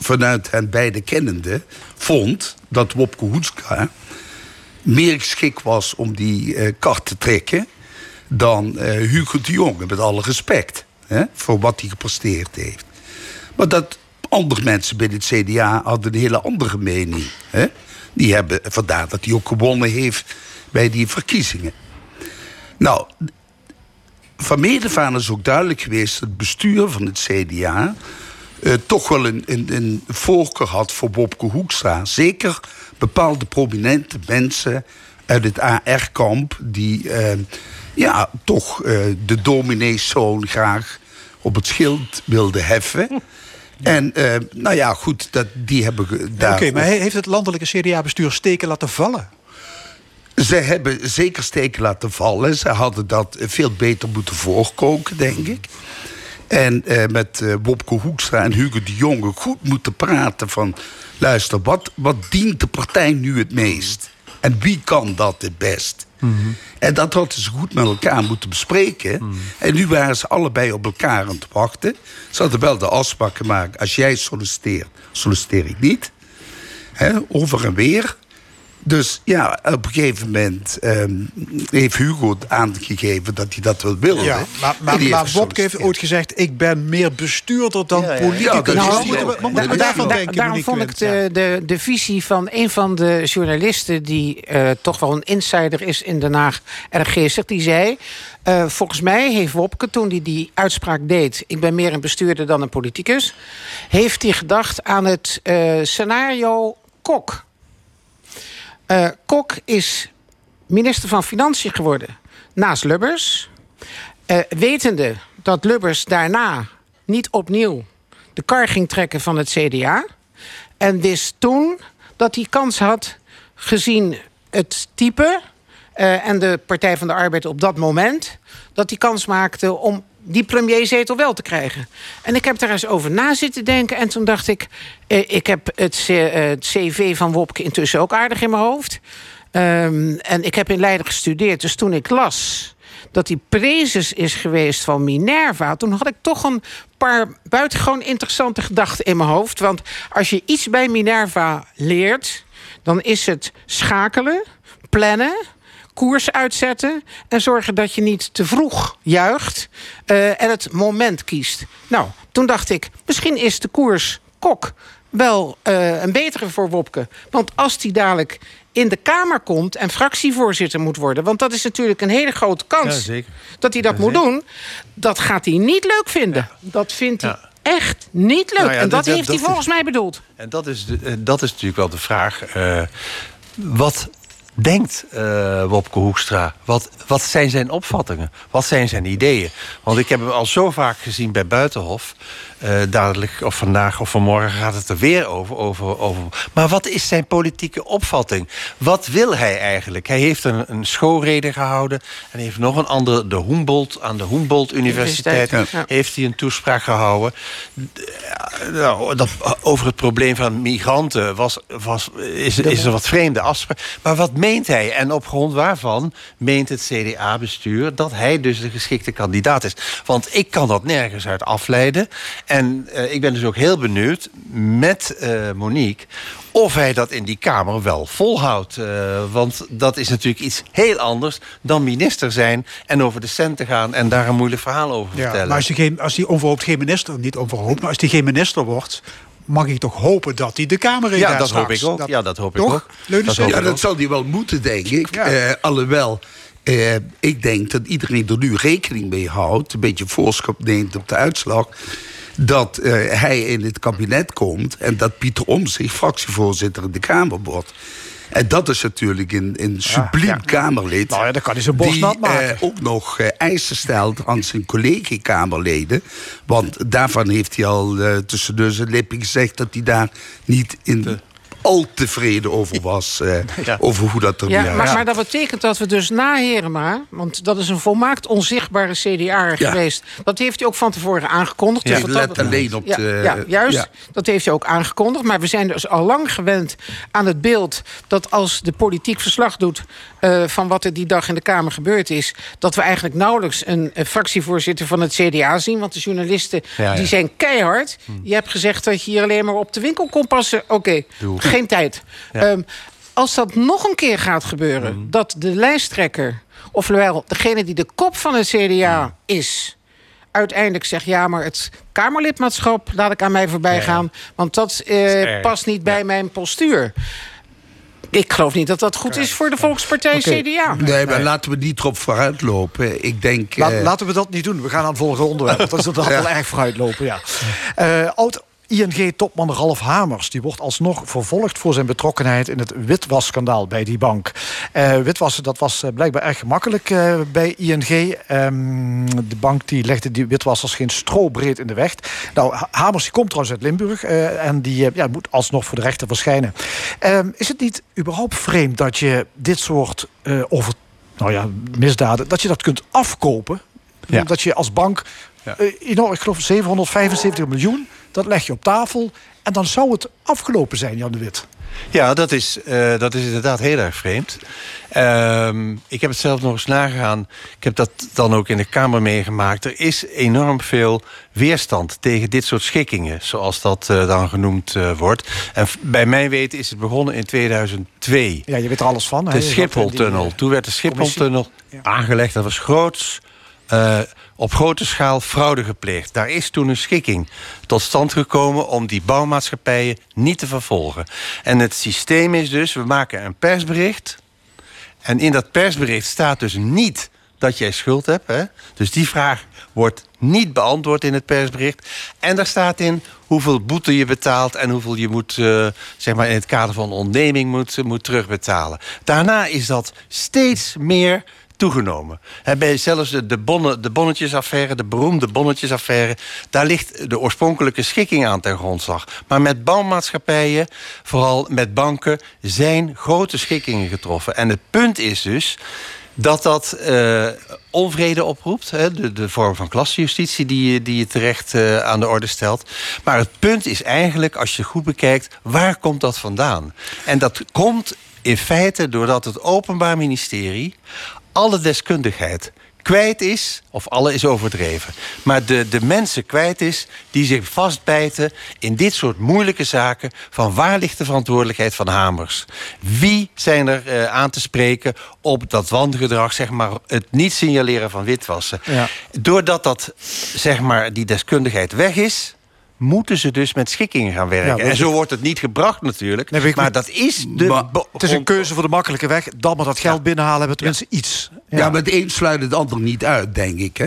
vanuit hen beide kennende... vond dat Wopke Hoekstra meer geschikt was om die eh kart te trekken... dan eh, Hugo de Jonge, met alle respect... Hè, voor wat hij gepresteerd heeft. Maar dat andere mensen binnen het CDA hadden een hele andere mening. Hè? Die hebben, vandaar dat hij ook gewonnen heeft bij die verkiezingen. Nou, van Medevaan is ook duidelijk geweest... dat het bestuur van het CDA... eh, toch wel een, voorkeur had voor Bobke Hoekstra. Zeker bepaalde prominente mensen uit het AR-kamp... die eh, ja, toch eh, de domineeszoon graag op het schild wilden heffen... En eh, nou ja, goed, dat, die hebben ge- Oké, daar. maar heeft het landelijke CDA-bestuur steken laten vallen. Ze hebben zeker steken laten vallen. Ze hadden dat veel beter moeten voorkoken, denk ik. En eh, met eh Wopke Hoekstra en Hugo de Jonge goed moeten praten van... luister, wat, wat dient de partij nu het meest? En wie kan dat het best? En dat hadden ze goed met elkaar moeten bespreken. En nu waren ze allebei op elkaar aan het wachten. Ze hadden wel de afspraak gemaakt... als jij solliciteert, solliciteer ik niet. Over en weer. Dus ja, op een gegeven moment ehm, heeft Hugo aangegeven dat hij dat wil willen. Ja, maar, maar, heeft Wopke heeft ooit gezegd... ik ben meer bestuurder dan politicus. Ja, is Nou, Daarom vond ik de, de visie van een van de journalisten... die eh, toch wel een insider is in Den Haag, erg geestig. Die zei, eh, volgens mij heeft Wopke, toen hij die uitspraak deed... ik ben meer een bestuurder dan een politicus... heeft hij gedacht aan het eh, scenario Kok. Eh, Kok is minister van Financiën geworden naast Lubbers. Eh, wetende dat Lubbers daarna niet opnieuw de kar ging trekken van het CDA. En wist toen dat hij kans had, gezien het type eh, en de Partij van de Arbeid op dat moment, dat hij kans maakte om die premierzetel wel te krijgen. En ik heb daar eens over na zitten denken. En toen dacht ik, eh, ik heb het, eh, het cv van Wopke intussen ook aardig in mijn hoofd. Ehm, en ik heb in Leiden gestudeerd. Dus toen ik las dat hij prezes is geweest van Minerva... toen had ik toch een paar buitengewoon interessante gedachten in mijn hoofd. Want als je iets bij Minerva leert... dan is het schakelen, plannen koers uitzetten en zorgen dat je niet te vroeg juicht eh, en het moment kiest. Nou, toen dacht ik, misschien is de koers kok wel eh, een betere voor Wopke. Want als die dadelijk in de Kamer komt en fractievoorzitter moet worden... want dat is natuurlijk een hele grote kans Ja, dat hij dat Ja, moet zeker. doen... dat gaat hij niet leuk vinden. Dat vindt hij echt niet leuk. Nou en dat, dat- heeft hij volgens mij bedoeld. En dat is, de- eh, dat is natuurlijk wel de vraag. wat denkt eh, Wopke Hoekstra? Wat, wat zijn zijn opvattingen? Wat zijn zijn ideeën? Want ik heb hem al zo vaak gezien bij Buitenhof. Eh, dadelijk of vandaag of vanmorgen gaat het er weer over, over, over. Maar wat is zijn politieke opvatting? Wat wil hij eigenlijk? Hij heeft een, een schoolrede gehouden. En heeft nog een andere, de Humboldt, aan de Humboldt Universiteit... Universiteit, ja. heeft hij een toespraak gehouden. Nou, dat, over het probleem van migranten was, was, is, is er wat vreemde afspraak. Maar wat meent hij? En op grond waarvan meent het CDA-bestuur... dat hij dus de geschikte kandidaat is? Want ik kan dat nergens uit afleiden. En eh, ik ben dus ook heel benieuwd met eh, Monique... of hij dat in die Kamer wel volhoudt. Eh, want dat is natuurlijk iets heel anders dan minister zijn... en over de centen gaan en daar een moeilijk verhaal over Ja, vertellen. maar als hij, geen, als hij onverhoopt geen minister, niet onverhoopt, maar als hij geen minister wordt, mag ik toch hopen dat hij de Kamer in Ja, gaat dat hoop ik ook. Ja, dat hoop ik toch? ook. Leunissen? ja, dat zou hij wel moeten, denk ik. Eh, alhoewel, eh, ik denk dat iedereen er nu rekening mee houdt... een beetje voorschap neemt op de uitslag... dat eh, hij in het kabinet komt... en dat Pieter Omtzigt fractievoorzitter in de Kamer wordt. En dat is natuurlijk een, een subliem ja. Kamerlid... Nou ja, dan kan hij zijn borst die, nat maken. eh, ook nog eh, eisen stelt aan zijn collega-Kamerleden. Want daarvan heeft hij al eh, tussen neus en lippen gezegd... dat hij daar niet in al tevreden over was. eh, Over hoe dat er Ja, maar, maar dat betekent dat we dus na Herema... want dat is een volmaakt onzichtbare CDA Ja. geweest... dat heeft hij ook van tevoren aangekondigd. Ja, Dus let alleen op ja, de- Ja, juist. ja. Dat heeft hij ook aangekondigd. Maar we zijn dus al lang gewend aan het beeld... dat als de politiek verslag doet... eh, van wat er die dag in de Kamer gebeurd is... dat we eigenlijk nauwelijks een, een fractievoorzitter van het CDA zien. Want de journalisten Ja, ja. die zijn keihard. Je hebt gezegd dat je hier alleen maar op de winkel kon passen. Oké, Doe. geen tijd. Ehm, als dat nog een keer gaat gebeuren... dat de lijsttrekker, ofwel degene die de kop van het CDA is... uiteindelijk zegt, ja, maar het Kamerlidmaatschap... laat ik aan mij voorbij gaan, want dat eh, past niet bij mijn postuur. Ik geloof niet dat dat goed is voor de Volkspartij. CDA. Nee, maar laten we niet erop vooruitlopen. Ik denk... La- eh, laten we dat niet doen. We gaan aan het volgende onderwerp. Dat is inderdaad Ja. wel erg vooruitlopen, ja. Eh, oud ING-topman Ralf Hamers die wordt alsnog vervolgd voor zijn betrokkenheid in het witwasschandaal bij die bank. Eh, witwassen dat was eh, blijkbaar erg gemakkelijk eh, bij ING. Ehm, de bank die legde die witwassers geen strobreed in de weg. Nou, Ha- Hamers die komt trouwens uit Limburg en die ja, moet alsnog voor de rechter verschijnen. Ehm, is het niet überhaupt vreemd dat je dit soort over, nou ja, misdaden, dat je dat kunt afkopen? Ja. Dat je als bank, Ja. enorm, ik geloof 775 miljoen dat leg je op tafel... en dan zou het afgelopen zijn, Jan de Wit. Ja, dat is, eh, dat is inderdaad heel erg vreemd. Ehm, ik heb het zelf nog eens nagegaan. Ik heb dat dan ook in de Kamer meegemaakt. Er is enorm veel weerstand tegen dit soort schikkingen... zoals dat eh, dan genoemd eh, wordt. En bij mijn weten is het begonnen in 2002. Ja, je weet er alles van. De Schipholtunnel. Toen werd de Schipholtunnel aangelegd. Dat was groots. Op grote schaal fraude gepleegd. Daar is toen een schikking tot stand gekomen... om die bouwmaatschappijen niet te vervolgen. En het systeem is dus, we maken een persbericht... en in dat persbericht staat dus niet dat jij schuld hebt. Hè? Dus die vraag wordt niet beantwoord in het persbericht. En daar staat in hoeveel boete je betaalt... en hoeveel je moet, eh, zeg maar in het kader van onderneming moet, moet terugbetalen. Daarna is dat steeds meer toegenomen. Bij zelfs de, de, bonnen, de bonnetjesaffaire, de beroemde bonnetjesaffaire... daar ligt de oorspronkelijke schikking aan ten grondslag. Maar met bouwmaatschappijen, vooral met banken... zijn grote schikkingen getroffen. En het punt is dus dat dat eh, onvrede oproept. Hè, de, de vorm van klassenjustitie die, je- die je terecht eh, aan de orde stelt. Maar het punt is eigenlijk, als je goed bekijkt... waar komt dat vandaan? En dat komt in feite doordat het Openbaar Ministerie... alle deskundigheid kwijt is, of alle is overdreven... maar de, de mensen kwijt is die zich vastbijten in dit soort moeilijke zaken... van waar ligt de verantwoordelijkheid van Hamers? Wie zijn er eh, aan te spreken op dat wangedrag, zeg maar... het niet signaleren van witwassen? Ja. Doordat dat, zeg maar, die deskundigheid weg is moeten ze dus met schikkingen gaan werken. Ja, en zo wordt het niet gebracht natuurlijk. maar dat is de... Het is een keuze voor de makkelijke weg. Dan maar dat geld binnenhalen, hebben tenminste iets. Ja, maar het een sluit het ander niet uit, denk ik. Hè?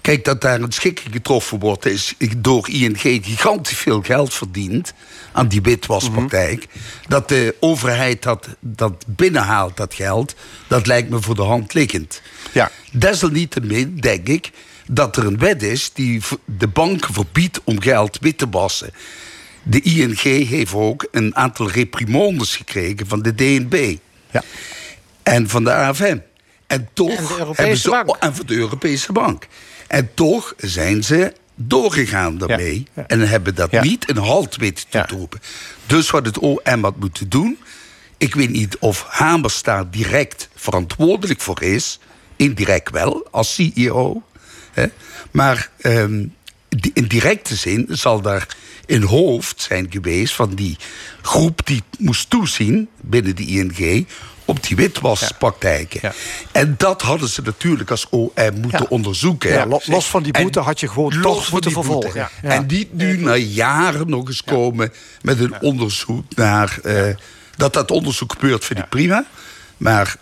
Kijk, dat daar een schikking getroffen wordt... is door ING gigantisch veel geld verdiend aan die witwaspraktijk. Dat de overheid dat, dat binnenhaalt, dat geld... dat lijkt me voor de hand liggend. Ja. Desalniettemin denk ik dat er een wet is... die de banken verbiedt om geld wit te wassen. De ING heeft ook een aantal reprimandes gekregen van de DNB. Ja. En van de AFM. En toch En de Europese hebben ze, Bank. En van de Europese Bank. En toch zijn ze doorgegaan daarmee. En hebben dat niet een halt weten te roepen. Dus wat het OM had moeten doen... ik weet niet of Hamers daar direct verantwoordelijk voor is... indirect wel, als CEO... Hè? Maar ehm, in directe zin zal daar een hoofd zijn geweest van die groep die moest toezien binnen de ING op die witwaspraktijken. En dat hadden ze natuurlijk als OM moeten onderzoeken. Ja, los van die boete had je gewoon toch moeten vervolgen. En niet nu na jaren nog eens komen met een onderzoek naar... eh, dat dat onderzoek gebeurt, vind ik prima. Maar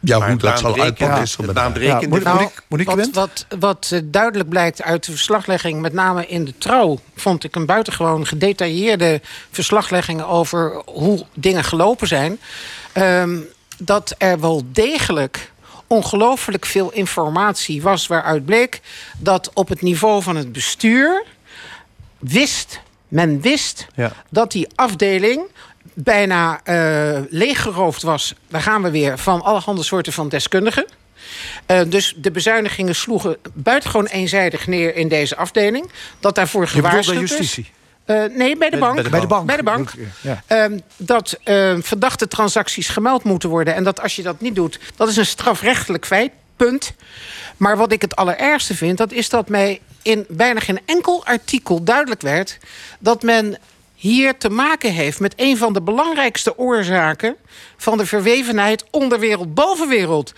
ja, hoe dat zal uitpakken is... er maar daar. Nou, wat, wat, wat eh, duidelijk blijkt uit de verslaglegging, met name in de trouw, vond ik een buitengewoon gedetailleerde verslaglegging over hoe dingen gelopen zijn. Ehm, dat er wel degelijk ongelooflijk veel informatie was waaruit bleek dat op het niveau van het bestuur wist, men wist Ja. dat die afdeling bijna eh, leeggeroofd was. Daar gaan we weer van allerhande soorten van deskundigen. Eh, dus de bezuinigingen sloegen buitengewoon eenzijdig neer in deze afdeling. Dat daarvoor Je gewaarschuwd bij is. justitie? Eh, nee, bij de Bij- bank. bij de Bij de bank. Bij de bank. Ja. Ehm, dat eh, verdachte transacties gemeld moeten worden. En dat als je dat niet doet, dat is een strafrechtelijk feit. Punt. Maar wat ik het allerergste vind, dat is dat mij in bijna geen enkel artikel duidelijk werd dat men hier te maken heeft met een van de belangrijkste oorzaken van de verwevenheid onderwereld-bovenwereld.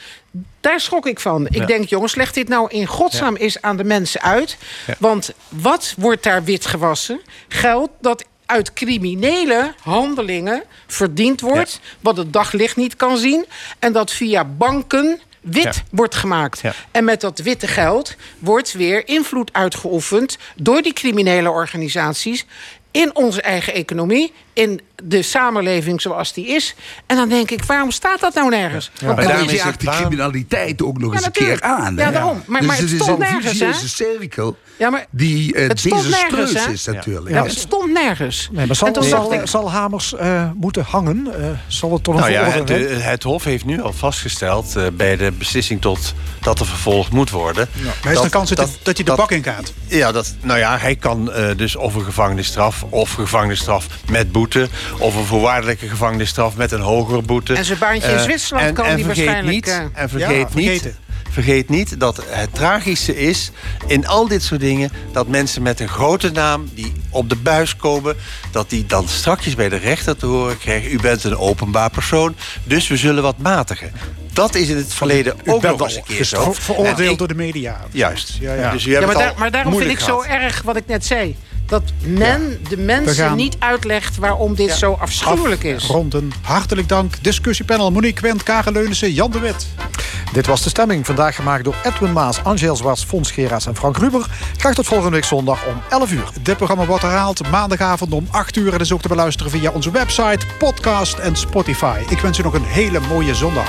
Daar schrok ik van. Ik Ja. denk, jongens, leg dit nou in godsnaam eens aan de mensen uit. Want wat wordt daar wit gewassen? Geld dat uit criminele handelingen verdiend wordt... wat het daglicht niet kan zien... en dat via banken wit Ja. wordt gemaakt. En met dat witte geld wordt weer invloed uitgeoefend... door die criminele organisaties in onze eigen economie... in de samenleving zoals die is. En dan denk ik, waarom staat dat nou nergens? Ja, is het jaagt die criminaliteit ook nog Ja, eens een keer aan. Ja, daarom. Maar- dus maar het het is stond een nergens, hè? vicieuze cirkel Ja, maar die eh, het stond nergens, desastreus is natuurlijk. Ja, het stond nergens. Nee, maar zal, En toen zal, dacht ik- zal Hamers eh, moeten hangen? Eh, zal het een Nou ja, het, het Hof heeft nu al vastgesteld eh, bij de beslissing tot dat er vervolgd moet worden. Maar is er een kans dat, dat hij de bak in gaat? Ja, dat, nou ja, hij kan eh, dus of een gevangenisstraf, of gevangenisstraf met boete, of een voorwaardelijke gevangenisstraf met een hogere boete. En zijn baantje in Eh, Zwitserland en, kan en die vergeet waarschijnlijk, Niet, eh, en vergeet, ja, niet, vergeten. Vergeet niet dat het tragische is in al dit soort dingen dat mensen met een grote naam die op de buis komen, dat die dan strakjes bij de rechter te horen krijgen: u bent een openbaar persoon, dus we zullen wat matigen. Dat is in het verleden ook nog eens een keer zo. ver- veroordeeld ik- door de media. Juist. Ja, ja. Dus u Ja, maar, het daar- al maar daarom vind ik zo erg wat ik net zei. Dat men de mensen gaan niet uitlegt waarom dit zo afschuwelijk is. Ronden. Hartelijk dank. Discussiepanel Monique Wendt, Karen Leunissen, Jan de Wit. Dit was de stemming. Vandaag gemaakt door Edwin Maas, Angel Zwarts, Fons Geraas en Frank Ruber. Graag tot volgende week zondag om 11 uur. Dit programma wordt herhaald maandagavond om 8 uur. En is ook te beluisteren via onze website, podcast en Spotify. Ik wens u nog een hele mooie zondag.